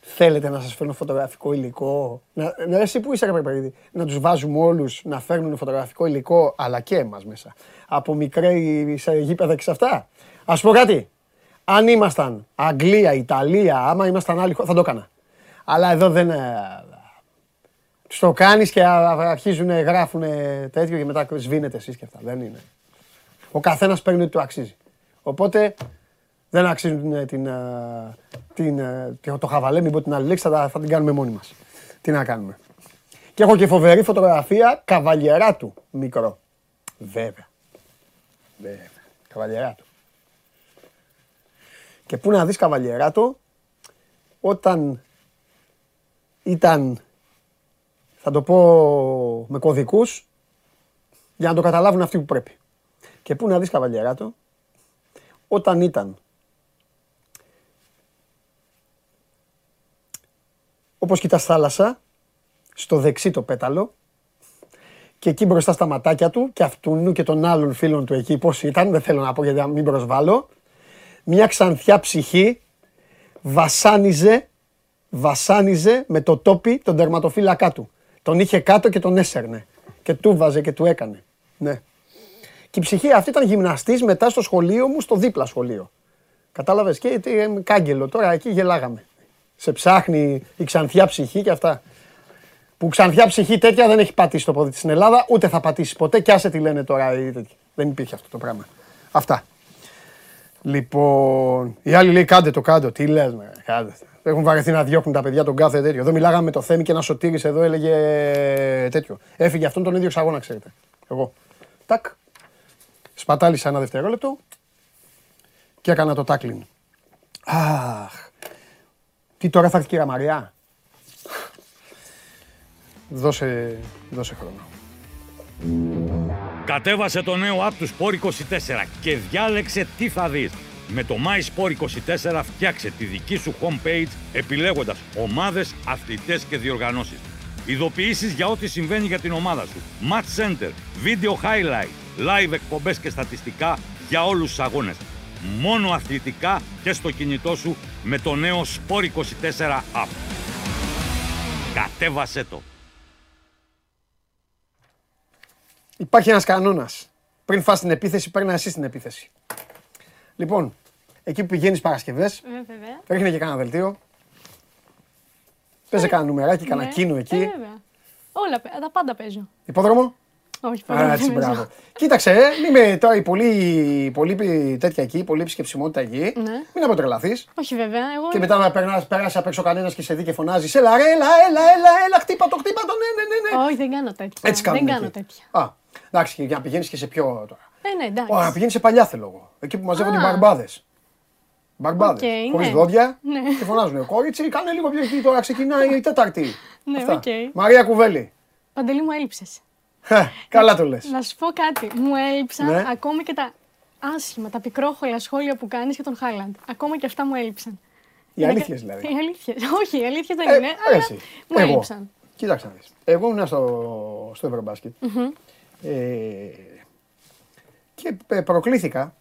Θέλετε να σας φέρνω φωτογραφικό υλικό; Να, να εσύ που είσαι, ρε να τους βάζουμε όλους να φέρνουν φωτογραφικό υλικό, αλλά και εμάς μέσα. Από μικρέ σε γήπεδα και σε αυτά. Α πω κάτι. Αν ήμασταν Αγγλία, Ιταλία, άμα ήμασταν άλλοι θα το έκανα. Αλλά εδώ δεν. Ε, τους το κάνεις και αρχίζουν, γράφουν τέτοιο και μετά σβήνετε εσείς και αυτά. Δεν είναι. Ο καθένας παίρνει ό,τι του αξίζει. Οπότε δεν αξίζουν την, την, την, το χαβαλέ, μην πω την άλλη λέξη, θα, θα την κάνουμε μόνοι μας. Τι να κάνουμε. Και έχω και φοβερή φωτογραφία καβαλιερά του μικρό. Βέβαια. Βέβαια. Καβαλιερά του. Και πού να δεις καβαλιερά του όταν ήταν, θα το πω με κωδικούς, για να το καταλάβουν αυτοί που πρέπει. Και πού να δεις καβαλιερά του, όταν ήταν όπως κοιτάς θάλασσα, στο δεξί το πέταλο και εκεί μπροστά στα ματάκια του και αυτού και των άλλων φίλων του εκεί πώς ήταν, δεν θέλω να πω γιατί να μην προσβάλλω, μια ξανθιά ψυχή βασάνιζε, βασάνιζε με το τόπι τον τερματοφύλακά του. Τον είχε κάτω και τον έσερνε και του βάζε και του έκανε. Ναι. Και η ψυχή αυτή ήταν γυμναστής μετά στο σχολείο μου, στο δίπλα σχολείο. Κατάλαβες και ε, κάγκελο, τώρα εκεί γελάγαμε σε ψάχνει η ξανθιά ψυχή και αυτά. Που ξανθιά ψυχή τέτοια δεν έχει πατήσει το πόδι της στην Ελλάδα, ούτε θα πατήσει ποτέ. Κι άσε τι λένε τώρα Δεν υπήρχε αυτό το πράγμα. Αυτά. Λοιπόν, οι άλλοι λέει κάντε το κάτω. Τι λες με, κάντε. Έχουν βαρεθεί να διώχνουν τα παιδιά τον κάθε τέτοιο. Εδώ μιλάγαμε με το Θέμη και ένα σωτήρης εδώ έλεγε τέτοιο. Έφυγε αυτόν τον ίδιο ξαγόνα, ξέρετε. Εγώ. Τάκ. Σπατάλησα ένα δευτερόλεπτο και έκανα το τάκλιν. Αχ. Τι τώρα θα έρθει κυρία Μαριά; Δώσε, δώσε χρόνο. Κατέβασε το νέο app του Sport 24 και διάλεξε τι θα δεις. Με το My Sport 24 φτιάξε τη δική σου homepage επιλέγοντας ομάδες, αθλητές και διοργανώσεις. Ειδοποιήσεις για ό,τι συμβαίνει για την ομάδα σου. Match Center, Video Highlight, Live εκπομπές και στατιστικά για όλους τους αγώνες μόνο αθλητικά και στο κινητό σου με το νέο Sport 24 App. Κατέβασέ το. Υπάρχει ένας κανόνας. Πριν φας την επίθεση, παίρνει εσύ την επίθεση. Λοιπόν, εκεί που πηγαίνεις Παρασκευές, ε, ρίχνε και κανένα δελτίο. Παίζε κανένα νουμεράκι, κανένα ναι. κίνο εκεί. Ε, Όλα, τα πάντα παίζω. Υπόδρομο; Όχι, πολύ μπράβο. Κοίταξε, ε, μην με τώρα πολύ, πολύ τέτοια εκεί, πολύ επισκεψιμότητα εκεί. Ναι. Μην αποτρελαθείς. Όχι, βέβαια. Εγώ... Και μετά να περνάς, περάσει απ' έξω κανένας και σε δει και φωνάζεις. Έλα, ρε, έλα, έλα, έλα, έλα, χτύπα το, χτύπα το, ναι, ναι, ναι. ναι. Όχι, δεν κάνω τέτοια. Έτσι κάνω. Δεν κάνω τέτοια. Α, εντάξει, για να πηγαίνεις και σε πιο τώρα. Ε, ναι, εντάξει. Ωραία, να πηγαίνεις σε παλιά θέλω εγώ. Εκεί που μαζεύονται οι μπαρμπάδες. Μπαρμπάδες. Okay, Χωρίς ναι. δόντια ναι. και φωνάζουν. Κόριτσι, κάνε λίγο πιο εκεί τώρα, ξεκινάει η Τέταρτη. Ναι, okay. Μαρία Κουβέλη. Παντελή μου έλειψες. Καλά το λες. Να σου πω κάτι. Μου έλειψαν ναι. ακόμη και τα άσχημα, τα πικρόχολα σχόλια που κάνεις για τον Χάλαντ. Ακόμα και αυτά μου έλειψαν. Οι αλήθειες δηλαδή. Οι αλήθειες. Όχι, οι αλήθειες δεν ε, είναι. Αλλά εσύ. μου Εγώ. έλειψαν. Κοίταξε να δεις. Εγώ ήμουν στο, στο Ευρωμπάσκετ. Mm-hmm. Ε, και ε, προκλήθηκα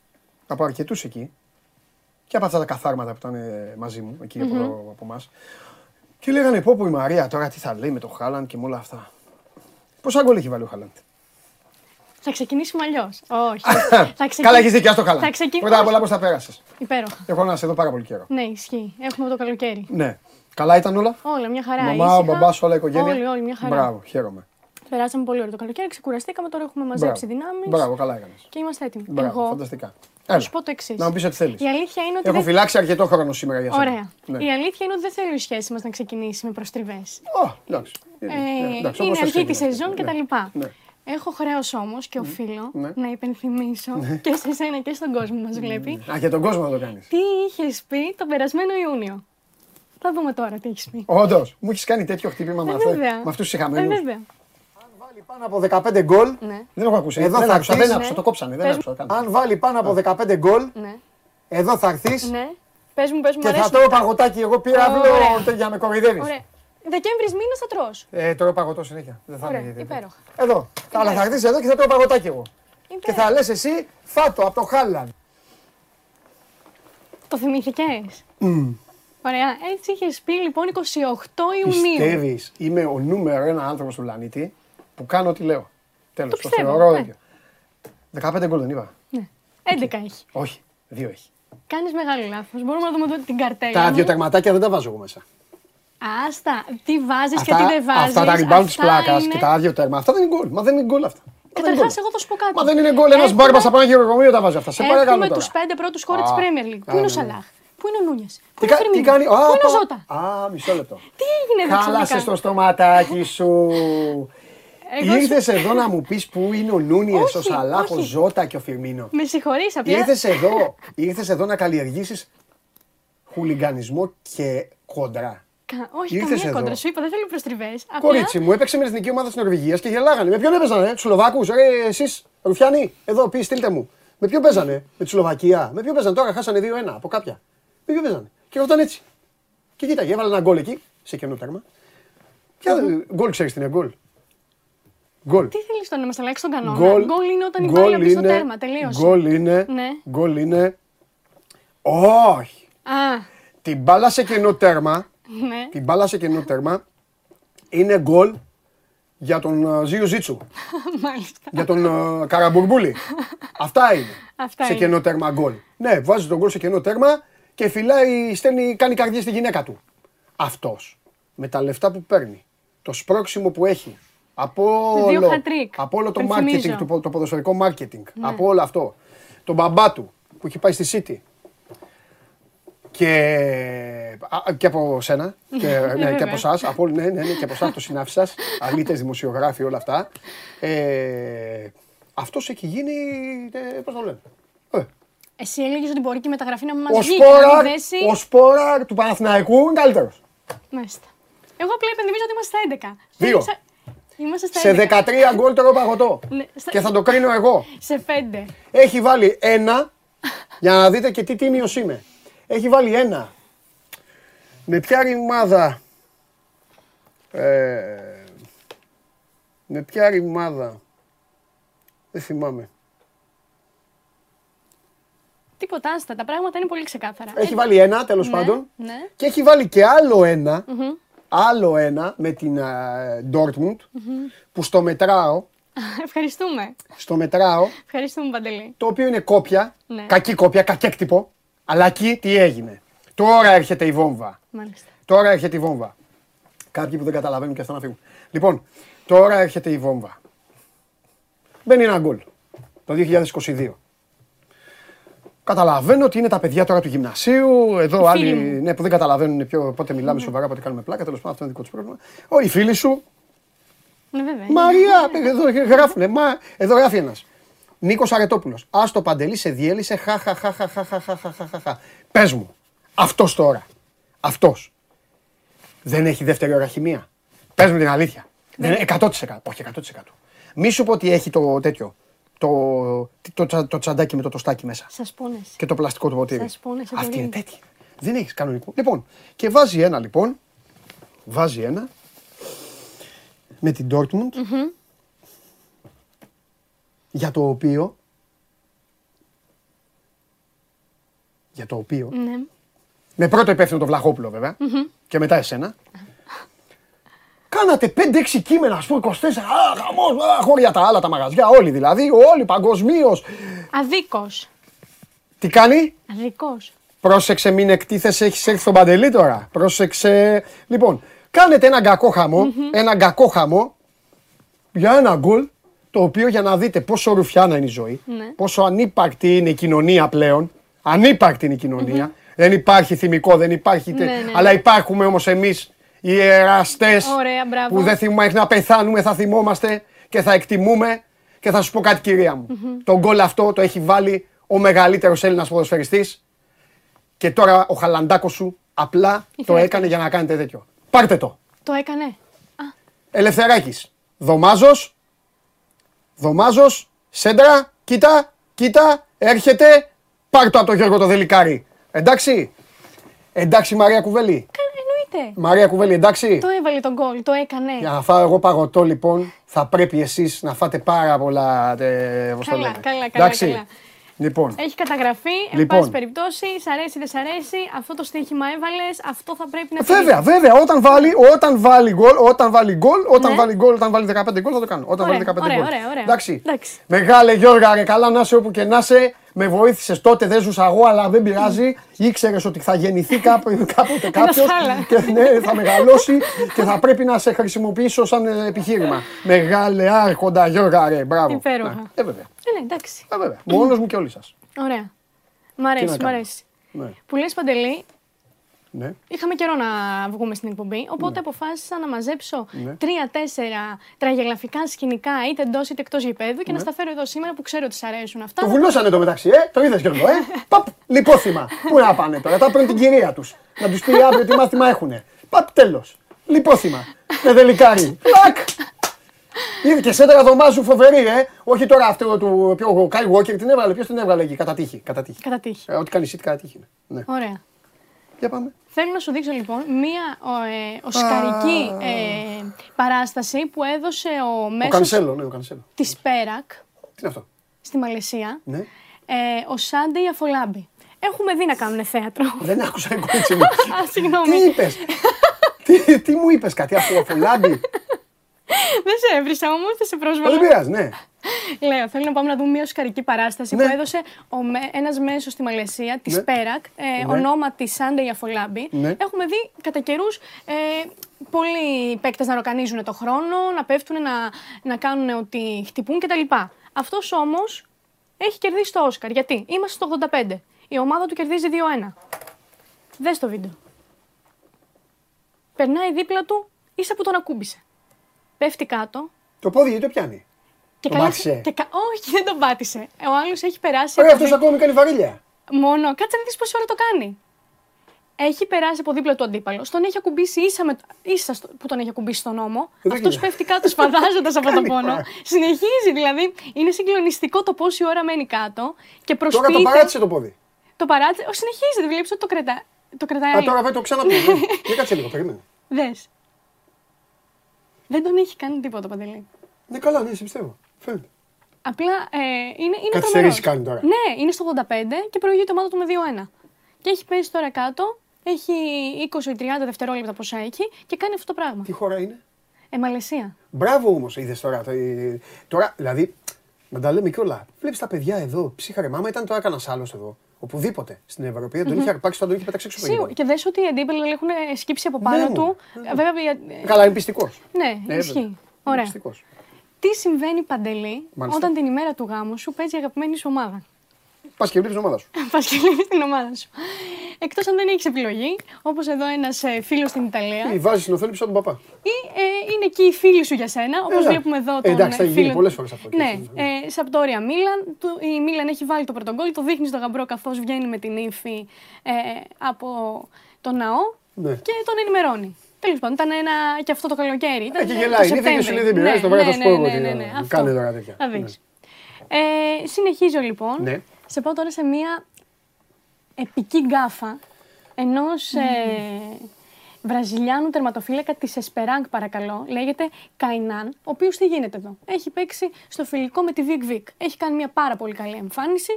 από αρκετούς εκεί και από αυτά τα καθάρματα που ήταν ε, μαζί μου εκεί mm-hmm. από, από εμάς. Και λέγανε πω που η Μαρία τώρα τι θα λέει με τον Χάλαντ και με όλα αυτά. Πόσα γκολ έχει βάλει ο Χάλαντ; Θα ξεκινήσουμε αλλιώς. Όχι. θα ξεκι... Καλά, έχεις δίκιο, το καλά. Ξεκι... Πρώτα απ' όλα πώς θα πέρασες; Υπέροχα. Έχω να σε δω πάρα πολύ καιρό. Ναι, ισχύει. Έχουμε το καλοκαίρι. Ναι. Καλά ήταν όλα; Όλα, μια χαρά. Μαμά, ο μπαμπά, όλα η οικογένεια; Όλοι, όλοι, μια χαρά. Μπράβο, χαίρομαι. Περάσαμε πολύ ωραία το καλοκαίρι, ξεκουραστήκαμε, τώρα έχουμε μαζέψει δυνάμεις. Μπράβο, καλά έκανες. Και είμαστε έτοιμοι. Μπράβο, φανταστικά. Θα σου πω το εξής. Να μου πεις ό,τι θέλεις. Η αλήθεια είναι ότι. Έχω δεν... φυλάξει αρκετό χρόνο σήμερα για σένα. Ωραία. Ναι. Η αλήθεια είναι ότι δεν θέλω η σχέση μας να ξεκινήσει με προστριβέ. Oh, εντάξει. Ε, εντάξει, είναι αρχή της σεζόν κτλ. Ναι. Έχω χρέος όμως και οφείλω ναι. να υπενθυμίσω ναι. και σε σένα και στον κόσμο μας βλέπει. Α, και τον κόσμο να το κάνεις. Τι είχες πει τον περασμένο Ιούνιο; Θα δούμε τώρα τι έχεις πει. Όντως, μου έχεις κάνει τέτοιο χτύπημα με, ε, με αυτούς τους συγχαμένου. Ε, βέβαια. Αν βάλει πάνω από 15 γκολ. Ναι. Δεν έχω ακούσει. Εδώ δεν θα άκουσα, δεν άκουσα, το κόψανε. Δεν άκουσα, Αν βάλει πάνω από 15 γκολ, ναι. εδώ θα έρθεις. Ναι. Πες μου, πες μου, και θα τρώω παγωτάκι. Εγώ πήρα αύριο για με κοροϊδεύεις. Δεκέμβρης μήνα θα τρώ. Ε, τρώω παγωτό συνέχεια. Δεν θα Ωραία, υπέροχα. Εδώ. Αλλά θα έρθει εδώ και θα τρώω παγωτάκι εγώ. Και θα λες εσύ, φάτο από το Χάλαν. Το θυμήθηκε. Ωραία. Έτσι είχες πει λοιπόν 28 Ιουνίου. Πιστεύεις, είμαι ο νούμερο ένα άνθρωπος του πλανήτη που κάνω ό,τι λέω. Τέλος. Το, το θεωρώ. Ναι. 15 γκολ δεν είπα. Ναι. 11 έχει. Όχι, δύο έχει. Κάνεις μεγάλο λάθος. Μπορούμε να δούμε την καρτέλα. Τα δύο τερματάκια δεν τα βάζω εγώ μέσα. Άστα, τι βάζεις και τι δεν βάζει. Αυτά τα rebound της πλάκας είναι... και τα άδειο τέρμα. Αυτά δεν είναι γκολ. Μα δεν είναι γκολ αυτά. Καταρχάς, εγώ θα σου πω κάτι. Μα δεν είναι γκολ. Ένας μπάρμπας από ένα γυροκομείο τα βάζει αυτά. Σε παρακαλώ. Έχουμε τους πέντε πρώτους χώρες της Premier League. Πού είναι ο Σαλάχ, πού είναι ο Νούνιες, πού είναι ο Φερμίνο, κάνει, πού είναι ο Ζώτα; Α, μισό λεπτό. Τι έγινε εδώ Χάλασε το στοματάκι σου. Ήρθες εδώ να μου πεις πού είναι ο Νούνιες, ο Σαλάχ, ο Ζώτα και ο Φιρμίνο. Με συγχωρείς απλά. Ήρθες εδώ, ήρθες εδώ να καλλιεργήσεις χουλιγκανισμό και κόντρα. Όχι, Ήρθες καμία εδώ. κόντρα. Σου είπα, δεν θέλω προστριβές. Κορίτσι μου, έπαιξε με την εθνική ομάδα της Νορβηγίας και γελάγανε. Με ποιον έπαιζανε, του Σλοβάκου, ρε, εσείς, Ρουφιάνοι, εδώ, πεις, στείλτε μου. Με ποιον παίζανε, με τη Σλοβακία. Με ποιον παίζανε; Τώρα, χάσανε 2-1 από κάποια. Με ποιον παίζανε; Και ρωτάνε έτσι. Και κοίταγε, έβαλε ένα γκολ εκεί, σε κενό τέρμα. Ποια γκολ ξέρεις τι είναι γκολ. Γκολ. Τι θέλεις τώρα να μας αλλάξει τον κανόνα; Γκολ, γκολ είναι όταν η μπάλα στο τέρμα. Τελείωσε. Γκολ είναι. Ναι. Γκολ είναι. Όχι. Α. Την μπάλα σε κενό τέρμα ναι. την μπάλα σε κενό τέρμα είναι γκολ για τον Ζίο Ζίτσου. Μάλιστα. Για τον uh, Καραμπουρμπούλη. Αυτά είναι. Αυτά σε είναι. κενό τέρμα γκολ. Ναι, βάζει τον γκολ σε κενό τέρμα και φυλάει, στέλνει, κάνει καρδιά στη γυναίκα του. Αυτός με τα λεφτά που παίρνει, το σπρώξιμο που έχει, από όλο, από όλο το marketing, το, το ποδοσφαιρικό marketing, ναι. από όλο αυτό, τον μπαμπά του που έχει πάει στη City, και, και από σένα και, ναι, και από εσάς, από, ναι, ναι, ναι, και από εσάς, το συνάφι σας, αλήτες, δημοσιογράφοι, όλα αυτά. Ε, Αυτός έχει γίνει. Ε, Πώς το λένε; Ε. Εσύ έλεγες ότι μπορεί και η μεταγραφή να μας βγει. Σπόραρ, ο Σπόραρ του Παναθηναϊκού είναι καλύτερος. Μάλιστα. Εγώ απλά υπενθυμίζω ότι είμαστε στα 11. Δύο. Είμαστε στα σε 13 γκολ το παγωτό. Ναι, στα... Και θα το κρίνω εγώ. Σε 5. Έχει βάλει ένα για να δείτε και τι τίμιος είμαι. Έχει βάλει ένα. Με ποια ρημάδα. Ε, με ποια ρημάδα. Δεν θυμάμαι. Τίποτα, άστα. Τα πράγματα είναι πολύ ξεκάθαρα. Έχει βάλει ένα, τέλος ναι, πάντων. Ναι. Και έχει βάλει και άλλο ένα. Mm-hmm. Άλλο ένα με την uh, Dortmund. Mm-hmm. Που στο μετράω. Ευχαριστούμε. Στο μετράω. Ευχαριστούμε, Παντελή. Το οποίο είναι κόπια. Ναι. Κακή κόπια, κακέκτυπο. Αλλά εκεί τι έγινε. Τώρα έρχεται η βόμβα. Μάλιστα. Τώρα έρχεται η βόμβα. Κάποιοι που δεν καταλαβαίνουν και αυτά να φύγουν. Λοιπόν, τώρα έρχεται η βόμβα. Μπαίνει ένα γκολ το 2022. Καταλαβαίνω ότι είναι τα παιδιά τώρα του γυμνασίου. Εδώ άλλοι ναι, που δεν καταλαβαίνουν πιο, πότε μιλάμε ναι. σοβαρά, πότε κάνουμε πλάκα. Τέλος πάντων, αυτό είναι δικό τους πρόβλημα. Όλοι οι φίλοι σου. Ναι, βέβαια. Μαρία, εδώ γράφουνε. Μα, εδώ γράφει ένας. Νίκος Αρετόπουλος. Α το παντελή σε διέλυσε. Χα, Πες μου, αυτός τώρα. Αυτός. Δεν έχει δεύτερη ώρα χημεία. Πες μου την αλήθεια. Δεν, 100%. Όχι 100%. Μη σου πω ότι έχει το τέτοιο. Το, το, το, το τσαντάκι με το τοστάκι μέσα. Σας πούνες. Και το πλαστικό του ποτήρι. Σας πούνες. Αυτή είναι τέτοια. Δεν έχεις κανονικό. Λοιπόν, και βάζει ένα λοιπόν. Βάζει ένα. Με την Dortmund. Mm-hmm για το οποίο για το οποίο ναι. με πρώτο υπεύθυνο τον Βλαχόπουλο και μετά εσένα κάνατε 5-6 κείμενα, ας πούμε 24, α, χαμός, α, χώρια τα άλλα τα μαγαζιά, όλοι δηλαδή, όλοι παγκοσμίως. Αδίκως. Τι κάνει; Αδίκως. Πρόσεξε μην εκτίθεσαι, έχεις έρθει στον Παντελή τώρα. Πρόσεξε. Λοιπόν, κάνετε έναν κακό χαμό, έναν κακό χαμό για ένα γκολ το οποίο για να δείτε πόσο ρουφιάνα είναι η ζωή, Ναι. πόσο ανύπαρκτη είναι η κοινωνία πλέον. Ανύπαρκτη είναι η κοινωνια Δεν υπάρχει θυμικό, δεν υπάρχει. τε- Ναι, ναι, Αλλά υπάρχουμε όμως εμείς οι εραστές Ωραία, μπράβο. που δεν θυμούμε, μέχρι να πεθάνουμε θα θυμόμαστε και θα εκτιμούμε. Και θα σου πω κάτι, κυρία μου. Το γκολ αυτό το έχει βάλει ο μεγαλύτερος Έλληνας ποδοσφαιριστής και τώρα ο χαλαντάκος σου απλά το Ήθελα έκανε για να κάνετε τέτοιο. Πάρτε το. Το έκανε. Ελευθεράκης. Δωμάζος. Δωμάζος. Σέντρα. Κοίτα. Κοίτα. Έρχεται. Πάρ' το από το Γιώργο το Δελικάρι. Εντάξει. Εντάξει Μαρία Κουβέλη. Κα- Εννοείται. Μαρία Κουβέλη εντάξει. Το έβαλε τον γκολ, το έκανε. Για να φάω εγώ παγωτό λοιπόν θα πρέπει εσείς να φάτε πάρα πολλά. ε, πώς το Καλά, λένε. καλά, καλά, Εντάξει. καλά. Λοιπόν. Έχει καταγραφεί, εν Λοιπόν. πάση περιπτώσει, σ' αρέσει, δεν σ' αρέσει, αυτό το στοίχημα έβαλες, αυτό θα πρέπει να Βέβαια, βέβαια, όταν βάλει, όταν βάλει γκολ, όταν βάλει γκολ, όταν Ναι. βάλει γκολ, όταν βάλει 15 γκολ θα το κάνω. Όταν Ωραία, βάλει 15 ωραία, γκολ. ωραία, ωραία. Εντάξει. Εντάξει. Μεγάλε Γιώργα, ρε, καλά να είσαι όπου και να είσαι. Με βοήθησες τότε, δεν ζούσα εγώ, αλλά δεν πειράζει. Ήξερες ότι θα γεννηθεί κάποτε, κάποτε κάποιος χάλας. και ναι, θα μεγαλώσει και θα πρέπει να σε χρησιμοποιήσω σαν ε, επιχείρημα. Μεγάλε άρχοντα Γιώργα, ρε, μπράβο. Υπέροχα. Ναι, Ε, βέβαια. Ε, ναι, εντάξει. Ε, βέβαια. Μόνος μου και όλοι σας. Ωραία. Μ' να αρέσει, μ' κάνω. αρέσει. Ναι. Που λες Παντελή, ναι. είχαμε καιρό να βγούμε στην εκπομπή, οπότε αποφάσισα να μαζέψω Ναι. τρία-τέσσερα τραγελαφικά σκηνικά είτε εντός είτε εκτός γηπέδου και να στα φέρω εδώ σήμερα που ξέρω ότι σ' αρέσουν αυτά. Ναι. Το βουλώσανε το μεταξύ, ε! Το είδες Γιώργο, ε! Παπ! Λιπόθυμα. Πού να πάνε τώρα, τα παίρνουν την κυρία τους. Να τους πει αύριο τι μάθημα έχουνε. Παπ, τέλος. Λιπόθυμα. Με δελικάρι. Λακ! Είδε και σέντρα δωμάζου φοβερή, ε! Όχι τώρα αυτό του. Ποιο, ο Κάι Walker την έβγαλε, ποιος την έβγαλε εκεί, κατά τύχη. Κατά τύχη. Κατά τύχη. Ε, ό,τι κάνει η κατά τύχη. είναι. Ναι. Ωραία. Για πάμε. Θέλω να σου δείξω λοιπόν μία ο, ε, οσκαρική ε, παράσταση που έδωσε ο Ο μέσος Κανσέλο, ναι, ο Κανσέλο. της Πέρακ Τι είναι αυτό; στη Μαλαισία, Ναι. ε, ο Σάντεϊ Αφολάμπη. Έχουμε δει να κάνουν θέατρο. Δεν άκουσα, ρε κορίτσι μου. Α, συγγνώμη. τι είπες; τι, τι μου είπες, κάτι από Αφολάμπη; Δεν σε έβρισα όμω, δεν σε Δεν πρόσβαλα. πειράζει, ναι. Λέω, θέλω να πάμε να δούμε μια οσκαρική παράσταση Ναι. που έδωσε ο, με, ένας μέσος στη Μαλαισία, της Ναι. Πέρακ, ε, Ναι. ονόματι Sunday Αφολάμπη. Ναι. Έχουμε δει κατά καιρούς ε, πολλοί παίκτες να ροκανίζουν το χρόνο, να πέφτουν, να, να κάνουν ότι χτυπούν κτλ. Αυτός όμως έχει κερδίσει το Όσκαρ. Γιατί; Είμαστε στο 85. Η ομάδα του κερδίζει 2-1. Δες το βίντεο. Περνάει δίπλα του, ίσα που τον ακούμπησε. Πέφτει κάτω, Το πόδι γιατί το πιάνει; και Τον καλά- πάτησε; και κα- Όχι, δεν τον πάτησε. Ο άλλος έχει περάσει. Ωραία, από αυτός δι- ακόμη κάνει βαρύλια. Μόνο, κάτσε να δεις πόση ώρα το κάνει. Έχει περάσει από δίπλα του αντίπαλο. Τον έχει ακουμπήσει ίσα, με, ίσα στο- που τον έχει ακουμπήσει στον νόμο. Δεν Αυτός γίνεται. πέφτει κάτω σφαδάζοντα από τον Κάνει πόνο. πράγμα. Συνεχίζει δηλαδή. Είναι συγκλονιστικό το πόση ώρα μένει κάτω και Τώρα προσποιείται. το παράτησε το πόδι. Το παράτησε. Ο, συνεχίζει, βλέπεις ότι το, κρατά, το κρατάει. Α, τώρα βέβαια το ξαναπεί. ναι. Για κάτσε λίγο, περίμενε. Δες. Δεν τον έχει κάνει τίποτα παντελή. Ναι, καλά, ναι, σε πιστεύω. Φαίνεται. Απλά ε, είναι, είναι Καθυστερήσει τρομερός. κάνει τώρα. Ναι, είναι στο 85 και προηγεί η ομάδα του με 2-1. Και έχει πέσει τώρα κάτω, έχει 20-30 δευτερόλεπτα πόσα έχει και κάνει αυτό το πράγμα. Τι χώρα είναι; Ε, Μαλαισία. Μπράβο όμως, είδες τώρα. το- ε, Τώρα, δηλαδή, να τα λέμε κιόλα. Βλέπεις τα παιδιά εδώ, ψύχαρε μάμα, ήταν τώρα κανένα άλλος εδώ. Οπουδήποτε στην Ευρώπη. Δεν τον είχε αρπάξει, θα τον είχε πετάξει έξω από το Σίγουρα. γήπεδο. Και δες ότι οι αντίπαλοι έχουν σκύψει από πάνω Ναι, του. ναι. Ε, Βέβαια, ε, Καλά, είναι πιστικός. ναι, ισχύει. Ωραία. Τι συμβαίνει, Παντελή, Μάλιστα. όταν την ημέρα του γάμου σου παίζει η αγαπημένη σου ομάδα; Πας και βλέπεις την ομάδα σου. Πας και λύνει την ομάδα σου. Εκτός αν δεν έχεις επιλογή, όπως εδώ ένας φίλος στην Ιταλία. Ή βάζεις στην οθόνη πίσω από τον παπά. Ή ε, είναι εκεί οι φίλοι σου για σένα, όπως Ε, βλέπουμε εδώ ε, τον εντάξει, θα έχει γίνει φίλο- πολλές φορές αυτό. Ναι, ε, Σαπτόρια Μίλαν. του- Η Μίλαν έχει βάλει το πρώτο γκολ, το δείχνεις στο γαμπρό καθώς βγαίνει με την ύφη ε, από το ναό Ναι. και τον ενημερώνει. Τέλος πάντων, ήταν ένα και αυτό το καλοκαίρι. Ήταν και το γελάει. Είναι Σεπτέμβρη. και σου λέει, δεν πειράζει, το βράδυ θα σου πω εγώ ναι, τι ναι, να- ναι, αυτό. κάνε τώρα τέτοια. Θα Ναι. δεις. Ε, συνεχίζω λοιπόν. Ναι. Σε πάω τώρα σε μία επική γκάφα ενός ε, Βραζιλιάνου τερματοφύλακα της Εσπεράγκ παρακαλώ. Λέγεται Καϊνάν, ο οποίος τι γίνεται εδώ. Έχει παίξει στο φιλικό με τη Βικ Βικ. Έχει κάνει μια πάρα πολύ καλή εμφάνιση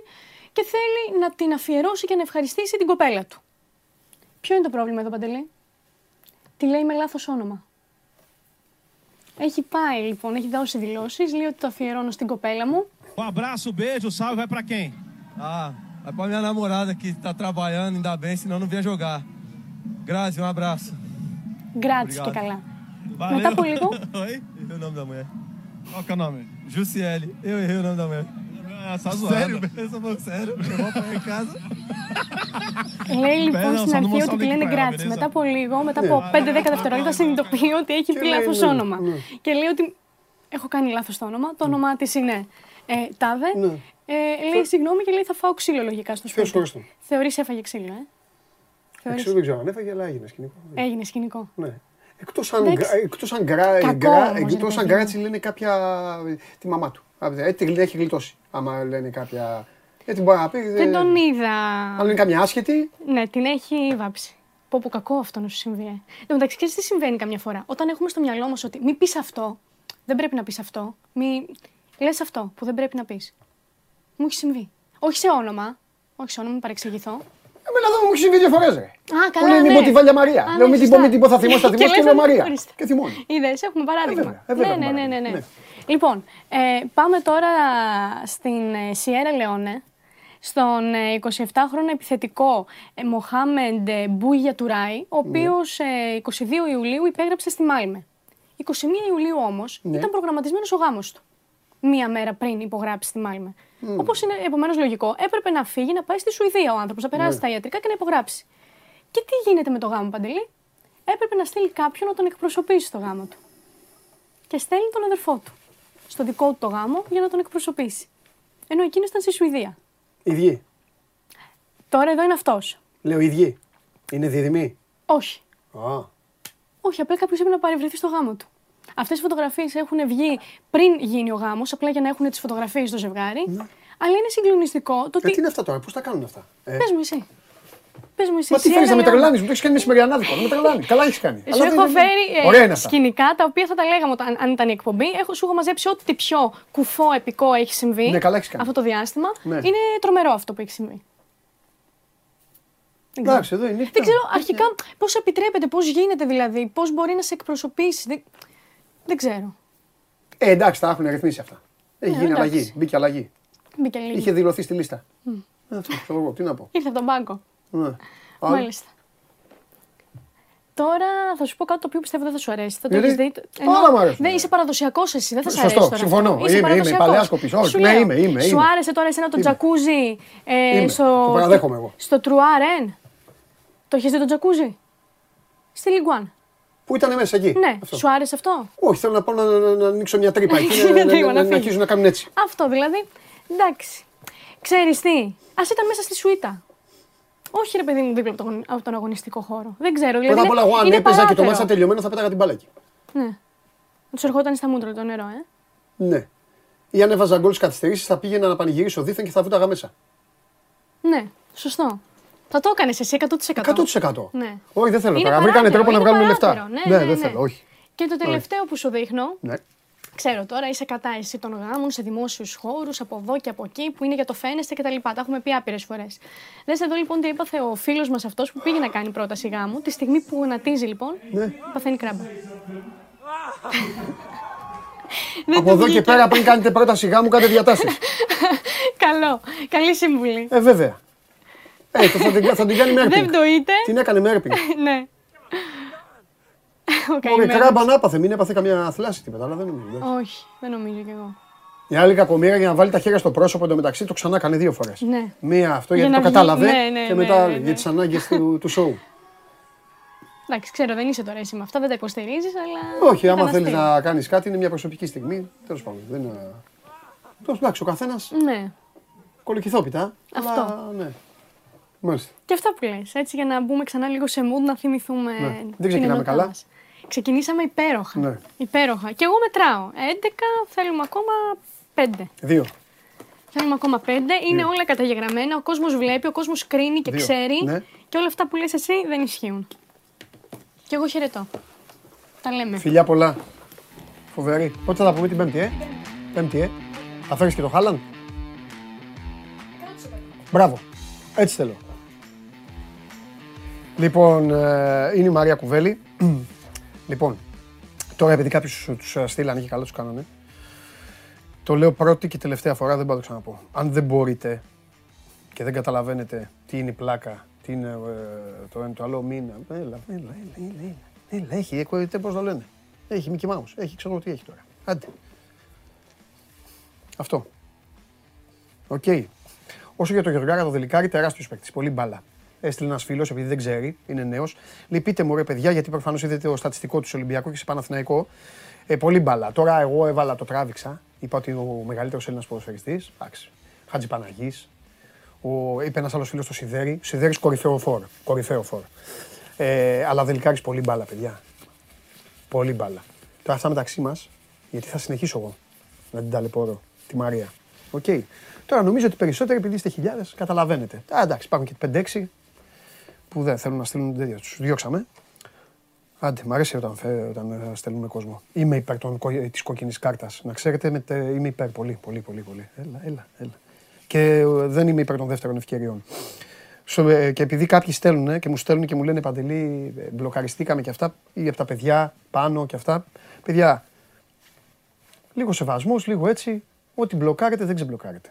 και θέλει να την αφιερώσει και να ευχαριστήσει την κοπέλα του. Ποιο είναι το πρόβλημα εδώ, Παντελή; Τη λέει με λάθος όνομα. Έχει πάει λοιπόν, έχει δώσει δηλώσεις, λέει ότι το αφιερώνω στην κοπέλα μου. Um abraço, beijo, salve vai pra quem? Ah, vai pra minha namorada que tá trabalhando, ainda bem, senão não vinha jogar. Grazi, um abraço. Γκράτσι και Obrigado. καλά. Valeu. Μετά από λίγο, Oi? E o nome da mulher? Qual que é o nome? Jussiele. Eu errei o nome da mulher. Ah, só zoando. Sério? Eu sou falando sério. Eu vou apanhar em casa. Λέει λοιπόν Πέρα, στην σαν αρχή νομίζω ότι τη όλοι λένε εκεί πέρα, Γκράτσι. Βενέζα. Μετά από λίγο, μετά από 5-10 δευτερόλεπτα, συνειδητοποιεί ότι έχει πει λέει, λάθο ναι, όνομα. ναι. Και λέει ότι έχω κάνει λάθο το όνομα. Το όνομά τη είναι ε, Τάδε. Ναι. Ε, λέει συγγνώμη και λέει θα φάω ξύλο λογικά στο Ποιος σπίτι. χωρίς τον. Θεωρείς έφαγε ξύλο, ε; Θεωρείς. Ξέρω, δεν ξέρω αν έφαγε, αλλά έγινε σκηνικό. Έγινε σκηνικό. Ναι. Εκτός αν, Εντάξει. γκρα- εκτός αν, γκρά, Κακό γκρά- όμως, εκτός ρε αν παιδί γκράτσι λένε κάποια τη μαμά του. Ε, την έχει γλιτώσει. Άμα λένε κάποια... Έτσι μπορεί να πει. Δεν τον είδα. Αν είναι καμιά άσχετη, Ναι, την έχει βάψει. Πω πω κακό αυτό να σου συμβεί. Ε. Εν τω μεταξύ, ξέρεις τι συμβαίνει καμιά φορά; Όταν έχουμε στο μυαλό μας ότι μη πεις αυτό, δεν πρέπει να πεις αυτό. Μη λες αυτό που δεν πρέπει να πεις. Μου έχει συμβεί. Όχι σε όνομα. Όχι σε όνομα, μην παρεξηγηθώ. εμένα εδώ μου έχει συμβεί δύο φορές. Α, Που καλά. λέει μην ναι. πω τη Βάλια Μαρία. Α, Λέω ναι, μην την πω, σωστά. μην την πω, θα θυμώσαι, θα θυμώσαι και λες, λέω Μαρία. ορίστε. Και θυμώνει. Είδες, έχουμε παράδειγμα. βέβαια, ε, βέβαια ναι, έχουμε ναι, ναι, ναι, ναι. παράδειγμα, Λοιπόν, ε, πάμε τώρα στην ε, Σιέρα Λεόνε, στον ε, 27χρονο επιθετικό ε, Μοχάμεντ ε, Μπούγια Τουράι, ο Ναι. οποίος οποίος ε, 22 Ιουλίου υπέγραψε στη Μάλμε. 21 Ιουλίου όμως Ναι. ήταν προγραμματισμένος ο γάμος του. Μία μέρα πριν υπογράψει στη Μάλμε. Mm. Όπως είναι επομένως λογικό, έπρεπε να φύγει να πάει στη Σουηδία ο άνθρωπος, να Ναι. περάσει τα ιατρικά και να υπογράψει. Και τι γίνεται με το γάμο Παντελή; Έπρεπε να στείλει κάποιον να τον εκπροσωπήσει στο γάμο του. Και στέλνει τον αδερφό του στο δικό του το γάμο για να τον εκπροσωπήσει. Ενώ εκείνος ήταν στη Σουηδία. Ίδιοι. Τώρα εδώ είναι αυτός. Λέω ίδιοι. Είναι δίδυμοι; Όχι. Α. Όχι, απλά κάποιος έπρεπε να παρευρεθεί στο γάμο του. Αυτές οι φωτογραφίες έχουν βγει πριν γίνει ο γάμος, απλά για να έχουν τις φωτογραφίες στο ζευγάρι. Αλλά είναι συγκλονιστικό το Ε, ότι. τι είναι αυτά τώρα, πώς τα κάνουν αυτά; Ε, Πες μου εσύ. Πες μου εσύ. Μα τι Σιέρα θέλει να με Λεόνε. τρελάνει, μου το έχεις κάνει μεσημεριανάδικο. Να με τρελάνει. Καλά έχεις κάνει. Σου Αλλά έχω δεν- δεν- φέρει Ωραία ε, είναι αυτά. σκηνικά τα οποία θα τα λέγαμε όταν, αν ήταν η εκπομπή. Έχω, σου έχω μαζέψει ό,τι πιο κουφό επικό έχει συμβεί Ναι, καλά έχεις κάνει. αυτό το διάστημα. Ναι. Είναι τρομερό αυτό που έχει συμβεί. Δεν ξέρω. Εντάξει, εδώ είναι νύχτα. Δεν ξέρω αρχικά πώς επιτρέπεται, πώς γίνεται δηλαδή, πώς μπορεί να σε εκπροσωπήσει. Δεν, δεν ξέρω. Ε, εντάξει, τα έχουν ρυθμίσει αυτά. Έχει Ναι, γίνει εντάξει. αλλαγή. Μπήκε αλλαγή. Μπήκε λίγο. Είχε δηλωθεί στη λίστα. Ε, Αυτό ξέρω εγώ, τι να πω. Ήρθε από τον πάγκο. Ναι. Άλλο. Μάλιστα. Τώρα θα σου πω κάτι το οποίο πιστεύω δεν θα σου αρέσει. Θα το Γιατί; έχεις δει. Όλα μου αρέσουν. Δεν είσαι παραδοσιακός εσύ, δεν θα σου Σωστό, αρέσει τώρα. συμφωνώ. αυτό. Είσαι Είμαι, είμαι, παραδοσιακός. παλαιάσκοπης. Όχι, Σου ναι, λέω, είμαι, είμαι, Σου είμαι. άρεσε τώρα εσένα το Είμαι. τζακούζι ε, Είμαι. στο. Το παραδέχομαι εγώ. Στο Τρουάρεν. Το έχεις δει το τζακούζι; Στη Λιγκουάν. Πού ήταν μέσα εκεί; Ναι, Αυτό. σου άρεσε αυτό; Όχι, θέλω να πάω να, να, να ανοίξω μια τρύπα εκεί. ανοίξεις να, μια να, τρύπα, να, να να φύγεις. αρχίσουν να κάνουν έτσι. Αυτό δηλαδή. Εντάξει. Ξέρεις τι, ας ήταν μέσα στη σουίτα. Όχι, ρε παιδί μου, δίπλα από τον- από τον αγωνιστικό χώρο. Δεν ξέρω. Δηλαδή Πρώτα απ' όλα, εγώ αν είναι έπαιζα και το παράτερο. μάτσα ήταν τελειωμένο, θα πέταγα την μπάλα εκεί. Ναι. Να τους ερχόταν στα μούτρα το νερό, ε. Ναι. Ή αν έβαζα γκολ στις καθυστερήσεις, θα πήγαινα να πανηγυρίσω δίθεν και θα βούταγα μέσα. Ναι, σωστό. Θα το έκανες εσύ 100%. 100%. Ναι. Όχι, δεν θέλω Είναι τώρα. Βρήκανε παράτερο, τρόπο να είναι βγάλουν λεφτά. παράτερο. Ναι, Ναι, ναι, δεν ναι. θέλω, όχι. Και το τελευταίο που σου δείχνω, Ναι. ξέρω τώρα, είσαι κατά εσύ των γάμων σε δημόσιους χώρους, από εδώ και από εκεί, που είναι για το φαίνεστε κτλ. Τα έχουμε πει άπειρες φορές. Δε εδώ λοιπόν τι έπαθε ο φίλος μας αυτός που πήγε να κάνει πρόταση γάμου. Τη στιγμή που γονατίζει λοιπόν, Ναι. παθαίνει κράμπα. Δεν Από του εδώ και βγήκε. πέρα, πριν κάνετε πρόταση γάμου, κάντε διατάσεις. Καλό. Καλή συμβουλή. ε, βέβαια. Ε, το θα, την, θα την κάνει με Δεν έρπινγκ. πτωείται. Την έκανε με έρπινγκ. ναι. Ο Όχι, καημένος. κράμπα να έπαθε, μην έπαθε καμία θλάση τίποτα, αλλά δεν νομίζω. Όχι, δεν νομίζω κι εγώ. Η άλλη κακομοίρα για να βάλει τα χέρια στο πρόσωπο εντωμεταξύ το ξανά έκανε δύο φορές. Ναι. Μία αυτό Για γιατί να το βγει- κατάλαβε ναι, ναι, και ναι, μετά ναι, άλλη ναι. για τις ανάγκες του, του show. Εντάξει, ξέρω, δεν είσαι τώρα εσύ με αυτά, δεν τα υποστηρίζεις, αλλά. Όχι, άμα έκανα θέλεις αστείο. να κάνεις κάτι, είναι μια προσωπική στιγμή. Τέλος πάντων. Δεν είναι. Τώρα εντάξει, ο καθένας Ναι. κολοκυθόπιτα. Αυτό. Αλλά, ναι. Μάλιστα. Και αυτά που λες, έτσι για να μπούμε ξανά λίγο σε mood, να θυμηθούμε. Ναι. Δεν την ξεκινάμε ενότητά καλά. μας. Ξεκινήσαμε υπέροχα. Ναι. Υπέροχα. Και εγώ μετράω. 11, θέλουμε ακόμα 5. Δύο. Θέλουμε ακόμα 5. Είναι όλα καταγεγραμμένα. Ο κόσμος βλέπει, ο κόσμος κρίνει και Δύο. ξέρει. Ναι. Και όλα αυτά που λες εσύ δεν ισχύουν. Και εγώ χαιρετώ. Τα λέμε. Φιλιά πολλά. Φοβερή. Πότε θα τα πούμε την Πέμπτη, ε; Πέμπτη, ε. Θα φέρεις και το Χάλαν. Μπράβο. Έτσι θέλω. Λοιπόν, ε, είναι η Μαρία Κουβέλη. λοιπόν, τώρα επειδή κάποιους τους ε, στείλανε και καλά τους κάνανε, το λέω πρώτη και τελευταία φορά, δεν πάω να το ξαναπώ. Αν δεν μπορείτε και δεν καταλαβαίνετε τι είναι η πλάκα, τι είναι ε, το ένα το άλλο, μην... Έλα, έλα, έλα, έλα, έλα. Έλα, έχει, ε, πώς το λένε. Έχει Mickey Mouse, έχει, ξέρω εγώ τι έχει τώρα. Άντε. Αυτό. OK. Okay. Όσο για το Γεωργάρα το Δελικάρι, τεράστιος παίκτης. Πολύ μπάλα. Έστειλε ένας φίλος, επειδή δεν ξέρει, είναι νέος. Λέει: Πείτε μου, ρε παιδιά, γιατί προφανώς είδατε το στατιστικό του Ολυμπιακού και σε Παναθηναϊκό. Ε, πολύ μπάλα. Τώρα εγώ έβαλα το τράβηξα. Είπα ότι ο μεγαλύτερος Έλληνας ποδοσφαιριστής. Εντάξει. Χάτζη Παναγής. Είπε ένας άλλος φίλος στο Σιδέρι. Σιδέρι κορυφαίο φόρ. Κορυφαίο φόρ. Ε, αλλά Δελικάρι πολύ μπάλα, παιδιά. Πολύ μπάλα. Τώρα αυτά μεταξύ μας, γιατί θα συνεχίσω εγώ να την ταλαιπωρώ τη Μαρία. OK. Okay. Τώρα νομίζω ότι περισσότεροι επειδή είστε χιλιάδες καταλαβαίνετε. Α, εντάξει, υπάρχουν και 5-6 που δεν θέλουν να στείλουν τέτοια. Τους διώξαμε. Άντε, μ' αρέσει όταν, όταν ε, στέλνουμε κόσμο. Είμαι υπέρ της κόκκινης κάρτας. Να ξέρετε, με, είμαι υπέρ πολύ, πολύ, πολύ. πολύ. Έλα, έλα, έλα. Και ε, δεν είμαι υπέρ των δεύτερων ευκαιριών. Ε, και επειδή κάποιοι στέλνουν και μου στέλνουν και μου λένε Παντελή, μπλοκαριστήκαμε και αυτά, ή από τα παιδιά πάνω και αυτά. Παιδιά, λίγο σεβασμός, λίγο έτσι. Ό,τι μπλοκάρετε δεν ξεμπλοκάρετε.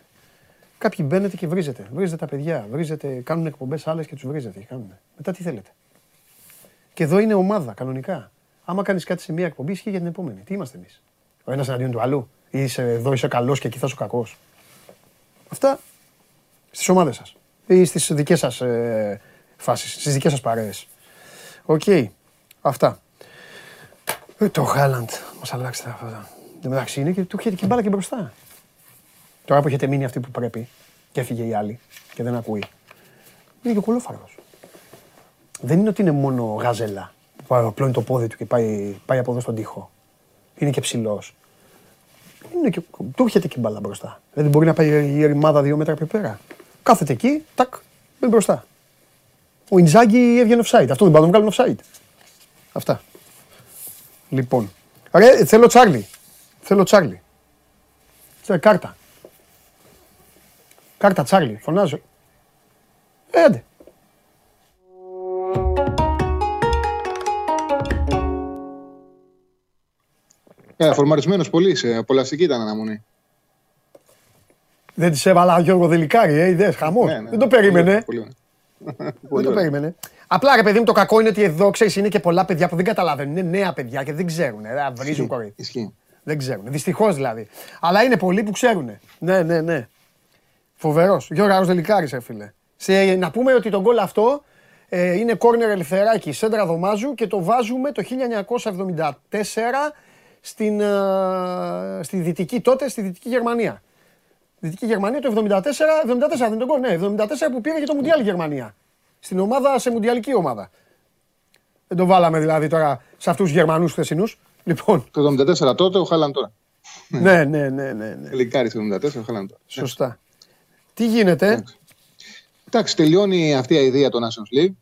Κάποιοι μπαίνετε και βρίζετε. Βρίζετε τα παιδιά, βρίζετε, κάνουν εκπομπές άλλες και τους βρίζετε. Και κάνουν. Μετά τι θέλετε. Και εδώ είναι ομάδα, κανονικά. Άμα κάνεις κάτι σε μία εκπομπή, ισχύει για την επόμενη. Τι είμαστε εμείς. Ο ένας εναντίον του άλλου. Ή είσαι, εδώ είσαι καλός και εκεί θα είσαι κακός. Αυτά στις ομάδες σας. Ή στις δικές σας ε, φάσεις, στις δικές σας παρέες. Οκ. Αυτά. Ε, το Χάλαντ μας αλλάξει τα αυτά. Εν μεταξύ είναι και του έχετε και μπάλα και μπροστά. Τώρα που έχετε μείνει αυτοί που πρέπει και έφυγε η άλλη και δεν ακούει. Είναι και ο κωλόφαρδο. Δεν είναι ότι είναι μόνο γάζελα που απλώνει το πόδι του και πάει, πάει από εδώ στον τοίχο. Είναι και ψηλός. Είναι και, του έρχεται και μπάλα μπροστά. Δηλαδή μπορεί να πάει η ρημάδα δύο μέτρα πιο πέρα. Κάθεται εκεί, τάκ, μπαίνει μπροστά. Ο Ινζάγκη έβγαινε offside. Αυτό δεν πάει να βγάλουν offside. Αυτά. Λοιπόν. Ρε, θέλω Τσάρλι. Θέλω Τσάρλι. Θέλω κάρτα. Κάρτα Τσάρλι. Φωνάζω. Έντε. Ε, φορμαρισμένος πολύ, σε απολαστική ήταν αναμονή. Δεν της έβαλα Γιώργο Δελικάρη, ε, ιδέες, χαμό. Ναι, ναι, δεν το περίμενε. Πολύ, δεν το περίμενε. Απλά ρε παιδί μου το κακό είναι ότι εδώ ξέρεις είναι και πολλά παιδιά που δεν καταλαβαίνουν. Είναι νέα παιδιά και δεν ξέρουν. Ε, βρίζουν κορίτσι. Δεν ξέρουν. Δυστυχώς δηλαδή. Αλλά είναι πολλοί που ξέρουν. Ναι, ναι, ναι. Φοβερός. Γιώργο Δελικάρη, ε, φίλε. Σε, να πούμε ότι το γκολ αυτό ε, είναι κόρνερ ελευθεράκι σέντρα δωμάζου και το βάζουμε το 1974 στην, ε, στη δυτική τότε, στη δυτική Γερμανία. Δυτική Γερμανία το 74, 74 δεν είναι το γκολ, ναι, 74 που πήρε και το Μουντιάλ Γερμανία. Στην ομάδα, σε μουντιαλική ομάδα. Δεν το βάλαμε δηλαδή τώρα σε αυτούς τους Γερμανούς χθεσινούς. Λοιπόν. Το 74 τότε, ο Χάλαν τώρα. ναι, ναι, ναι. ναι, ναι. Λικάρι το 74, ο Χάλαν τώρα. Σωστά. Τι γίνεται; Εντάξει, τελειώνει αυτή η ιδέα του Nations League.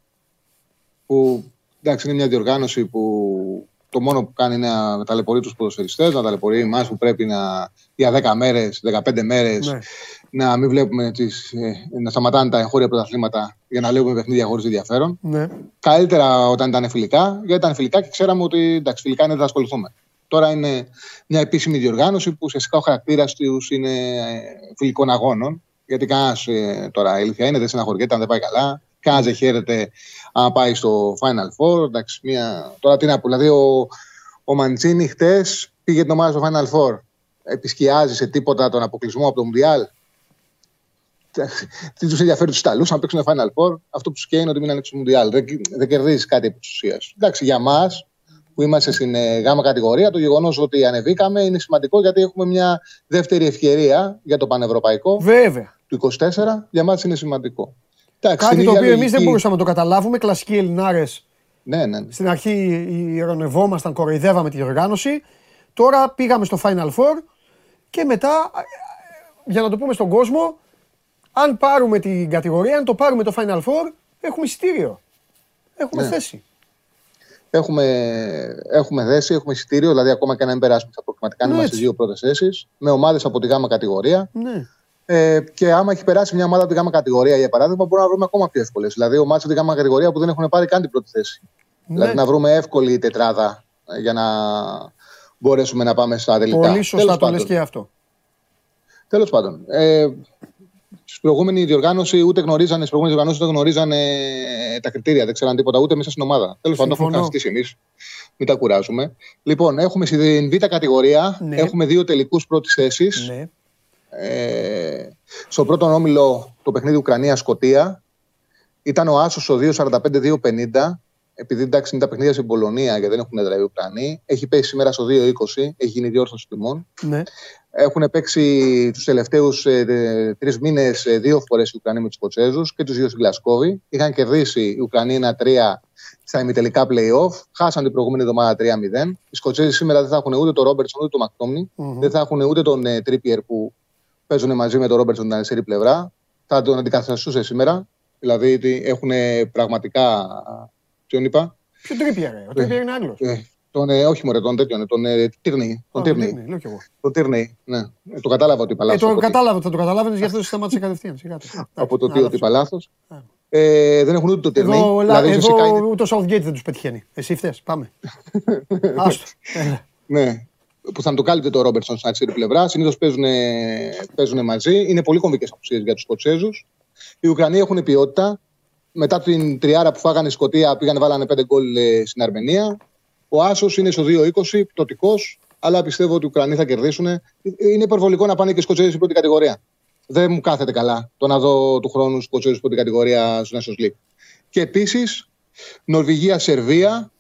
Που εντάξει, είναι μια διοργάνωση που το μόνο που κάνει είναι να ταλαιπωρεί τους ποδοσφαιριστές, να ταλαιπωρεί εμάς που πρέπει να, για 10 μέρες, 15 μέρες ναι. να μην βλέπουμε τις, ε, να σταματάνε τα εγχώρια πρωταθλήματα για να βλέπουμε παιχνίδια χωρίς ενδιαφέρον. Ναι. Καλύτερα όταν ήταν φιλικά, γιατί ήταν φιλικά και ξέραμε ότι εντάξει, φιλικά είναι δεν θα ασχοληθούμε. Τώρα είναι μια επίσημη διοργάνωση που ουσιαστικά ο χαρακτήρας τους είναι ε, φιλικών αγώνων. Γιατί κανένας ε, τώρα η αλήθεια είναι δεν συναχωριέται αν δεν πάει καλά. Κανένας δεν χαίρεται αν πάει στο Final Four. Εντάξει, μια... Τώρα τι να πω, δηλαδή ο, ο Μαντσίνη χτες πήγε την ομάδα στο Final Four. Επισκιάζει σε τίποτα τον αποκλεισμό από το Μουντιάλ. Τι τους ενδιαφέρει τους Ιταλούς, αν παίξουν Final Four, αυτό που τους καίει είναι ότι μην ανοίξουν Μουντιάλ. Δεν, δεν κερδίζεις κάτι επί τη ουσίας. Εντάξει, για μας που είμαστε στην ε, γάμα κατηγορία, το γεγονός ότι ανεβήκαμε είναι σημαντικό γιατί έχουμε μια δεύτερη ευκαιρία για το πανευρωπαϊκό. Βέβαια. Του 24, για μας είναι σημαντικό. Κάτι το οποίο εμείς δεν μπορούσαμε να το καταλάβουμε. Κλασικοί Ελληνάρες. Ναι, ναι, ναι. Στην αρχή ηρωνευόμασταν, κοροϊδεύαμε τη διοργάνωση. Τώρα πήγαμε στο Final Four και μετά, για να το πούμε στον κόσμο, αν πάρουμε την κατηγορία, αν το πάρουμε το Final Four, έχουμε εισιτήριο. Έχουμε ναι. θέση. Έχουμε, έχουμε θέση, έχουμε εισιτήριο, δηλαδή ακόμα και αν δεν περάσουμε στα προκριματικά, ναι, είμαστε στι δύο πρώτες θέσεις, με ομάδες από τη γάμα κατηγορία. Ναι. Ε, και άμα έχει περάσει μια ομάδα από τη γάμα κατηγορία, για παράδειγμα, μπορούμε να βρούμε ακόμα πιο εύκολες. Δηλαδή, ομάδε από τη γάμα κατηγορία που δεν έχουν πάρει καν την πρώτη θέση. Ναι. Δηλαδή, να βρούμε εύκολη τετράδα ε, για να μπορέσουμε να πάμε στα τελικά. Πολύ σωστά το λες και αυτό. Τέλος πάντων. Ε, στην προηγούμενη διοργάνωση ούτε γνωρίζανε, στις διοργανώσεις ούτε γνωρίζανε ε, τα κριτήρια, δεν ξέραν τίποτα ούτε μέσα στην ομάδα. Τέλος πάντων, το έχουμε καθιστήσει εμείς. Μην τα κουράζουμε. Λοιπόν, έχουμε στην Β' κατηγορία, ναι. έχουμε δύο τελικούς πρώτης θέσης. Ναι Ε, στο πρώτο όμιλο το παιχνίδι Ουκρανία-Σκοτία ήταν ο Άσος ο 2-45-2-50. Επειδή εντάξει είναι τα παιχνίδια στην Πολωνία γιατί δεν έχουν έδρα οι Ουκρανοί, έχει πέσει σήμερα στο 2-20, έχει γίνει διόρθωση τιμών. Ναι. Έχουν παίξει τους τελευταίους ε, τρεις μήνες ε, δύο φορές οι Ουκρανοί με τους Σκοτσέζου και τους δύο στην Γλασκόβη. Είχαν κερδίσει οι Ουκρανοί ένα 3 στα ημιτελικά playoff. Χάσαν την προηγούμενη εβδομάδα 3-0. Οι Σκοτσέζοι σήμερα δεν θα έχουν ούτε τον Ρόμπερτσον ούτε τον μακτομνη mm-hmm. Δεν θα έχουν ούτε τον ε, Τρίπιερ που παίζουν μαζί με τον Ρόμπερτσον την αριστερή πλευρά. Θα τον αντικαταστούσε σήμερα. Δηλαδή έχουν πραγματικά. Ποιον είπα; Ποιο Τρίπιερ, ο Τρίπιερ είναι Άγγλος. Ε, τον, ε, όχι μωρέ, τον τέτοιον, τον ε, Τύρνεϊ. Τον Τύρνεϊ. Τον Τύρνεϊ, ναι. Ε, το κατάλαβα ότι είπα λάθος. Ε, το κατάλαβα, θα το καταλάβαινες γι' αυτό το σταμάτησε κατευθείαν. Από το τι ότι είπα λάθος. Ε, δεν έχουν ούτε το Τύρνεϊ. Εδώ, δηλαδή, εδώ ούτε ο Southgate δεν τους πετυχαίνει. Εσύ φταίς, πάμε. Άστο. ναι, που θα το κάλυπτε το Ρόμπερτσον στην αριστερή πλευράς. Συνήθως παίζουν, παίζουν μαζί. Είναι πολύ κομβικές απουσίε για τους Σκοτσέζους. Οι Ουκρανοί έχουν ποιότητα. Μετά την τριάρα που φάγανε η Σκωτία, πήγαν βάλανε πέντε γκολ στην Αρμενία. Ο Άσος είναι στο 2-20, πτωτικός, αλλά πιστεύω ότι οι Ουκρανοί θα κερδίσουν. Είναι υπερβολικό να πάνε και οι Σκοτσέζοι στην πρώτη κατηγορία. Δεν μου κάθεται καλά το να δω του χρόνου Σκοτσέζους στην πρώτη κατηγορία στο Nations League. Και επίσης, Νορβηγία-Σερβία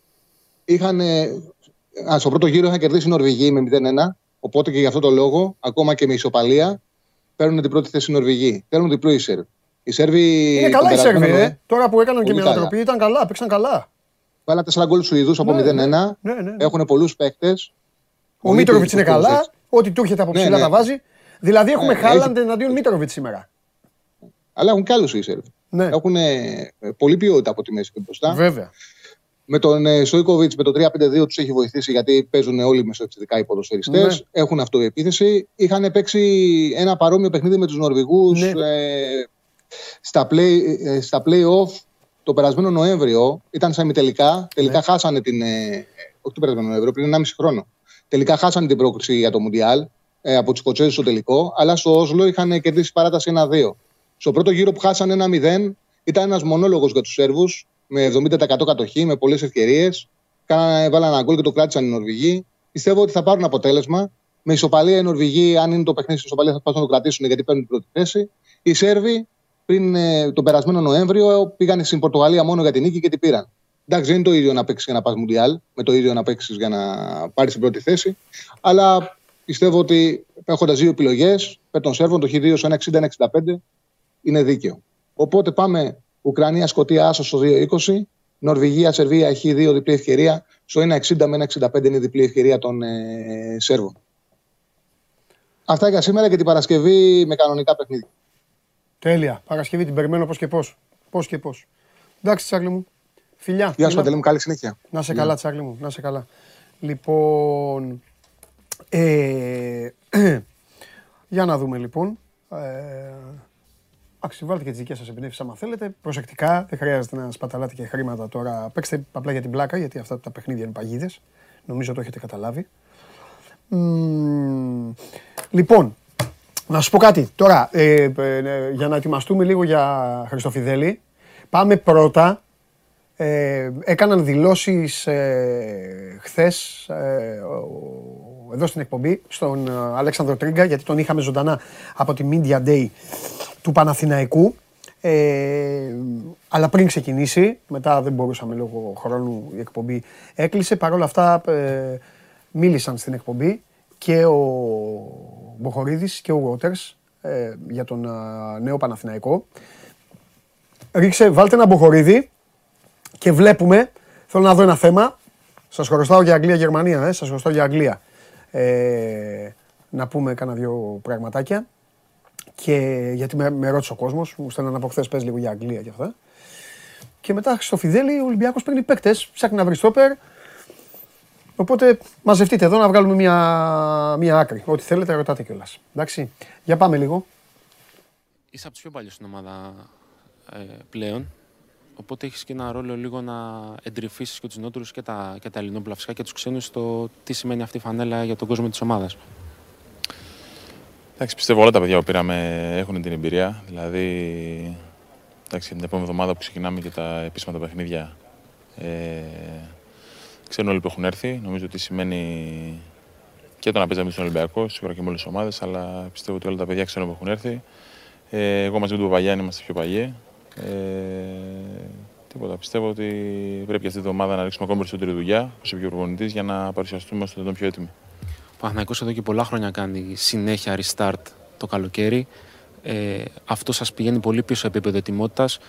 είχαν. Α, στο πρώτο γύρο είχαν κερδίσει η Νορβηγοί με 0-1. Οπότε και γι' αυτό το λόγο, ακόμα και με ισοπαλία, παίρνουν την πρώτη θέση οι Νορβηγοί. Παίρνουν διπλό οι Σέρβοι. Οι Σέρβοι. Είναι καλά οι Σέρβοι, ε. Τώρα που έκαναν και μια ανατροπή ήταν καλά, παίξαν καλά. Βάλα 4 γκολ Σουηδούς από 0-1. Ναι, ναι, ναι, ναι. Έχουν πολλούς παίκτες. Ο Μίτροβιτς είναι καλά. Ό,τι του έρχεται από ψηλά τα βάζει. Δηλαδή έχουμε Χάλαντ εναντίον Μίτροβιτς σήμερα. Αλλά έχουν κι άλλους οι Σέρβοι. Ναι. Έχουν πολύ ποιότητα από τη μέση και μπροστά. Βέβαια. Με τον ε, Σόικοβιτ με το 3-5-2 τους έχει βοηθήσει γιατί παίζουν όλοι μεσοεπιθετικά οι ποδοσφαιριστές. Ναι. Έχουν αυτοεπίθεση. Είχαν παίξει ένα παρόμοιο παιχνίδι με τους Νορβηγούς ναι. ε, στα, play, ε, στα play-off το περασμένο Νοέμβριο ήταν σαν τελικά. Τελικά ναι. χάσανε την. Ε, όχι το περασμένο Νοέμβριο, πριν 1,5 χρόνο. Τελικά χάσανε την πρόκριση για το Μουντιάλ ε, από τους Κοτσέζου στο τελικό, αλλά στο Όσλο είχαν κερδίσει παράταση 1-2. Στο πρώτο γύρο που χάσανε 1-0 ήταν ένας μονόλογος για τους Σέρβους με 70% κατοχή, με πολλές ευκαιρίες. Βάλανε ένα γκολ και το κράτησαν οι Νορβηγοί. Πιστεύω ότι θα πάρουν αποτέλεσμα. Με ισοπαλία οι Νορβηγοί, αν είναι το παιχνίδι στην ισοπαλία, θα πάνε να το κρατήσουν γιατί παίρνουν την πρώτη θέση. Οι Σέρβοι πριν ε, τον περασμένο Νοέμβριο πήγαν στην Πορτογαλία μόνο για την νίκη και την πήραν. Εντάξει, δεν είναι το ίδιο να παίξεις για να πας Μουντιάλ, με το ίδιο να παίξεις για να πάρεις την πρώτη θέση. Αλλά πιστεύω ότι έχοντας δύο επιλογές, με τον Σέρβον το Χ2 στο 1,60-1,65 είναι δίκαιο. Οπότε πάμε Ουκρανία, Σκοτία, Άσο στο 2,20. Νορβηγία, Σερβία έχει δύο διπλή ευκαιρία. Στο 1,60 με 1,65 είναι η διπλή ευκαιρία των ε, Σέρβων. Αυτά για σήμερα και την Παρασκευή με κανονικά παιχνίδια. Τέλεια. Παρασκευή την περιμένω πώς και πώς. Πώς και πώς. Εντάξει, Τσάρλι μου. Φιλιά. Γεια σου, Παντελή μου. Καλή συνέχεια. Να σε καλά, Τσάρλι μου. Να σε καλά. Λοιπόν. Ε, για να δούμε λοιπόν. Ε, Εντάξει, βάλτε και τις δικές σας εμπνεύσεις άμα θέλετε. Προσεκτικά, δεν χρειάζεται να σπαταλάτε και χρήματα τώρα. Παίξτε απλά για την πλάκα, γιατί αυτά τα παιχνίδια είναι παγίδες. Νομίζω το έχετε καταλάβει. λοιπόν, να σου πω κάτι τώρα, ε, ε, ε, για να ετοιμαστούμε λίγο για Χριστοφιδέλη. Πάμε πρώτα. Ε, έκαναν δηλώσεις ε, χθες ε, εδώ στην εκπομπή στον Αλέξανδρο Τρίγκα γιατί τον είχαμε ζωντανά από τη Media Day του Παναθηναϊκού ε, αλλά πριν ξεκινήσει, μετά δεν μπορούσαμε λόγω χρόνου η εκπομπή έκλεισε. Παρ' όλα αυτά μίλησαν στην εκπομπή και ο Μποχορίδης και ο Waters ε, για τον νέο Παναθηναϊκό. Ρίξε, βάλτε ένα Μποχορίδη και βλέπουμε, θέλω να δω ένα θέμα. Σας χρωστάω για Αγγλία-Γερμανία, ε, σας χρωστάω για Αγγλία. Ε, να πούμε κάνα δύο πραγματάκια. Και γιατί με, με ρώτησε ο κόσμος, μου στέλναν από χθες πες λίγο για Αγγλία και αυτά. Και μετά στο Φιδέλη ο Ολυμπιακός παίρνει παίκτες, ψάχνει να βρει στόπερ, Οπότε μαζευτείτε εδώ να βγάλουμε μια, μια άκρη. Ό,τι θέλετε, ρωτάτε κιόλας. Εντάξει. Για πάμε λίγο. Είσαι από του πιο παλιού στην ομάδα ε, πλέον. Οπότε έχεις και ένα ρόλο λίγο να εντρυφήσεις και τους νότρους και τα, και τα ελληνόπουλα φυσικά και τους ξένους στο τι σημαίνει αυτή η φανέλα για τον κόσμο της ομάδας. Εντάξει, πιστεύω όλα τα παιδιά που πήραμε έχουν την εμπειρία. Δηλαδή, εντάξει, την επόμενη εβδομάδα που ξεκινάμε και τα επίσημα τα παιχνίδια. Ε, Ξέρουν όλοι που έχουν έρθει. Νομίζω ότι σημαίνει και το να παίζαμε στον Ολυμπιακό, σίγουρα και με όλες τις ομάδες, αλλά πιστεύω ότι όλα τα παιδιά ξέρουν που έχουν έρθει. Ε, εγώ μαζί με τον Παπαγιάννη είμαστε πιο παλιοί. Ε, τίποτα. Πιστεύω ότι πρέπει αυτή τη εβδομάδα να ρίξουμε ακόμα περισσότερη δουλειά ως προπονητή για να παρουσιαστούμε όσο το πιο έτοιμοι. Ο Παναθηναϊκός εδώ και πολλά χρόνια κάνει συνέχεια restart το καλοκαίρι. Ε, αυτό σας πηγαίνει πολύ πίσω επίπεδο ετοιμότητας.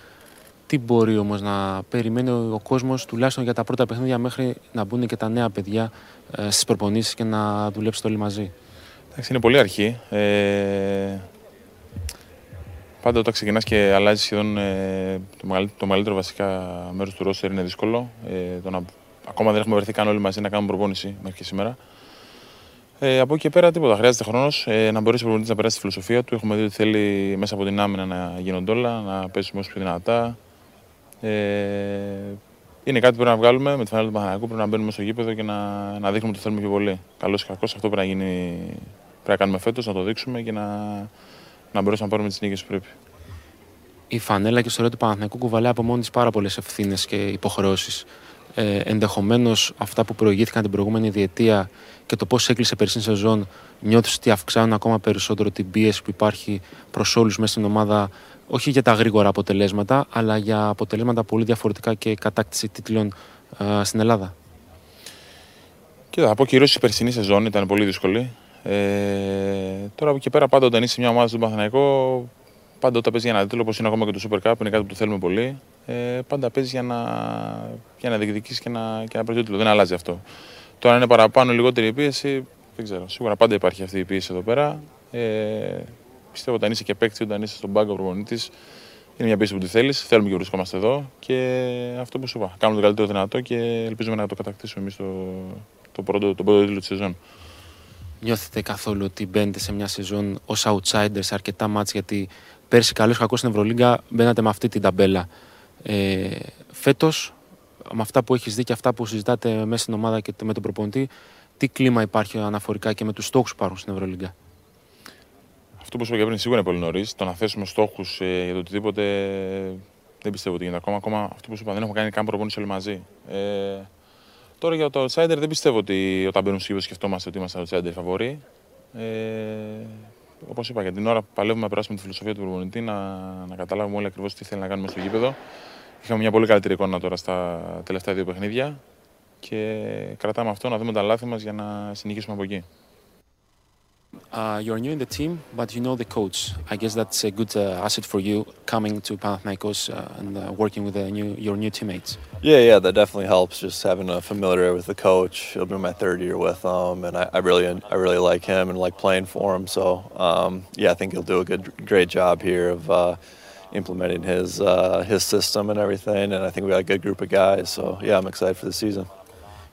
Τι μπορεί όμως να περιμένει ο κόσμος τουλάχιστον για τα πρώτα παιχνίδια μέχρι να μπουν και τα νέα παιδιά ε, στις προπονήσεις και να δουλέψετε όλοι μαζί; Εντάξει, είναι πολύ αρχή. Ε, πάντα όταν ξεκινάς και αλλάζεις σχεδόν ε, το, μεγαλύτερο, το μεγαλύτερο βασικά μέρος του ρόστερ είναι δύσκολο. Ε, το να, ακόμα δεν έχουμε βρεθεί καν όλοι μαζί να κάνουμε προπόνηση μέχρι και σήμερα. Ε, από εκεί και πέρα τίποτα. Χρειάζεται χρόνος ε, να μπορέσει ο προπονητής να περάσει τη φιλοσοφία του. Έχουμε δει ότι θέλει μέσα από την άμυνα να γίνονται όλα, να πέσουμε όσο πιο δυνατά. Ε, είναι κάτι που πρέπει να βγάλουμε με τη φανέλα του Παναγιακού. Πρέπει να μπαίνουμε στο γήπεδο και να, να δείχνουμε ότι θέλουμε πιο πολύ. Καλό ή κακό, αυτό πρέπει να, γίνει, πρέπει να κάνουμε φέτος, να το δείξουμε και να, να μπορέσουμε να πάρουμε τις νίκες που πρέπει. Η φανέλα και η ιστορία του Παναθηναϊκού κουβαλάει από μόνη της πάρα πολλές ευθύνες και υποχρεώσεις. Ε, Ενδεχομένως αυτά που προηγήθηκαν την προηγούμενη διετία και το πώς έκλεισε περσίνη σεζόν, νιώθεις ότι αυξάνουν ακόμα περισσότερο την πίεση που υπάρχει προς όλους μέσα στην ομάδα, όχι για τα γρήγορα αποτελέσματα, αλλά για αποτελέσματα πολύ διαφορετικά και κατάκτηση τίτλων ε, στην Ελλάδα. Κοίτα, από κυρίω η περσινή σεζόν ήταν πολύ δύσκολη. Ε, τώρα από εκεί πέρα, πάντα όταν είσαι μια ομάδα στον Παθηναϊκό, πάντα όταν παίζει για ένα τίτλο, όπως είναι ακόμα και το Super Cup, είναι κάτι που το θέλουμε πολύ. Ε, πάντα παίζει για να, για να διεκδικήσει και να, και να τίτλο. Δεν αλλάζει αυτό. Τώρα είναι παραπάνω λιγότερη η πίεση, δεν ξέρω. Σίγουρα πάντα υπάρχει αυτή η πίεση εδώ πέρα. Ε, πιστεύω όταν είσαι και παίκτη, όταν είσαι στον πάγκο προπονητής, είναι μια πίεση που τη θέλεις. Θέλουμε και βρισκόμαστε εδώ και αυτό που σου είπα. Κάνουμε το καλύτερο δυνατό και ελπίζουμε να το κατακτήσουμε εμείς το, το πρώτο, τον πρώτο τίτλο της σεζόν. Νιώθετε καθόλου ότι μπαίνετε σε μια σεζόν ως outsiders σε αρκετά μάτς γιατί πέρσι καλώ κακός στην Ευρωλίγκα μπαίνατε με αυτή την ταμπέλα. Ε, Φέτος, με αυτά που έχεις δει και αυτά που συζητάτε μέσα στην ομάδα και με τον προπονητή, τι κλίμα υπάρχει αναφορικά και με τους στόχους που υπάρχουν στην Ευρωλίγκα; Αυτό που σου είπα και πριν σίγουρα είναι πολύ νωρίς. Το να θέσουμε στόχους ε, για το οτιδήποτε δεν πιστεύω ότι γίνεται ακόμα. Ακόμα αυτό που σου είπα δεν έχουμε κάνει καν προπόνηση όλοι μαζί. Ε, τώρα για το outsider δεν πιστεύω ότι όταν μπαίνουμε στο σκεφτόμαστε ότι είμαστε outsider φαβορή. Ε, Όπως είπα, για την ώρα παλεύουμε να περάσουμε τη φιλοσοφία του προπονητή, να, να καταλάβουμε όλοι ακριβώς τι θέλει να κάνουμε στο γήπεδο. Είχαμε μια πολύ καλύτερη εικόνα τώρα στα τελευταία δύο παιχνίδια και κρατάμε αυτό να δούμε τα λάθη μας για να συνεχίσουμε από εκεί. Uh, you're new in the team, but you know the coach. I guess that's a good uh, asset for you coming to Panathinaikos uh, and uh, working with new, your new teammates. Yeah, yeah, that definitely helps. Just having a familiar with the coach. It'll be my third year with him, and I, I really, I really like him and like playing for him. So, um, yeah, I think he'll do a good, great job here of uh, implementing his uh, his system and everything. And I think we got a good group of guys. So, yeah, I'm excited for the season.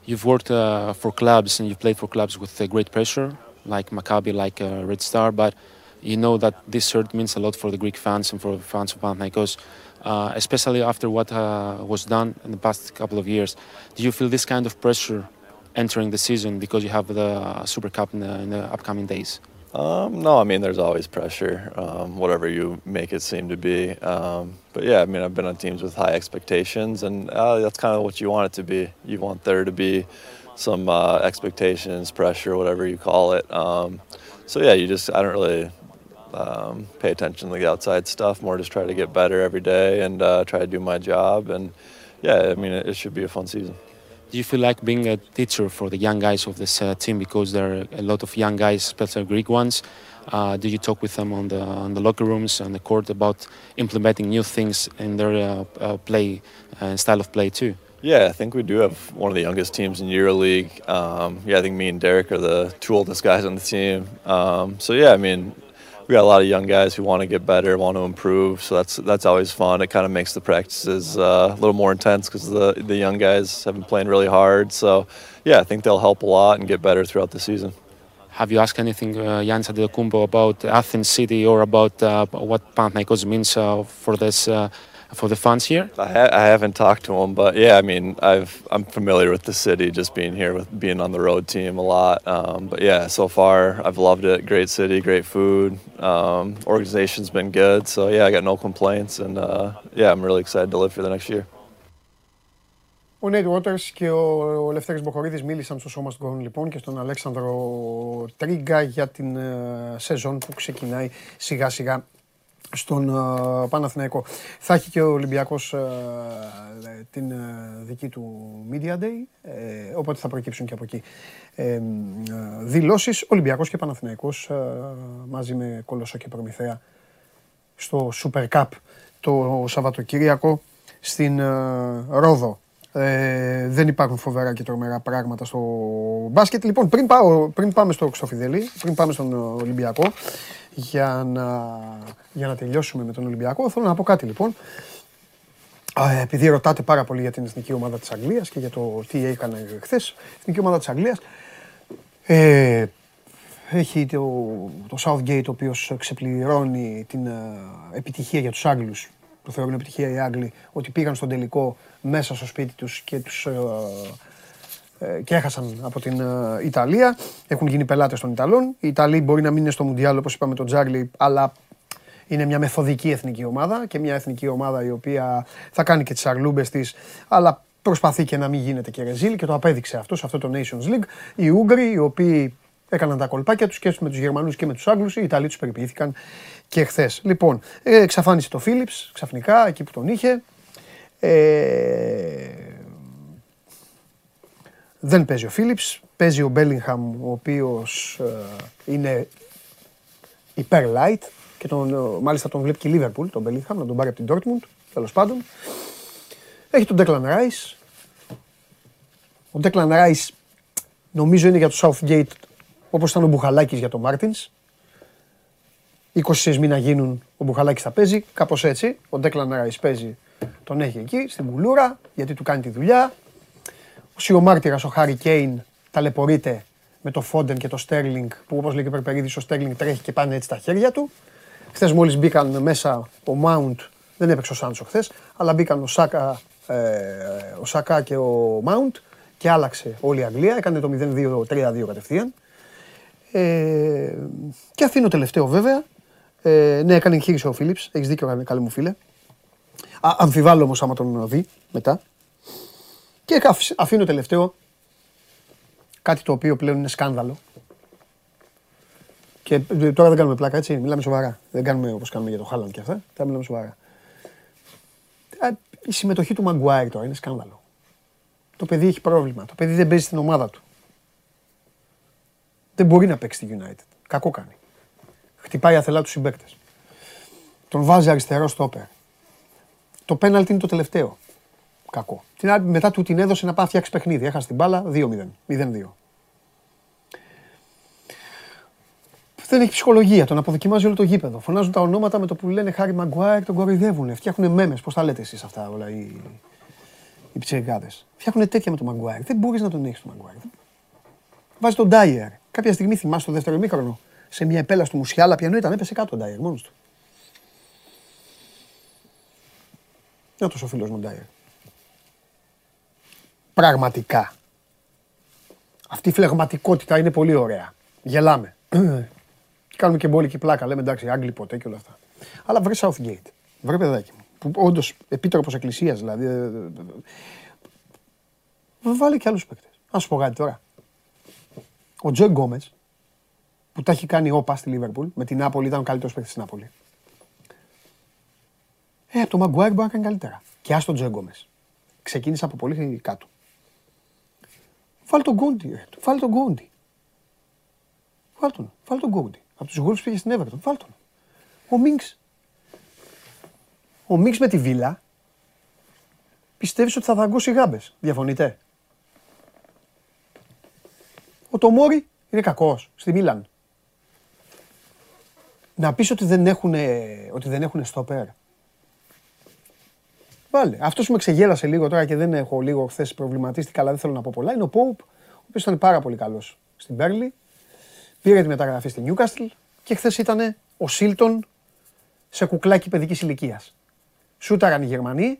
You've worked for clubs and you've played for clubs with great pressure like Maccabi, like uh, Red Star, but you know that this shirt means a lot for the Greek fans and for fans of Panathinaikos, uh, especially after what uh, was done in the past couple of years. Do you feel this kind of pressure entering the season because you have the Super Cup in the, in the upcoming days? Um, no, I mean, there's always pressure, um, whatever you make it seem to be. Um, but yeah, I mean, I've been on teams with high expectations, and uh, that's kind of what you want it to be. You want there to be some uh, expectations, pressure, whatever you call it. Um, so yeah, you just I don't really um, pay attention to the outside stuff. More just try to get better every day and uh, try to do my job. And yeah, I mean it, it, should be a fun season. Do you feel like being a teacher for the young guys of this uh, team because there are a lot of young guys, especially Greek ones? Uh, do you talk with them on the on the locker rooms and the court about implementing new things in their uh, uh, play and style of play too? Yeah, I think we do have one of the youngest teams in EuroLeague. Um, yeah, I think me and Derek are the two oldest guys on the team. Um, so yeah, I mean, we got a lot of young guys who want to get better, want to improve. So that's that's always fun. It kind of makes the practices uh, a little more intense because the the young guys have been playing really hard. So yeah, I think they'll help a lot and get better throughout the season. Have you asked anything, uh, Jan Antetokounmpo, about Athens City or about uh, what Panathinaikos means uh, for this? Uh, for the fans here? I, ha- I, haven't talked to him, but yeah, I mean, I've I'm familiar with the city, just being here with being on the road team a lot. Um, but yeah, so far I've loved it. Great city, great food. Um, organization's been good, so yeah, I got no complaints, and uh, yeah, I'm really excited to live here the next year. Ο Νέιτ Waters και ο, ο Λευτέρης Μποχορίδης μίλησαν στο σώμα στον λοιπόν και στον Αλέξανδρο Τρίγκα για την uh, σεζόν που ξεκινάει σιγά σιγά στον uh, Παναθηναϊκό. Θα έχει και ο Ολυμπιακός uh, την δική του Media Day, οπότε θα προκύψουν και από εκεί δηλώσεις. Ολυμπιακός και Παναθηναϊκός μαζί με Κολοσσό και Προμηθέα στο Super Cup το Σαββατοκύριακο στην Ρόδο. Ε, δεν υπάρχουν φοβερά και τρομερά πράγματα στο μπάσκετ. Λοιπόν, πριν, πάω, πριν πάμε στο Ξοφιδέλη, πριν πάμε στον Ολυμπιακό, για να, για να τελειώσουμε με τον Ολυμπιακό, θέλω να πω κάτι λοιπόν. Επειδή ρωτάτε πάρα πολύ για την εθνική ομάδα της Αγγλίας και για το τι έκανε χθες, η εθνική ομάδα της Αγγλίας ε, έχει το, το Southgate ο οποίος ξεπληρώνει την ε, επιτυχία για τους Άγγλους το θεωρούν επιτυχία οι Άγγλοι, ότι πήγαν στον τελικό μέσα στο σπίτι τους και τους ε, ε, και έχασαν από την ε, Ιταλία. Έχουν γίνει πελάτες των Ιταλών. Οι Ιταλοί μπορεί να μην είναι στο Μουντιάλ όπως είπαμε τον Τζάρλι, αλλά είναι μια μεθοδική εθνική ομάδα και μια εθνική ομάδα η οποία θα κάνει και τις αρλούμπες της, αλλά προσπαθεί και να μην γίνεται και ρεζίλ και το απέδειξε αυτός σε αυτό το Nations League. Οι Ούγγροι, οι οποίοι έκαναν τα κολπάκια τους και με τους Γερμανούς και με τους Άγγλους, οι Ιταλοί τους περιποιήθηκαν και χθες. Λοιπόν, ε, εξαφάνισε το Φίλιπς ξαφνικά εκεί που τον είχε. Ε, δεν παίζει ο Φίλιπς, παίζει ο Μπέλιγχαμ ο οποίος ε, είναι υπέρ light και τον, ε, μάλιστα τον βλέπει και η Λίβερπουλ, τον Μπέλιγχαμ, να τον πάρει από την Dortmund, τέλος πάντων. Έχει τον Declan Rice. Ο Declan Rice νομίζω είναι για το Southgate όπως ήταν ο Μπουχαλάκης για τον Μάρτινς. 20 μήνα γίνουν, ο Μπουχαλάκης θα παίζει, κάπως έτσι. Ο Ντέκλαν Ράις παίζει, τον έχει εκεί, στην κουλούρα, γιατί του κάνει τη δουλειά. Οσιομάρτυρας, ο Χάρι Κέιν, ταλαιπωρείται με το Φόντεν και το Στέρλινγκ, που όπως λέει και ο Περπερίδης, ο Στέρλινγκ τρέχει και πάνε έτσι τα χέρια του. Χθες μόλις μπήκαν μέσα ο Μάουντ, δεν έπαιξε ο Σάντσο χθες, αλλά μπήκαν ο Σάκα, ε, ο Σακά και ο Μάουντ και άλλαξε όλη η Αγγλία, έκανε το 0-2-3-2 κατευθείαν. Ε, και αφήνω τελευταίο βέβαια, ε, ναι, έκανε εγχείρηση ο Φίλιπς. Έχεις δίκιο, καλή μου φίλε. Α, αμφιβάλλω όμως άμα τον δει μετά. Και αφήνω τελευταίο κάτι το οποίο πλέον είναι σκάνδαλο. Και ε, τώρα δεν κάνουμε πλάκα έτσι, μιλάμε σοβαρά. Δεν κάνουμε όπως κάνουμε για το Χάλαντ και αυτά. Θα μιλάμε σοβαρά. Η συμμετοχή του Μαγκουάιρ τώρα είναι σκάνδαλο. Το παιδί έχει πρόβλημα. Το παιδί δεν παίζει στην ομάδα του. Δεν μπορεί να παίξει στη United. Κακό κάνει. Χτυπάει αθελά τους συμπαίκτες. Τον βάζει αριστερό στο όπερ. Το πέναλτι είναι το τελευταίο. Κακό. Την μετά του την έδωσε να πάει φτιάξει παιχνίδι. Έχασε την μπάλα 2-0. 0-2. Δεν έχει ψυχολογία. Τον αποδοκιμάζει όλο το γήπεδο. Φωνάζουν τα ονόματα με το που λένε Χάρη Μαγκουάιρ, τον κοροϊδεύουν. Φτιάχνουν μέμες. Πώς τα λέτε εσείς αυτά όλα οι, οι ψυχικάδε. Φτιάχνουν τέτοια με τον Μαγκουάιρ. Δεν μπορείς να τον έχεις τον Μαγκουάιρ. Βάζει τον Ντάιερ. Κάποια στιγμή θυμάσαι το δεύτερο μήχρονο σε μια επέλα του Μουσιάλα πιανού ήταν, έπεσε κάτω ο Ντάιερ μόνος του. Να ο φίλος μου Ντάιερ. Πραγματικά. Αυτή η φλεγματικότητα είναι πολύ ωραία. Γελάμε. Κάνουμε και μπόλικη πλάκα. Λέμε εντάξει, Άγγλοι ποτέ και όλα αυτά. Αλλά βρε Southgate. Βρε παιδάκι μου. Που όντως επίτροπος εκκλησίας δηλαδή. Ε, ε, ε, βάλει και άλλους παίκτες. Α σου πω κάτι τώρα. Ο Τζο Γκόμετ που τα έχει κάνει όπα στη Λίβερπουλ. Με την Νάπολη ήταν ο καλύτερος παίκτης της Νάπολη. Ε, από τον Μαγκουάιρ μπορεί να κάνει καλύτερα. Και άστο Τζο Γκόμες. Ξεκίνησε από πολύ κάτω. Βάλ τον Γκόντι, ε, βάλ τον Γκόντι. Βάλ τον, βάλ τον Γκόντι. Από τους Γούλου πήγε στην Everton, βάλ τον. Ο Μίνξ. Ο Μίνξ με τη Βίλα πιστεύεις ότι θα δαγκώσει γάμπες. Διαφωνείτε; Ο Τομόρι είναι κακός στη Μίλαν να πεις ότι δεν έχουν, ότι δεν έχουν στόπερ. Βάλε. Αυτός που με ξεγέλασε λίγο τώρα και δεν έχω λίγο χθες προβληματίστηκα, αλλά δεν θέλω να πω πολλά, είναι ο Pope, ο οποίος ήταν πάρα πολύ καλός στην Πέρλι. Πήρε τη μεταγραφή στη Νιούκαστλ και χθες ήταν ο Σίλτον σε κουκλάκι παιδικής ηλικίας. Σούταραν οι Γερμανοί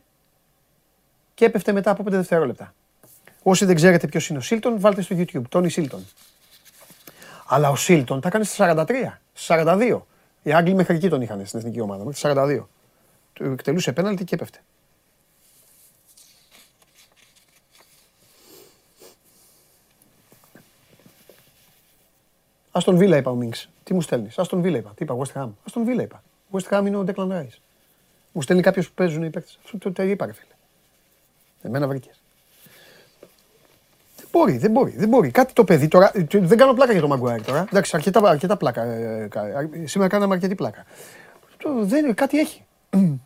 και έπεφτε μετά από 5 δευτερόλεπτα. Όσοι δεν ξέρετε ποιος είναι ο Σίλτον, βάλτε στο YouTube. Τόνι Σίλτον. Αλλά ο Σίλτον τα έκανε στα 43, στα 42. Οι Άγγλοι μέχρι εκεί τον είχαν στην εθνική ομάδα, μέχρι 42. Του εκτελούσε πέναλτι και έπεφτε. Αστον Βίλα είπα ο Μίνξ. Τι μου στέλνεις; Αστον Βίλα είπα. Τι είπα, West Ham. Αστον Βίλα είπα. West Ham είναι ο Declan Rice. Μου στέλνει κάποιος που παίζουν οι παίκτες. Αυτό το είπα, ρε φίλε. Εμένα βρήκες. Δεν μπορεί, δεν μπορεί, δεν μπορεί. Κάτι το παιδί τώρα. Δεν κάνω πλάκα για το Μαγκουάρι τώρα. Εντάξει, αρκετά, αρκετά πλάκα. Ε, ε, σήμερα κάναμε αρκετή πλάκα. Δεν, κάτι έχει.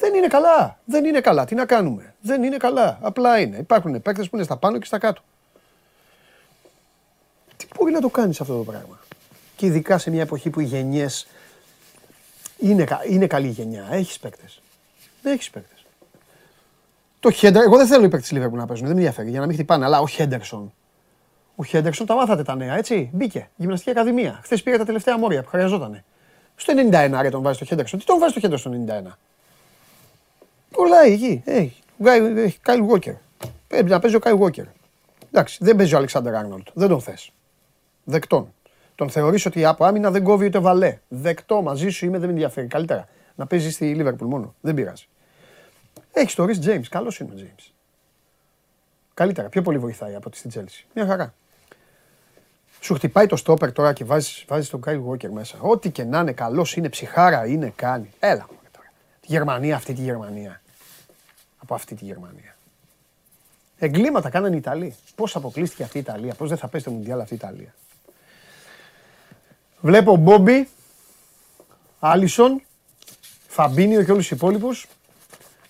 Δεν είναι καλά. Δεν είναι καλά. Τι να κάνουμε. Δεν είναι καλά. Απλά είναι. Υπάρχουν παίκτες που είναι στα πάνω και στα κάτω. Τι μπορεί να το κάνεις αυτό το πράγμα. Και ειδικά σε μια εποχή που οι γενιές είναι, είναι καλή γενιά. Έχεις παίκτες. Δεν έχεις παίκτες. Το Χέντερ, εγώ δεν θέλω οι παίκτες της Λίβερπουλ να παίζουν, δεν με ενδιαφέρει για να μην χτυπάνε, αλλά ο Χέντερσον. Ο Χέντερσον τα μάθατε τα νέα, έτσι. Μπήκε. Γυμναστική Ακαδημία. Χθες πήρε τα τελευταία μόρια που χρειαζόταν. Στο 91 ρε τον βάζει το Χέντερσον. Τι τον βάζει το Χέντερσον στο 91. Κολλάει εκεί. Έχει. Κάιλ Βόκερ. Πρέπει να παίζει ο Κάιλ Βόκερ. Εντάξει, δεν παίζει ο Αλεξάνδρ Άρνολτ. Δεν τον θες. Δεκτόν. Τον θεωρείς ότι από άμυνα δεν κόβει ούτε βαλέ. Δεκτό μαζί σου είμαι, δεν με ενδιαφέρει. Καλύτερα να παίζεις στη Λίβερπουλ μόνο. Δεν πειράζει. Έχεις το Ρις Τζέιμς. Καλός είναι ο Τζέιμς. Καλύτερα, πιο πολύ βοηθάει από τη στην Τσέλσι. Μια χαρά. Σου χτυπάει το στόπερ τώρα και βάζεις βάζεις τον Κάιλ Walker μέσα. Ό,τι και να είναι, καλός είναι, ψυχάρα είναι, κάνει. Έλα μου τώρα. Τη Γερμανία, αυτή τη Γερμανία. Από αυτή τη Γερμανία. Εγκλήματα κάνανε οι Ιταλοί. Πώς αποκλείστηκε αυτή η Ιταλία, πώς δεν θα πέσει το Μουντιάλ αυτή η Ιταλία. Βλέπω Μπόμπι, Άλισον, Φαμπίνιο και όλους τους υπόλοιπους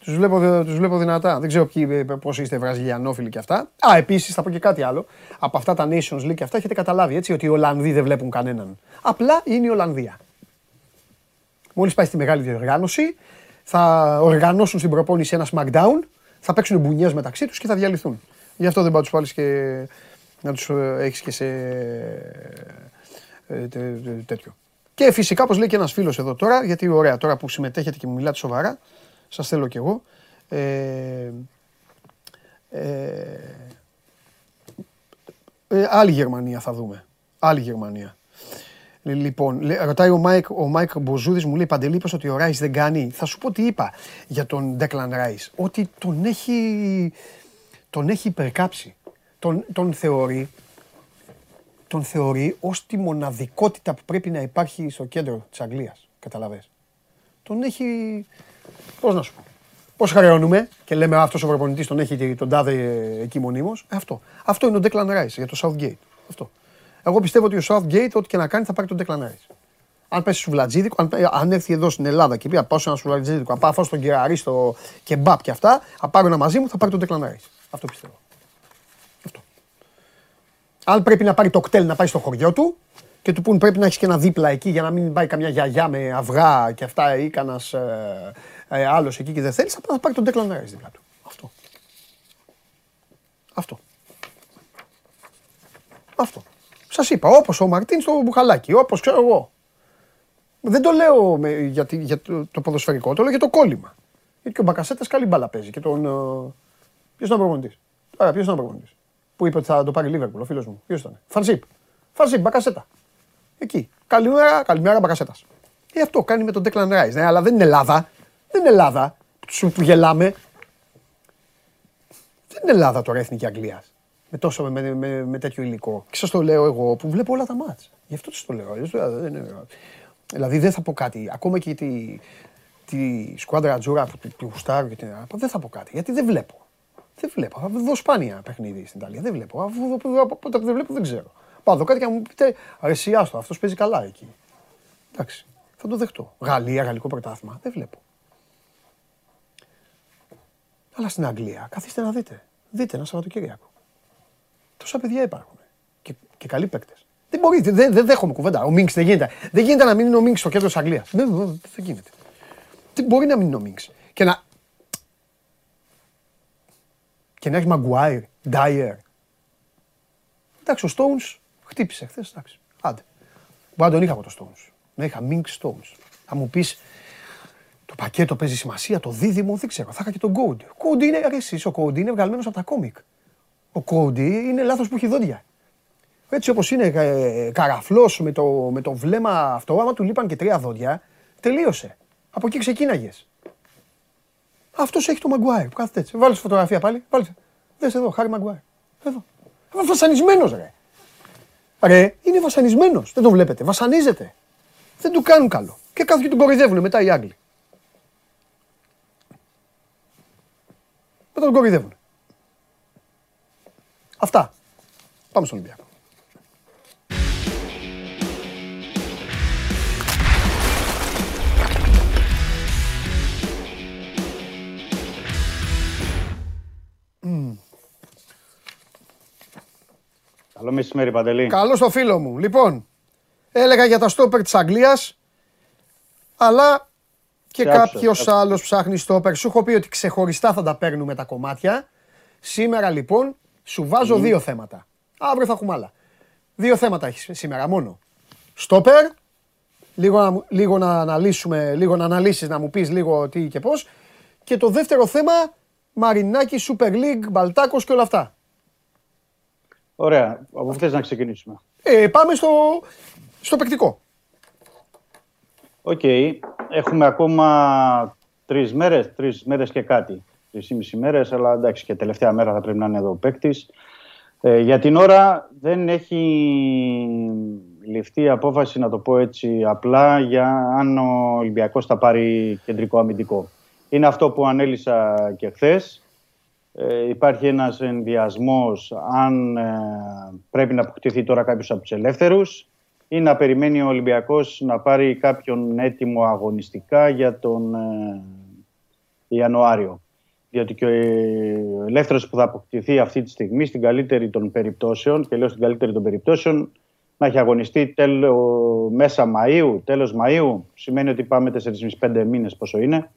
τους βλέπω, τους βλέπω δυνατά. Δεν ξέρω ε, πώς είστε βραζιλιανόφιλοι και αυτά. Α, επίσης θα πω και κάτι άλλο. Από αυτά τα Nations League και αυτά έχετε καταλάβει έτσι ότι οι Ολλανδοί δεν βλέπουν κανέναν. Απλά είναι η Ολλανδία. Μόλις πάει στη μεγάλη διοργάνωση, θα οργανώσουν στην προπόνηση ένα SmackDown, θα παίξουν μπουνιές μεταξύ τους και θα διαλυθούν. Γι' αυτό δεν πάω τους βάλει και να τους ε, έχεις και σε ε, τέτοιο. Και φυσικά, όπως λέει και ένας φίλος εδώ τώρα, γιατί ωραία, τώρα που συμμετέχετε και μου μιλάτε σοβαρά, σας θέλω κι εγώ. Ε, ε, ε, άλλη Γερμανία θα δούμε. Άλλη Γερμανία. Λοιπόν, ρωτάει ο Μάικ, ο Μάικ Μποζούδης, μου λέει Παντελή, είπες ότι ο Ράις δεν κάνει. Θα σου πω τι είπα για τον Ντέκλαν Ράις. Ότι τον έχει, τον έχει υπερκάψει. Τον, τον θεωρεί τον θεωρεί ως τη μοναδικότητα που πρέπει να υπάρχει στο κέντρο της Αγγλίας. Καταλαβες. Τον έχει, Πώς να σου πω. Πώς χρεώνουμε και λέμε αυτός ο προπονητής τον έχει τον τάδε εκεί μονίμως. Ε, αυτό. Αυτό είναι ο Declan Rice για το Southgate. Αυτό. Εγώ πιστεύω ότι ο Southgate, ό,τι και να κάνει, θα πάρει τον Declan Rice. Αν πέσει σου βλατζίδικο, αν, αν έρθει εδώ στην Ελλάδα και πει να πάω σε ένα σουβλατζίδικο, να πάω φάω στον κεραρί, στο κεμπάπ και αυτά, θα πάρω ένα μαζί μου, θα πάρει τον Declan Rice. Αυτό πιστεύω. Αυτό. Αν πρέπει να πάρει το κτέλ να πάει στο χωριό του, και του πούν πρέπει να έχεις και ένα δίπλα εκεί για να μην πάει καμιά γιαγιά με αυγά και αυτά ή κανένα ε, ε, άλλος εκεί και δεν θέλεις, θα πάρει τον Declan Rice δίπλα του. Αυτό. Αυτό. Αυτό. Σας είπα, όπως ο Μαρτίν στο μπουχαλάκι, όπως ξέρω εγώ. Δεν το λέω με, για, για το, το, ποδοσφαιρικό, το λέω για το κόλλημα. Γιατί και ο Μπακασέτας καλή μπάλα παίζει. Και τον. Ε, ποιος ήταν ο προπονητής; Άρα, ποιος ήταν ο προπονητής; Που είπε ότι θα το πάρει Λίβερπουλ, ο φίλος μου. Ποιος ήταν. Φανσίπ. Φανσίπ, Μπακασέτα. Εκεί. Καλημέρα, καλημέρα Μπακασέτας. Ε, αυτό κάνει με τον Declan Rice. Ναι, αλλά δεν είναι Ελλάδα. Δεν είναι Ελλάδα σου που γελάμε. Δεν είναι Ελλάδα τώρα εθνική Αγγλίας. Με, τόσο, με, με, με, τέτοιο υλικό. Και σας το λέω εγώ που βλέπω όλα τα μάτς. Γι' αυτό σας το λέω. Δηλαδή δεν θα πω κάτι. Ακόμα και τη, τη σκουάντρα Τζούρα που τη γουστάρω και την δεν θα πω κάτι. Γιατί δεν βλέπω. Δεν βλέπω. Θα δω σπάνια παιχνίδι στην Ιταλία. Δεν βλέπω. Αφού δεν βλέπω δεν ξέρω. Πάω εδώ κάτι και να μου πείτε αρεσιάστο, αυτός παίζει καλά εκεί. Εντάξει, θα το δεχτώ. Γαλλία, γαλλικό πρωτάθλημα, δεν βλέπω. Αλλά στην Αγγλία, καθίστε να δείτε. Δείτε ένα Σαββατοκύριακο. Τόσα παιδιά υπάρχουν. Και, και καλοί παίκτες. Δεν μπορεί, δεν, δεν δέχομαι κουβέντα. Ο Μίνξ δεν γίνεται. Δεν γίνεται να μην είναι ο Μίνξ στο κέντρο της Αγγλίας. Δεν, δεν, δεν γίνεται. Δεν μπορεί να μην είναι ο Μίνξ. Και να. Και να έχει Μαγκουάιρ, Ντάιερ. Εντάξει, ο Stones Χτύπησε χθες, εντάξει. Άντε. Μπορεί να τον είχα από το Stones. Να είχα Mink Stones. Θα μου πεις το πακέτο παίζει σημασία, το δίδυμο δεν ξέρω. Θα είχα και τον Code. Code είναι αρέσει. Ο Code είναι βγαλμένος από τα κόμικ. Ο Code είναι λάθος που έχει δόντια. Έτσι όπως είναι ε, καραφλός με το, με το βλέμμα αυτό, άμα του λείπαν και τρία δόντια, τελείωσε. Από εκεί ξεκίναγες. Αυτός έχει το Maguire που κάθεται έτσι. Βάλεις φωτογραφία πάλι. Βάλεις. Δες εδώ, χάρη Maguire. Εδώ. Βασανισμένος ρε. Ρε, είναι βασανισμένος. Δεν τον βλέπετε. Βασανίζεται. Δεν του κάνουν καλό. Και κάθονται και τον κοροϊδεύουν μετά οι Άγγλοι. Μετά τον κοροϊδεύουν. Αυτά. Πάμε στον Ολυμπιακό. Καλό μεσημέρι, Παντελή. Καλό στο φίλο μου. Λοιπόν, έλεγα για τα στόπερ της Αγγλίας, αλλά και κάποιος άλλος ψάχνει στόπερ. Σου έχω πει ότι ξεχωριστά θα τα παίρνουμε τα κομμάτια. Σήμερα λοιπόν σου βάζω δύο θέματα. Αύριο θα έχουμε άλλα. Δύο θέματα έχεις σήμερα μόνο. Στόπερ, λίγο να, λίγο να αναλύσουμε, λίγο να αναλύσεις, να μου πεις λίγο τι και πώς. Και το δεύτερο θέμα, Μαρινάκη, Super League, Μπαλτάκος και όλα αυτά. Ωραία. Από πού θες να ξεκινήσουμε. Ε, πάμε στο, στο παικτικό. Οκ. Έχουμε ακόμα τρεις μέρες, τρεις μέρες και κάτι. Τρεις ή μισή μέρες, αλλά εντάξει και τελευταία μέρα θα πρέπει να είναι εδώ ο παίκτης. Ε, για την ώρα δεν έχει ληφθεί η απόφαση, να το πω έτσι απλά, για αν ο Ολυμπιακός θα πάρει κεντρικό αμυντικό. Είναι αυτό που ανέλυσα και χθες. Ε, υπάρχει ένας ενδοιασμός αν ε, πρέπει να αποκτηθεί τώρα κάποιος από τους ελεύθερους ή να περιμένει ο Ολυμπιακός να πάρει κάποιον έτοιμο αγωνιστικά για τον ε, Ιανουάριο. Διότι και ο ελεύθερος που θα αποκτηθεί αυτή τη στιγμή στην καλύτερη των περιπτώσεων, και λέω στην καλύτερη των περιπτώσεων, να έχει αγωνιστεί τέλο, μέσα Μαΐου, τέλος Μαΐου, σημαίνει ότι πάμε 4,5-5 μήνες πόσο είναι, ε,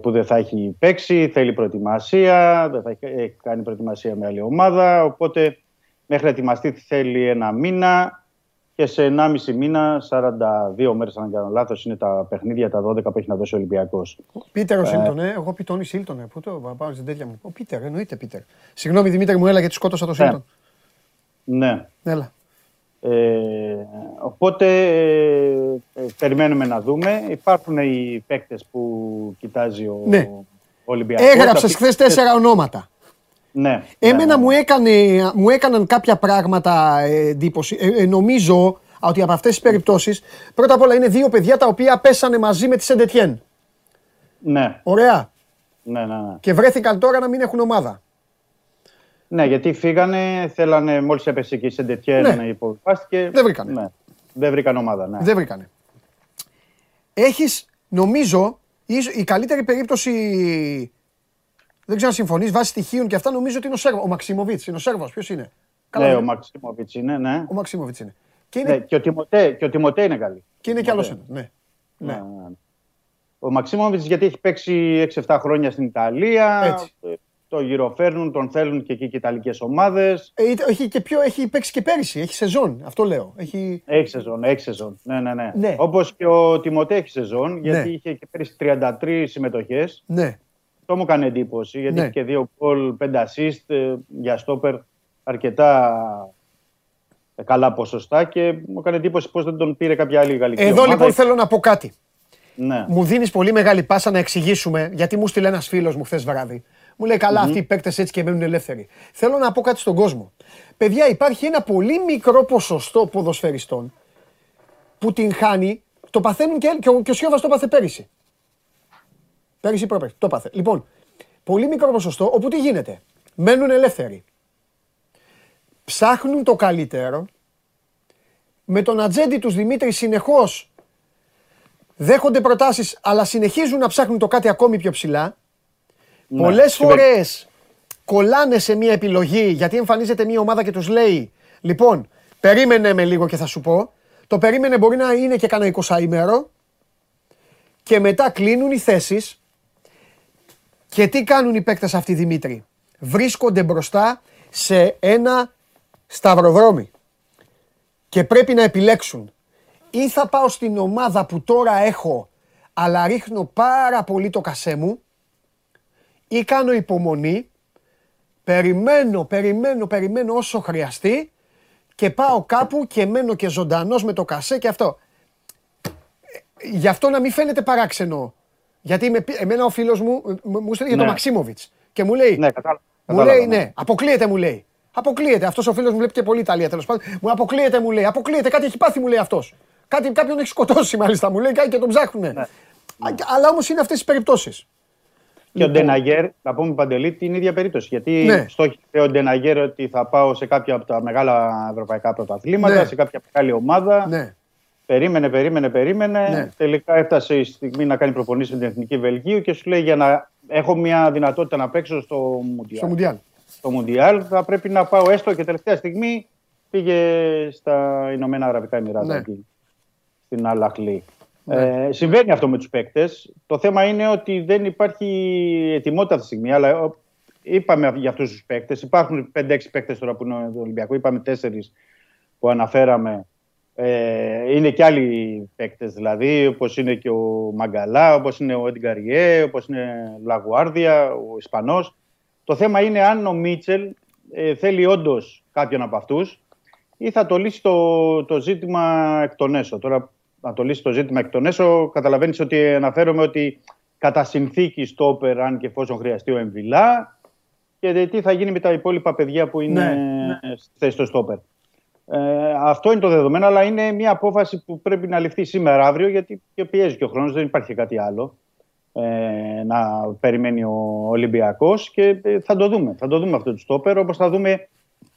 που δεν θα έχει παίξει, θέλει προετοιμασία, δεν θα έχει κάνει προετοιμασία με άλλη ομάδα, οπότε μέχρι να ετοιμαστεί θέλει ένα μήνα και σε 1,5 μήνα, 42 μέρες, αν δεν κάνω λάθος, είναι τα παιχνίδια, τα 12 που έχει να δώσει ο Ολυμπιακός. Πίτερ ο ε, Σίλτον, ε. Εγώ πει Τόνι Σίλτον, ε. Πού το πάω στην τέτοια μου. Ο Πίτερ, εννοείται Πίτερ. Συγγνώμη Δημήτρη μου, έλα γιατί σκότωσα το Σίλτον. Ναι. Έλα. Ε, οπότε ε, περιμένουμε να δούμε. Υπάρχουν οι παίκτες που κοιτάζει ο, ναι. Ολυμπιακός. Έγραψες χθες τέσσερα ονόματα. Ναι. Εμένα ναι, Μου, έκανε, μου έκαναν κάποια πράγματα εντύπωση. Ε, ε, νομίζω ότι από αυτές τις περιπτώσεις πρώτα απ' όλα είναι δύο παιδιά τα οποία πέσανε μαζί με τη Σεντετιέν. Ναι. Ωραία. Ναι, ναι, ναι. Και βρέθηκαν τώρα να μην έχουν ομάδα. Ναι, γιατί φύγανε, θέλανε, μόλις έπεσε και η Σεντετιέν ναι. υποβιβάστηκε. Δεν βρήκανε. Ναι. Δεν βρήκαν ομάδα, ναι. Δεν βρήκανε. Έχεις, νομίζω, η καλύτερη περίπτωση δεν ξέρω αν συμφωνείς, βάσει στοιχείων και αυτά νομίζω ότι είναι ο Σέρβος. Ο Μαξίμοβιτς είναι ο Σέρβος. Ποιος είναι; ναι, ο Μαξίμοβιτς είναι, ναι. Ο Μαξίμοβιτς είναι. Και, είναι... Ναι, και, ο Τιμωτέ, και ο Τιμωτέ είναι καλή. Και είναι κι άλλος ένα. Ναι. Ναι. ναι. Ο Μαξίμοβιτς γιατί έχει παίξει 6-7 χρόνια στην Ιταλία. Έτσι. Ε, το γυροφέρνουν, τον θέλουν και εκεί και Ιταλικές ομάδες. Ε, έχει, και πιο, έχει παίξει και πέρυσι. Έχει σεζόν. Αυτό λέω. Έχει, έχει σεζόν. Έχει σεζόν. Ναι, ναι, ναι. ναι. Όπως και ο Τιμωτέ έχει σεζόν γιατί ναι. είχε και πέρυσι 33 συμμετοχές. Ναι. Αυτό μου έκανε εντύπωση, γιατί ναι. και δύο γκολ, πέντε assist ε, για στόπερ αρκετά ε, καλά ποσοστά και μου έκανε εντύπωση πώς δεν τον πήρε κάποια άλλη γαλλική Εδώ ομάδα. λοιπόν θέλω να πω κάτι. Ναι. Μου δίνεις πολύ μεγάλη πάσα να εξηγήσουμε, γιατί μου στείλε ένας φίλος μου χθες βράδυ. Μου λέει καλά, mm-hmm. αυτοί οι παίκτες έτσι και μένουν ελεύθεροι. Θέλω να πω κάτι στον κόσμο. Παιδιά, υπάρχει ένα πολύ μικρό ποσοστό ποδοσφαιριστών που την χάνει, το παθαίνουν και, και ο, και ο Σιώβας το πάθε πέρυσι. Πέρυσι πρόπερ. Το πάθε. Λοιπόν, πολύ μικρό ποσοστό, όπου τι γίνεται. Μένουν ελεύθεροι. Ψάχνουν το καλύτερο. Με τον ατζέντη τους Δημήτρη συνεχώς δέχονται προτάσεις, αλλά συνεχίζουν να ψάχνουν το κάτι ακόμη πιο ψηλά. Ναι, Πολλές φορές κολλάνε σε μια επιλογή, γιατί εμφανίζεται μια ομάδα και τους λέει, λοιπόν, περίμενε με λίγο και θα σου πω. Το περίμενε μπορεί να είναι και κανένα 20 ημέρο και μετά κλείνουν οι θέσεις και τι κάνουν οι παίκτες αυτοί Δημήτρη; Βρίσκονται μπροστά σε ένα σταυροδρόμι. Και πρέπει να επιλέξουν. Ή θα πάω στην ομάδα που τώρα έχω, αλλά ρίχνω πάρα πολύ το κασέ μου. Ή κάνω υπομονή, περιμένω, περιμένω, περιμένω όσο χρειαστεί και πάω κάπου και μένω και ζωντανός με το κασέ και αυτό. Ε, γι' αυτό να μην φαίνεται παράξενο γιατί με, εμένα ο φίλος μου μου στέλνει για τον ναι. Μαξίμοβιτς. Και μου λέει. Ναι, κατάλαβα. Μου λέει, ναι. ναι, αποκλείεται μου λέει. Αποκλείεται. Αυτός ο φίλος μου βλέπει και πολύ Ιταλία τέλος πάντων. Μου αποκλείεται, μου λέει. Αποκλείεται, κάτι έχει πάθει, μου λέει αυτός. Κάτι, κάποιον έχει σκοτώσει μάλιστα, μου λέει κάτι και τον ψάχνουνε. Ναι. Αλλά όμως είναι αυτές τι περιπτώσεις. Και ο λοιπόν. Ντεναγέρ, να πούμε παντελή, την ίδια περίπτωση. Γιατί ναι. στόχισε ο Ντεναγέρ ότι θα πάω σε κάποια από τα μεγάλα ευρωπαϊκά πρωταθλήματα, ναι. σε κάποια μεγάλη ομάδα. Ναι. Περίμενε, περίμενε, περίμενε. Ναι. Τελικά έφτασε η στιγμή να κάνει προπονήσεις με την Εθνική Βελγίου και σου λέει για να έχω μια δυνατότητα να παίξω στο Μουντιάλ. Στο Μουντιάλ. Στο Μουντιάλ θα πρέπει να πάω έστω και τελευταία στιγμή πήγε στα Ηνωμένα Αραβικά Εμμυράτα ναι. εκεί, στην Αλαχλή. Ναι. Ε, συμβαίνει αυτό με τους παίκτες. Το θέμα είναι ότι δεν υπάρχει ετοιμότητα αυτή τη στιγμή. Αλλά ε, είπαμε για αυτούς τους παίκτες. Υπάρχουν 5-6 παίκτες τώρα που είναι το Ολυμπιακός. Είπαμε 4 που αναφέραμε. Ε, είναι και άλλοι παίκτες δηλαδή, όπως είναι και ο Μαγκαλά, όπως είναι ο Εντγκαριέ, όπως είναι ο Λαγουάρδια, ο Ισπανός. Το θέμα είναι αν ο Μίτσελ ε, θέλει όντως κάποιον από αυτούς ή θα το λύσει το, το ζήτημα εκ των έσω. Τώρα να το λύσει το ζήτημα εκ των έσω. Καταλαβαίνεις ότι αναφέρομαι ότι κατά συνθήκη στόπερ, αν και εφόσον χρειαστεί ο Εμβιλά, και τι θα γίνει με τα υπόλοιπα παιδιά που είναι ναι, ναι. στη θέση του στόπερ. Ε, αυτό είναι το δεδομένο, αλλά είναι μια απόφαση που πρέπει να ληφθεί σήμερα, αύριο, γιατί και πιέζει και ο χρόνος, δεν υπάρχει κάτι άλλο ε, να περιμένει ο Ολυμπιακός και ε, θα το δούμε. Θα το δούμε αυτό το στόπερ, όπως θα δούμε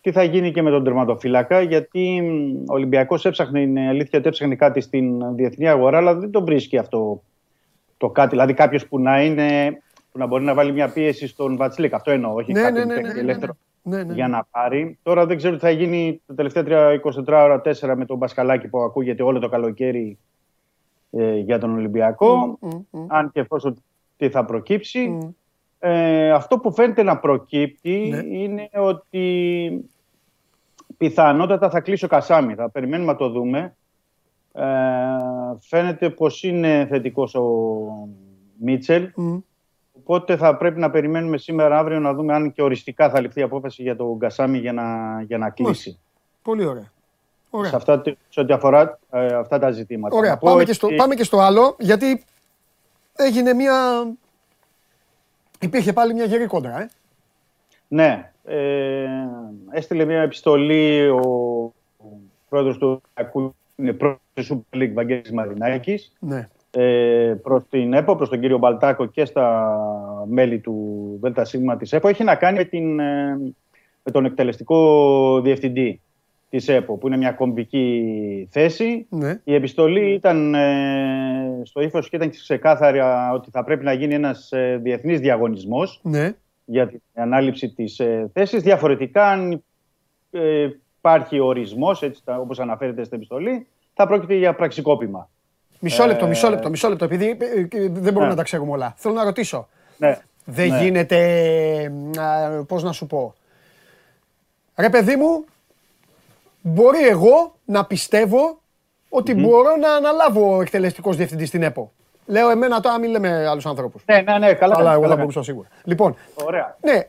τι θα γίνει και με τον τερματοφύλακα, γιατί ο Ολυμπιακός έψαχνε, είναι αλήθεια ότι έψαχνε κάτι στην διεθνή αγορά, αλλά δεν το βρίσκει αυτό το κάτι. Δηλαδή, κάποιος που να είναι που να μπορεί να βάλει μια πίεση στον Βατσλίκ. Αυτό εννοώ, όχι ναι, κάτι ναι, ναι, ναι, ελεύθερο ναι, ναι, για να πάρει. Τώρα δεν ξέρω τι θα γίνει τα τελευταία 24 ώρα 4 με τον Μπασκαλάκη που ακούγεται όλο το καλοκαίρι ε, για τον Ολυμπιακό. Αν και εφόσον τι θα προκύψει. Ε, αυτό που φαίνεται να προκύπτει ναι. είναι ότι πιθανότατα θα κλείσει ο Κασάμι. Θα περιμένουμε να το δούμε. Ε, φαίνεται πως είναι θετικός ο Μίτσελ. Οπότε θα πρέπει να περιμένουμε σήμερα αύριο να δούμε αν και οριστικά θα ληφθεί η απόφαση για τον Κασάμι για να, για να κλείσει. Πολύ ωραία. ωραία. Σε, αυτά, σε ό,τι αφορά ε, αυτά τα ζητήματα. Ωραία. Πάμε, και στο, πάμε και στο άλλο, γιατί έγινε μια Υπήρχε πάλι μια γερή κόντρα, ε. Ναι. Ε, έστειλε μια επιστολή ο, ο πρόεδρος του Ακού, είναι πρόεδρος του Super League, Βαγγέλης Μαρινάκης, ναι. ε, προς την ΕΠΟ, προς τον κύριο Μπαλτάκο και στα μέλη του ΔΣ της ΕΠΟ. Έχει να κάνει με, την, ε, με τον εκτελεστικό διευθυντή της ΕΠΟ, που είναι μια κομβική θέση. Ναι. Η επιστολή ήταν ε, στο ύφος και ήταν ξεκάθαρη ότι θα πρέπει να γίνει ένας ε, διεθνής διαγωνισμός ναι. για την ανάληψη της ε, θέσης. Διαφορετικά, αν ε, υπάρχει ορισμός, έτσι, όπως αναφέρεται στην επιστολή, θα πρόκειται για πραξικόπημα. Μισό λεπτό, μισό λεπτό, μισό λεπτό, επειδή δεν μπορούμε ναι. να τα ξέρουμε όλα. Θέλω να ρωτήσω. Ναι. Δεν ναι. γίνεται, πώς να σου πω. Ρε παιδί μου, μπορεί εγώ να πιστεύω ότι μπορώ να αναλάβω εκτελεστικός διευθυντής στην ΕΠΟ. Λέω εμένα τώρα, μην λέμε άλλους ανθρώπου. Ναι, ναι, ναι, καλά. Αλλά εγώ θα μπορούσα σίγουρα. Λοιπόν, Ωραία. ναι, ε,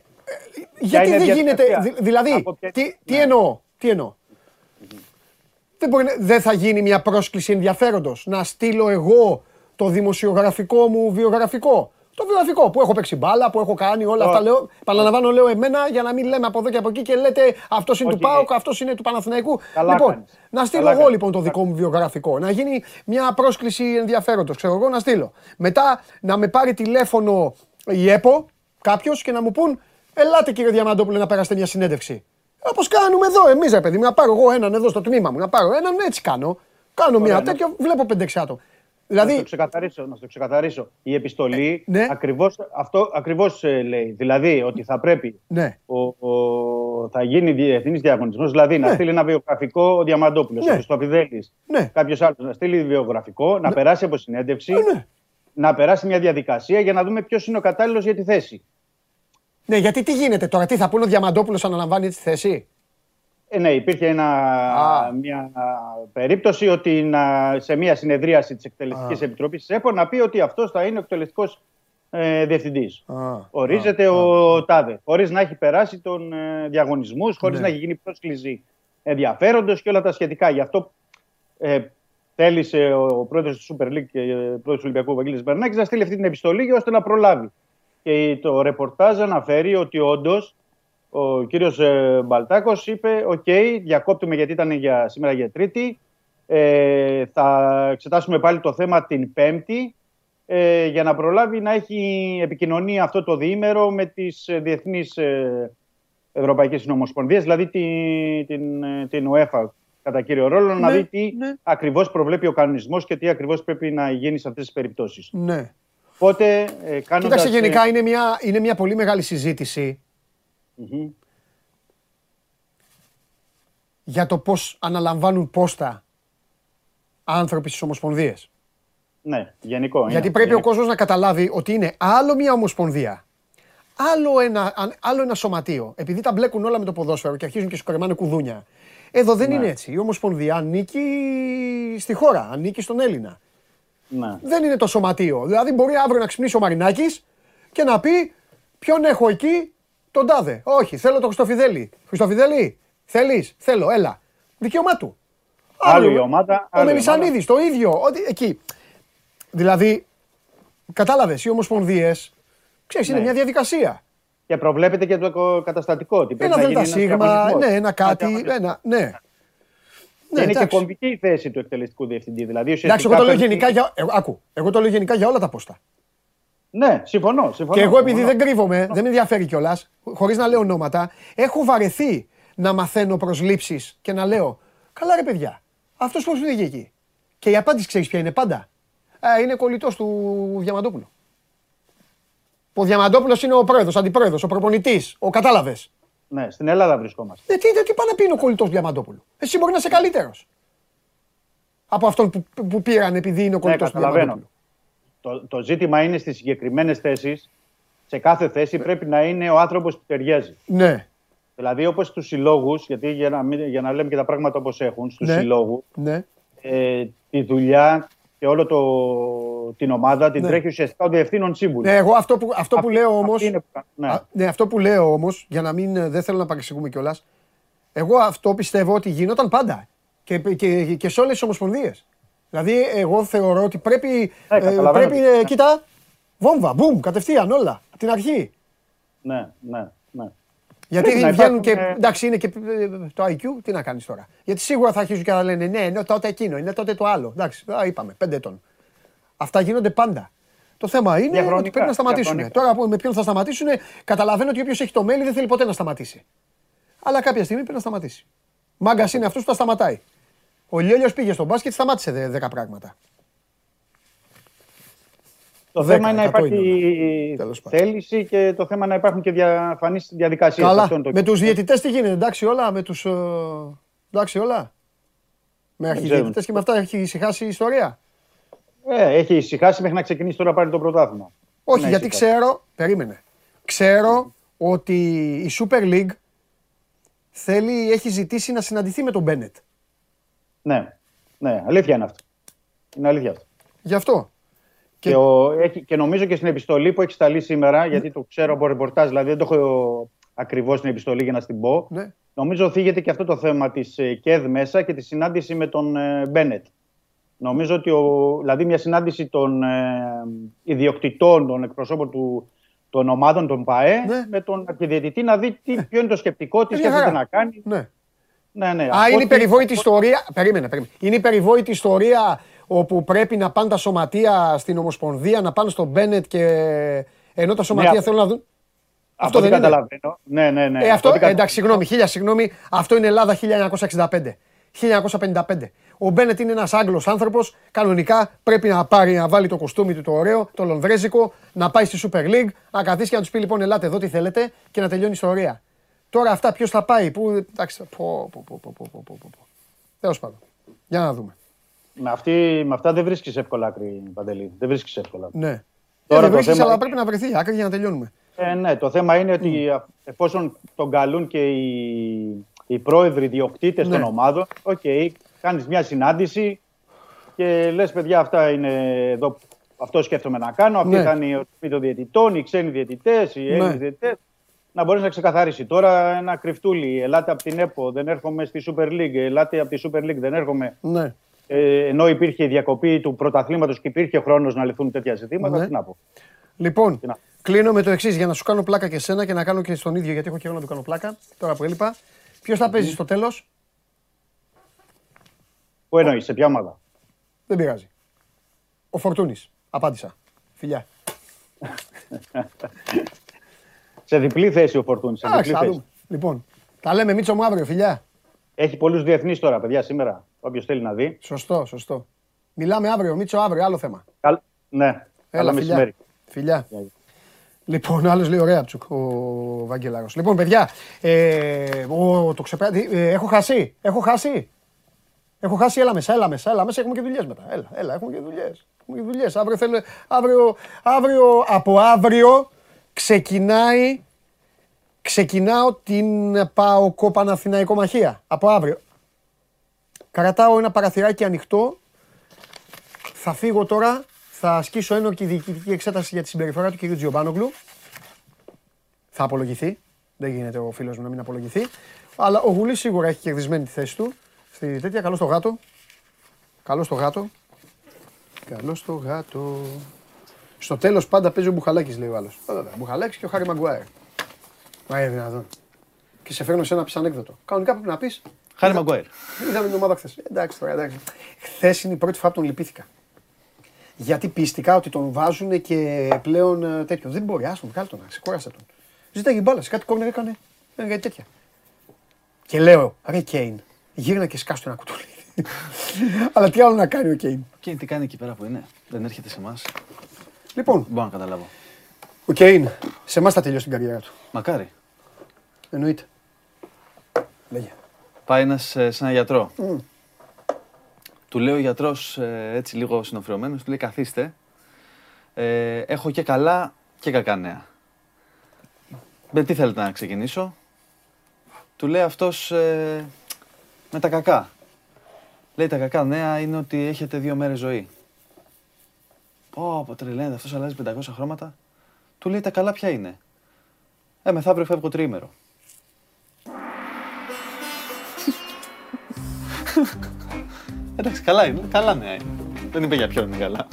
γιατί δεν γίνεται. Δηλαδή, τι, τι ναι. εννοώ. Τι εννοώ; Δεν, μπορεί, δεν θα γίνει μια πρόσκληση ενδιαφέροντος να στείλω εγώ το δημοσιογραφικό μου βιογραφικό; Το βιογραφικό που έχω παίξει μπάλα, που έχω κάνει όλα αυτά. Λέω, παραλαμβάνω, λέω εμένα για να μην λέμε από εδώ και από εκεί και λέτε αυτός είναι του ΠΑΟΚ, αυτός είναι του Παναθηναϊκού. λοιπόν, να στείλω εγώ λοιπόν το δικό μου βιογραφικό. Να γίνει μια πρόσκληση ενδιαφέροντος. Ξέρω εγώ να στείλω. Μετά να με πάρει τηλέφωνο η ΕΠΟ, κάποιος και να μου πούν, Ελάτε κύριε Διαμαντόπουλε να περάσετε μια συνέντευξη. Όπως κάνουμε εδώ, εμείς ρε παιδί, να πάρω εγώ έναν εδώ στο τμήμα μου, να πάρω έναν έτσι κάνω. Κάνω μια ναι. τέτοιο, βλέπω πέντε άτομα. Δηλαδή... Να, το ξεκαθαρίσω, να το ξεκαθαρίσω. Η επιστολή ε, ναι. ακριβώς, αυτό ακριβώς ε, λέει. Δηλαδή ότι θα πρέπει, ναι. ο, ο, θα γίνει διεθνής διαγωνισμός, δηλαδή ναι. να στείλει ένα βιογραφικό ο Διαμαντόπουλος, ναι. ο Χριστοφιδέλης, ναι. κάποιος άλλος να στείλει βιογραφικό, να ναι. περάσει από συνέντευξη, ναι. να περάσει μια διαδικασία για να δούμε ποιος είναι ο κατάλληλος για τη θέση. Ναι, γιατί τι γίνεται τώρα, τι θα πούνε ο Διαμαντόπουλος αναλαμβάνει τη θέση; Ε, ναι, υπήρχε ένα, μια περίπτωση ότι να, σε μια συνεδρίαση της Εκτελεστικής Επιτροπής της ΕΠΟ να πει ότι αυτός θα είναι ο εκτελεστικός ε, διευθυντής. Ορίζεται ο Τάδε, χωρίς να έχει περάσει τον ε, διαγωνισμούς, χωρίς ναι. να έχει γίνει πρόσκληση ενδιαφέροντος και όλα τα σχετικά. Γι' αυτό ε, θέλησε ο, ο πρόεδρος του Super League και ο πρόεδρος του Ολυμπιακού Βαγγέλης Μπερνάκης να στείλει αυτή την επιστολή ώστε να προλάβει. Και το ρεπορτάζ αναφέρει ότι όντως ο κύριος ε, Μπαλτάκος είπε «ΟΚ, διακόπτουμε γιατί ήταν για, σήμερα για Τρίτη, ε, θα εξετάσουμε πάλι το θέμα την Πέμπτη ε, για να προλάβει να έχει επικοινωνία αυτό το διήμερο με τις ε, διεθνείς ε, Ευρωπαϊκές Συνομοσπονδίες, δηλαδή την, την, την UEFA κατά κύριο ρόλο, να Ναι, δει τι ναι. ακριβώς προβλέπει ο κανονισμός και τι ακριβώς πρέπει να γίνει σε αυτές τις περιπτώσεις. Ναι. Οπότε, ε, κάνοντας... Κοίταξε, γενικά ε, είναι μια, είναι μια πολύ μεγάλη συζήτηση μμμ. για το πώς αναλαμβάνουν πόστα άνθρωποι στις ομοσπονδίες. Ναι, γενικό. είναι. Γιατί πρέπει ο Γενικό. κόσμος να καταλάβει ότι είναι άλλο μια ομοσπονδία, άλλο ένα, αν- άλλο ένα σωματείο. Επειδή τα μπλέκουν όλα με το ποδόσφαιρο και αρχίζουν και σου κρεμάνε κουδούνια. Εδώ δεν Ναι. είναι έτσι. Η ομοσπονδία ανήκει στη χώρα, ανήκει στον Έλληνα. Ναι. Δεν είναι το σωματείο. Δηλαδή μπορεί αύριο να ξυπνήσει ο Μαρινάκης και να πει ποιον έχω εκεί, τον τάδε. Όχι, θέλω τον Χριστοφιδέλη. Χριστοφιδέλη, θέλεις, θέλω, έλα. Δικαίωμά του. Άλλη Άλλο- η ομάδα. Ο άλλη η Μελισανίδης, το ίδιο. Ότι, εκεί. Δηλαδή, κατάλαβες, οι ομοσπονδίες, ξέρεις, είναι Ναι. μια διαδικασία. Και προβλέπεται και το καταστατικό. Ότι πρέπει Ένα να γίνει δελτα ένας σίγμα, διαγωνισμός. ναι, ένα κάτι, διαγωνισμός. ένα, ναι. Και Ναι, είναι και εντάξει. κομβική η θέση του εκτελεστικού διευθυντή. Δηλαδή, Εντάξει, εγώ το λέω παίρνει- γενικά για, εγώ, άκου, εγώ το λέω γενικά για όλα τα πόστα. Ναι, συμφωνώ. συμφωνώ Και εγώ επειδή συμφωνώ. δεν κρύβομαι, δεν με ενδιαφέρει κιόλας, χωρίς να λέω ονόματα, έχω βαρεθεί να μαθαίνω προσλήψεις και να λέω Καλά ρε παιδιά, αυτός πώς πήγε εκεί. Και η απάντηση ξέρεις ποια είναι πάντα. Ε, είναι κολλητός του Διαμαντόπουλου. Ο Διαμαντόπουλος είναι ο πρόεδρος, αντιπρόεδρος, ο προπονητής, ο κατάλαβες. Ναι, στην Ελλάδα βρισκόμαστε. Ε, τι, τι, τι πάει να πει είναι ο κολλητός Διαμαντόπουλου. Εσύ μπορεί να είσαι καλύτερος. Από αυτόν που, που πήραν επειδή είναι ο Ναι, κολλητός του καταλαβαίνω. Διαμαντόπουλου. Το, το ζήτημα είναι στις συγκεκριμένες θέσεις. Σε κάθε θέση πρέπει να είναι ο άνθρωπος που ταιριάζει. Ναι, Δηλαδή, όπως στους συλλόγους, γιατί για να, μην- για να λέμε και τα πράγματα όπως έχουν, στους Ναι. συλλόγους, ναι. ε, τη δουλειά και όλο το, την ομάδα την Ναι. τρέχει ουσιαστικά ο διευθύνων σύμβουλος. Ναι, εγώ αυτό που, αυτό που Αυτή- λέω όμω. αυτή είναι που- ναι. ναι, αυτό που λέω όμως, για να μην. ε, Δεν θέλω να παρεξηγούμε κιόλας. Εγώ αυτό πιστεύω ότι γινόταν πάντα. Και, και, και σε όλες τις ομοσπονδίες. Δηλαδή, εγώ θεωρώ ότι πρέπει. Ναι, ε, καταλαβαίνω πρέπει τι- ε, ναι. κοίτα, βόμβα, μπουμ, κατευθείαν όλα. Από την αρχή. ναι, ναι, ναι. Γιατί Πρέπει να βγαίνουν και. υπάρχουν, ε, Εντάξει, είναι και ε, το IQ, τι να κάνεις τώρα. Γιατί σίγουρα θα αρχίσουν και να λένε ναι, είναι τότε εκείνο, είναι τότε το άλλο. Εντάξει, α, είπαμε, πέντε ετών. Αυτά γίνονται πάντα. Το θέμα είναι Διαχρονικά, ότι πρέπει να σταματήσουν. διαχρονικά. Τώρα που με ποιον θα σταματήσουν, καταλαβαίνω ότι όποιος έχει το μέλι δεν θέλει ποτέ να σταματήσει. Αλλά κάποια στιγμή πρέπει να σταματήσει. Μάγκας είναι αυτός που τα σταματάει. Ο Λιόλιος πήγε στο μπάσκετ, σταμάτησε δε- δέκα πράγματα. Το Δέκα, θέμα είναι να εκατό υπάρχει Τέλος πάντων. θέληση και το θέμα να υπάρχουν και διαφανείς διαδικασίες. Καλά. Με τους διαιτητές τι γίνεται, εντάξει όλα. Με τους. εντάξει όλα. Με αρχιδιαιτητές και με αυτά έχει ησυχάσει η ιστορία. Ε, έχει ησυχάσει μέχρι να ξεκινήσει τώρα πάλι το πρωτάθλημα. Όχι, Ναι, γιατί ησυχάσει. ξέρω. Περίμενε. Ξέρω ότι η Super League θέλει, έχει ζητήσει να συναντηθεί με τον Μπένετ. Ναι, ναι, αλήθεια είναι αυτό. Είναι αλήθεια αυτό. Γι' αυτό. Και, ο, έχει, και νομίζω και στην επιστολή που έχει σταλεί σήμερα, γιατί το ξέρω από ρεπορτάζ, δηλαδή δεν το έχω ακριβώς την επιστολή για να στην πω. Ναι. Νομίζω θίγεται και αυτό το θέμα της ΚΕΔ μέσα και τη συνάντηση με τον ε, Μπένετ. Νομίζω ότι ο, δηλαδή μια συνάντηση των ε, ιδιοκτητών, των εκπροσώπων του, των ομάδων, των ΠΑΕ, με τον αρχιδιαιτητή να δει τι, ποιο είναι το σκεπτικό, τι Ε, μια σκέφτεται χαρά. να κάνει. Ναι. Ναι, ναι. Α, Από είναι η ό,τι- περιβόητη ιστορία. Περίμενε, περίμενε. Είναι η περιβόητη ιστορία όπου πρέπει να πάνε τα σωματεία στην Ομοσπονδία, να πάνε στον Μπένετ και. ενώ τα σωματεία αυτό- θέλουν να δουν. Αυτό δεν δεν είναι. καταλαβαίνω. Ναι, ναι, ναι. Ε, αυτό, ό,τι κατα- εντάξει, συγγνώμη, χίλια συγγνώμη. Αυτό είναι Ελλάδα 1965. 1955. Ο Μπένετ είναι ένας Άγγλος άνθρωπος. Κανονικά πρέπει να πάρει να βάλει το κοστούμι του το ωραίο, το λονδρέζικο, να πάει στη Super League, να καθίσει και να τους πει λοιπόν: Ελάτε εδώ τι θέλετε και να τελειώνει η ιστορία. Τώρα αυτά ποιος θα πάει, πού. Εντάξει. Πω, πω, πω, πω, πω, πω, πω. Τέλος πάντων. Για να δούμε. Με, αυτή, με αυτά δεν βρίσκεις εύκολα άκρη, Παντελή. Δεν βρίσκεις εύκολα. Ναι. Ε, Τώρα ε, δεν βρίσκεις, θέμα... αλλά πρέπει να βρεθεί άκρη για να τελειώνουμε. Ε, ναι, το θέμα είναι ότι mm. εφόσον τον καλούν και οι, οι πρόεδροι διοκτήτες ναι. των ομάδων, OK, okay, κάνεις μια συνάντηση και λες, παιδιά, αυτά είναι εδώ. Αυτό σκέφτομαι να κάνω. Αυτή ναι. ήταν η ορμή των διαιτητών, οι ξένοι διαιτητές, οι ναι. Έλληνες ναι. διαιτητές. Να μπορείς να ξεκαθαρίσει. Τώρα ένα κρυφτούλι, ελάτε από την ΕΠΟ, δεν έρχομαι στη Super League, ελάτε από τη Super League, δεν έρχομαι. Ναι. Ε, ενώ υπήρχε η διακοπή του πρωταθλήματος και υπήρχε χρόνος να λυθούν τέτοια ζητήματα, Ναι. τι να πω. Λοιπόν, Κλείνω με το εξής για να σου κάνω πλάκα και εσένα και να κάνω και στον ίδιο γιατί έχω καιρό να του κάνω πλάκα. Τώρα που έλειπα. Ποιος θα παίζει στο τέλος; Πού εννοείς, σε ποια ομάδα; Δεν πειράζει. Ο Φορτούνης. Απάντησα. Φιλιά. σε διπλή θέση ο Φορτούνης. Λοιπόν, τα λέμε Μίτσο μου αύριο, φιλιά. Έχει πολλούς διεθνείς τώρα, παιδιά, σήμερα. Όποιος θέλει να δει. Σωστό, σωστό. Μιλάμε αύριο, Μίτσο αύριο, άλλο θέμα. Καλ... Ναι, Έλα, φιλιά. φιλιά. Λοιπόν, άλλος λέει ωραία τσουκ, ο Βαγγελάρος. Λοιπόν, παιδιά, ε, ο, το ξεπέρα... ε, έχω χάσει. Έχω χάσει. Έχω χάσει, έλα μέσα, έλα μέσα, έλα μέσα, έχουμε και δουλειές μετά. Έλα, έλα, έχουμε και δουλειές. Έχουμε και δουλειές. Αύριο, θέλω, αύριο, αύριο, από αύριο ξεκινάει, ξεκινάω την ΠΑΟΚΟ Παναθηναϊκό Μαχία. Από αύριο. Κρατάω ένα παραθυράκι ανοιχτό. Θα φύγω τώρα θα ασκήσω ένορκη διοικητική εξέταση για τη συμπεριφορά του κ. Τζιομπάνογκλου. Θα απολογηθεί. Δεν γίνεται ο φίλος μου να μην απολογηθεί. Αλλά ο Γουλής σίγουρα έχει κερδισμένη τη θέση του. Στη τέτοια, καλό στο γάτο. Καλό στο γάτο. Καλό στο γάτο. Στο τέλος πάντα παίζει ο Μπουχαλάκης, λέει ο άλλος. Μπουχαλάκης και ο Χάρη Μαγκουάερ. Μα είναι δυνατόν. Και σε φέρνω σε ένα ανέκδοτο. Κανονικά πρέπει να πεις. Χάρη Μαγκουάερ. Είδαμε την ομάδα χθες. Εντάξει τώρα, εντάξει. Χθες είναι η πρώτη φορά που τον λυπήθηκα γιατί πίστηκα ότι τον βάζουν και πλέον ε, τέτοιο. Δεν μπορεί, άστον, βγάλει τον, ξεκόρασε τον. Ζήταγε μπάλα, σε κάτι κόρνερ έκανε, έκανε κάτι τέτοια. Και λέω, ρε Κέιν, γύρνα και σκάσου ένα κουτούλι. Αλλά τι άλλο να κάνει ο Κέιν. Ο Κέιν τι κάνει εκεί πέρα που είναι, δεν έρχεται σε εμάς. Λοιπόν, μπορώ να καταλάβω. Ο Κέιν, σε εμάς θα τελειώσει την καριέρα του. Μακάρι. Εννοείται. Λέγε. Πάει ένας σε ένα γιατρό. Mm. Του λέει ο γιατρός, ε, έτσι λίγο συνοφριωμένο, του λέει καθίστε. Ε, έχω και καλά και κακά νέα. Με τι θέλετε να ξεκινήσω; Του λέει αυτός ε, με τα κακά. Λέει τα κακά νέα είναι ότι έχετε δύο μέρες ζωή. Πω, πω τρελαίνεται, αυτός αλλάζει 500 χρώματα. Του λέει τα καλά ποια είναι; Ε, μεθαύριο φεύγω τρίμερο. Εντάξει, καλά είναι. Καλά νέα είναι. Δεν είπε για ποιον είναι καλά.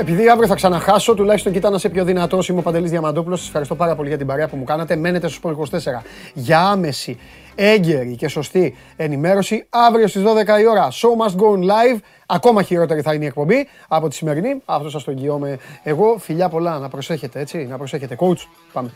Επειδή αύριο θα ξαναχάσω, τουλάχιστον κοίτα να είσαι πιο δυνατό. Είμαι ο Παντελής Διαμαντόπουλος. Σας ευχαριστώ πάρα πολύ για την παρέα που μου κάνατε. Μένετε στο Σπορ 24 για άμεση, έγκαιρη και σωστή ενημέρωση. Αύριο στις 12 η ώρα, Show must go live. Ακόμα χειρότερη θα είναι η εκπομπή από τη σημερινή. Αυτό σας το εγγυώμαι εγώ. Φιλιά πολλά, να προσέχετε έτσι, να προσέχετε. Coach, πάμε.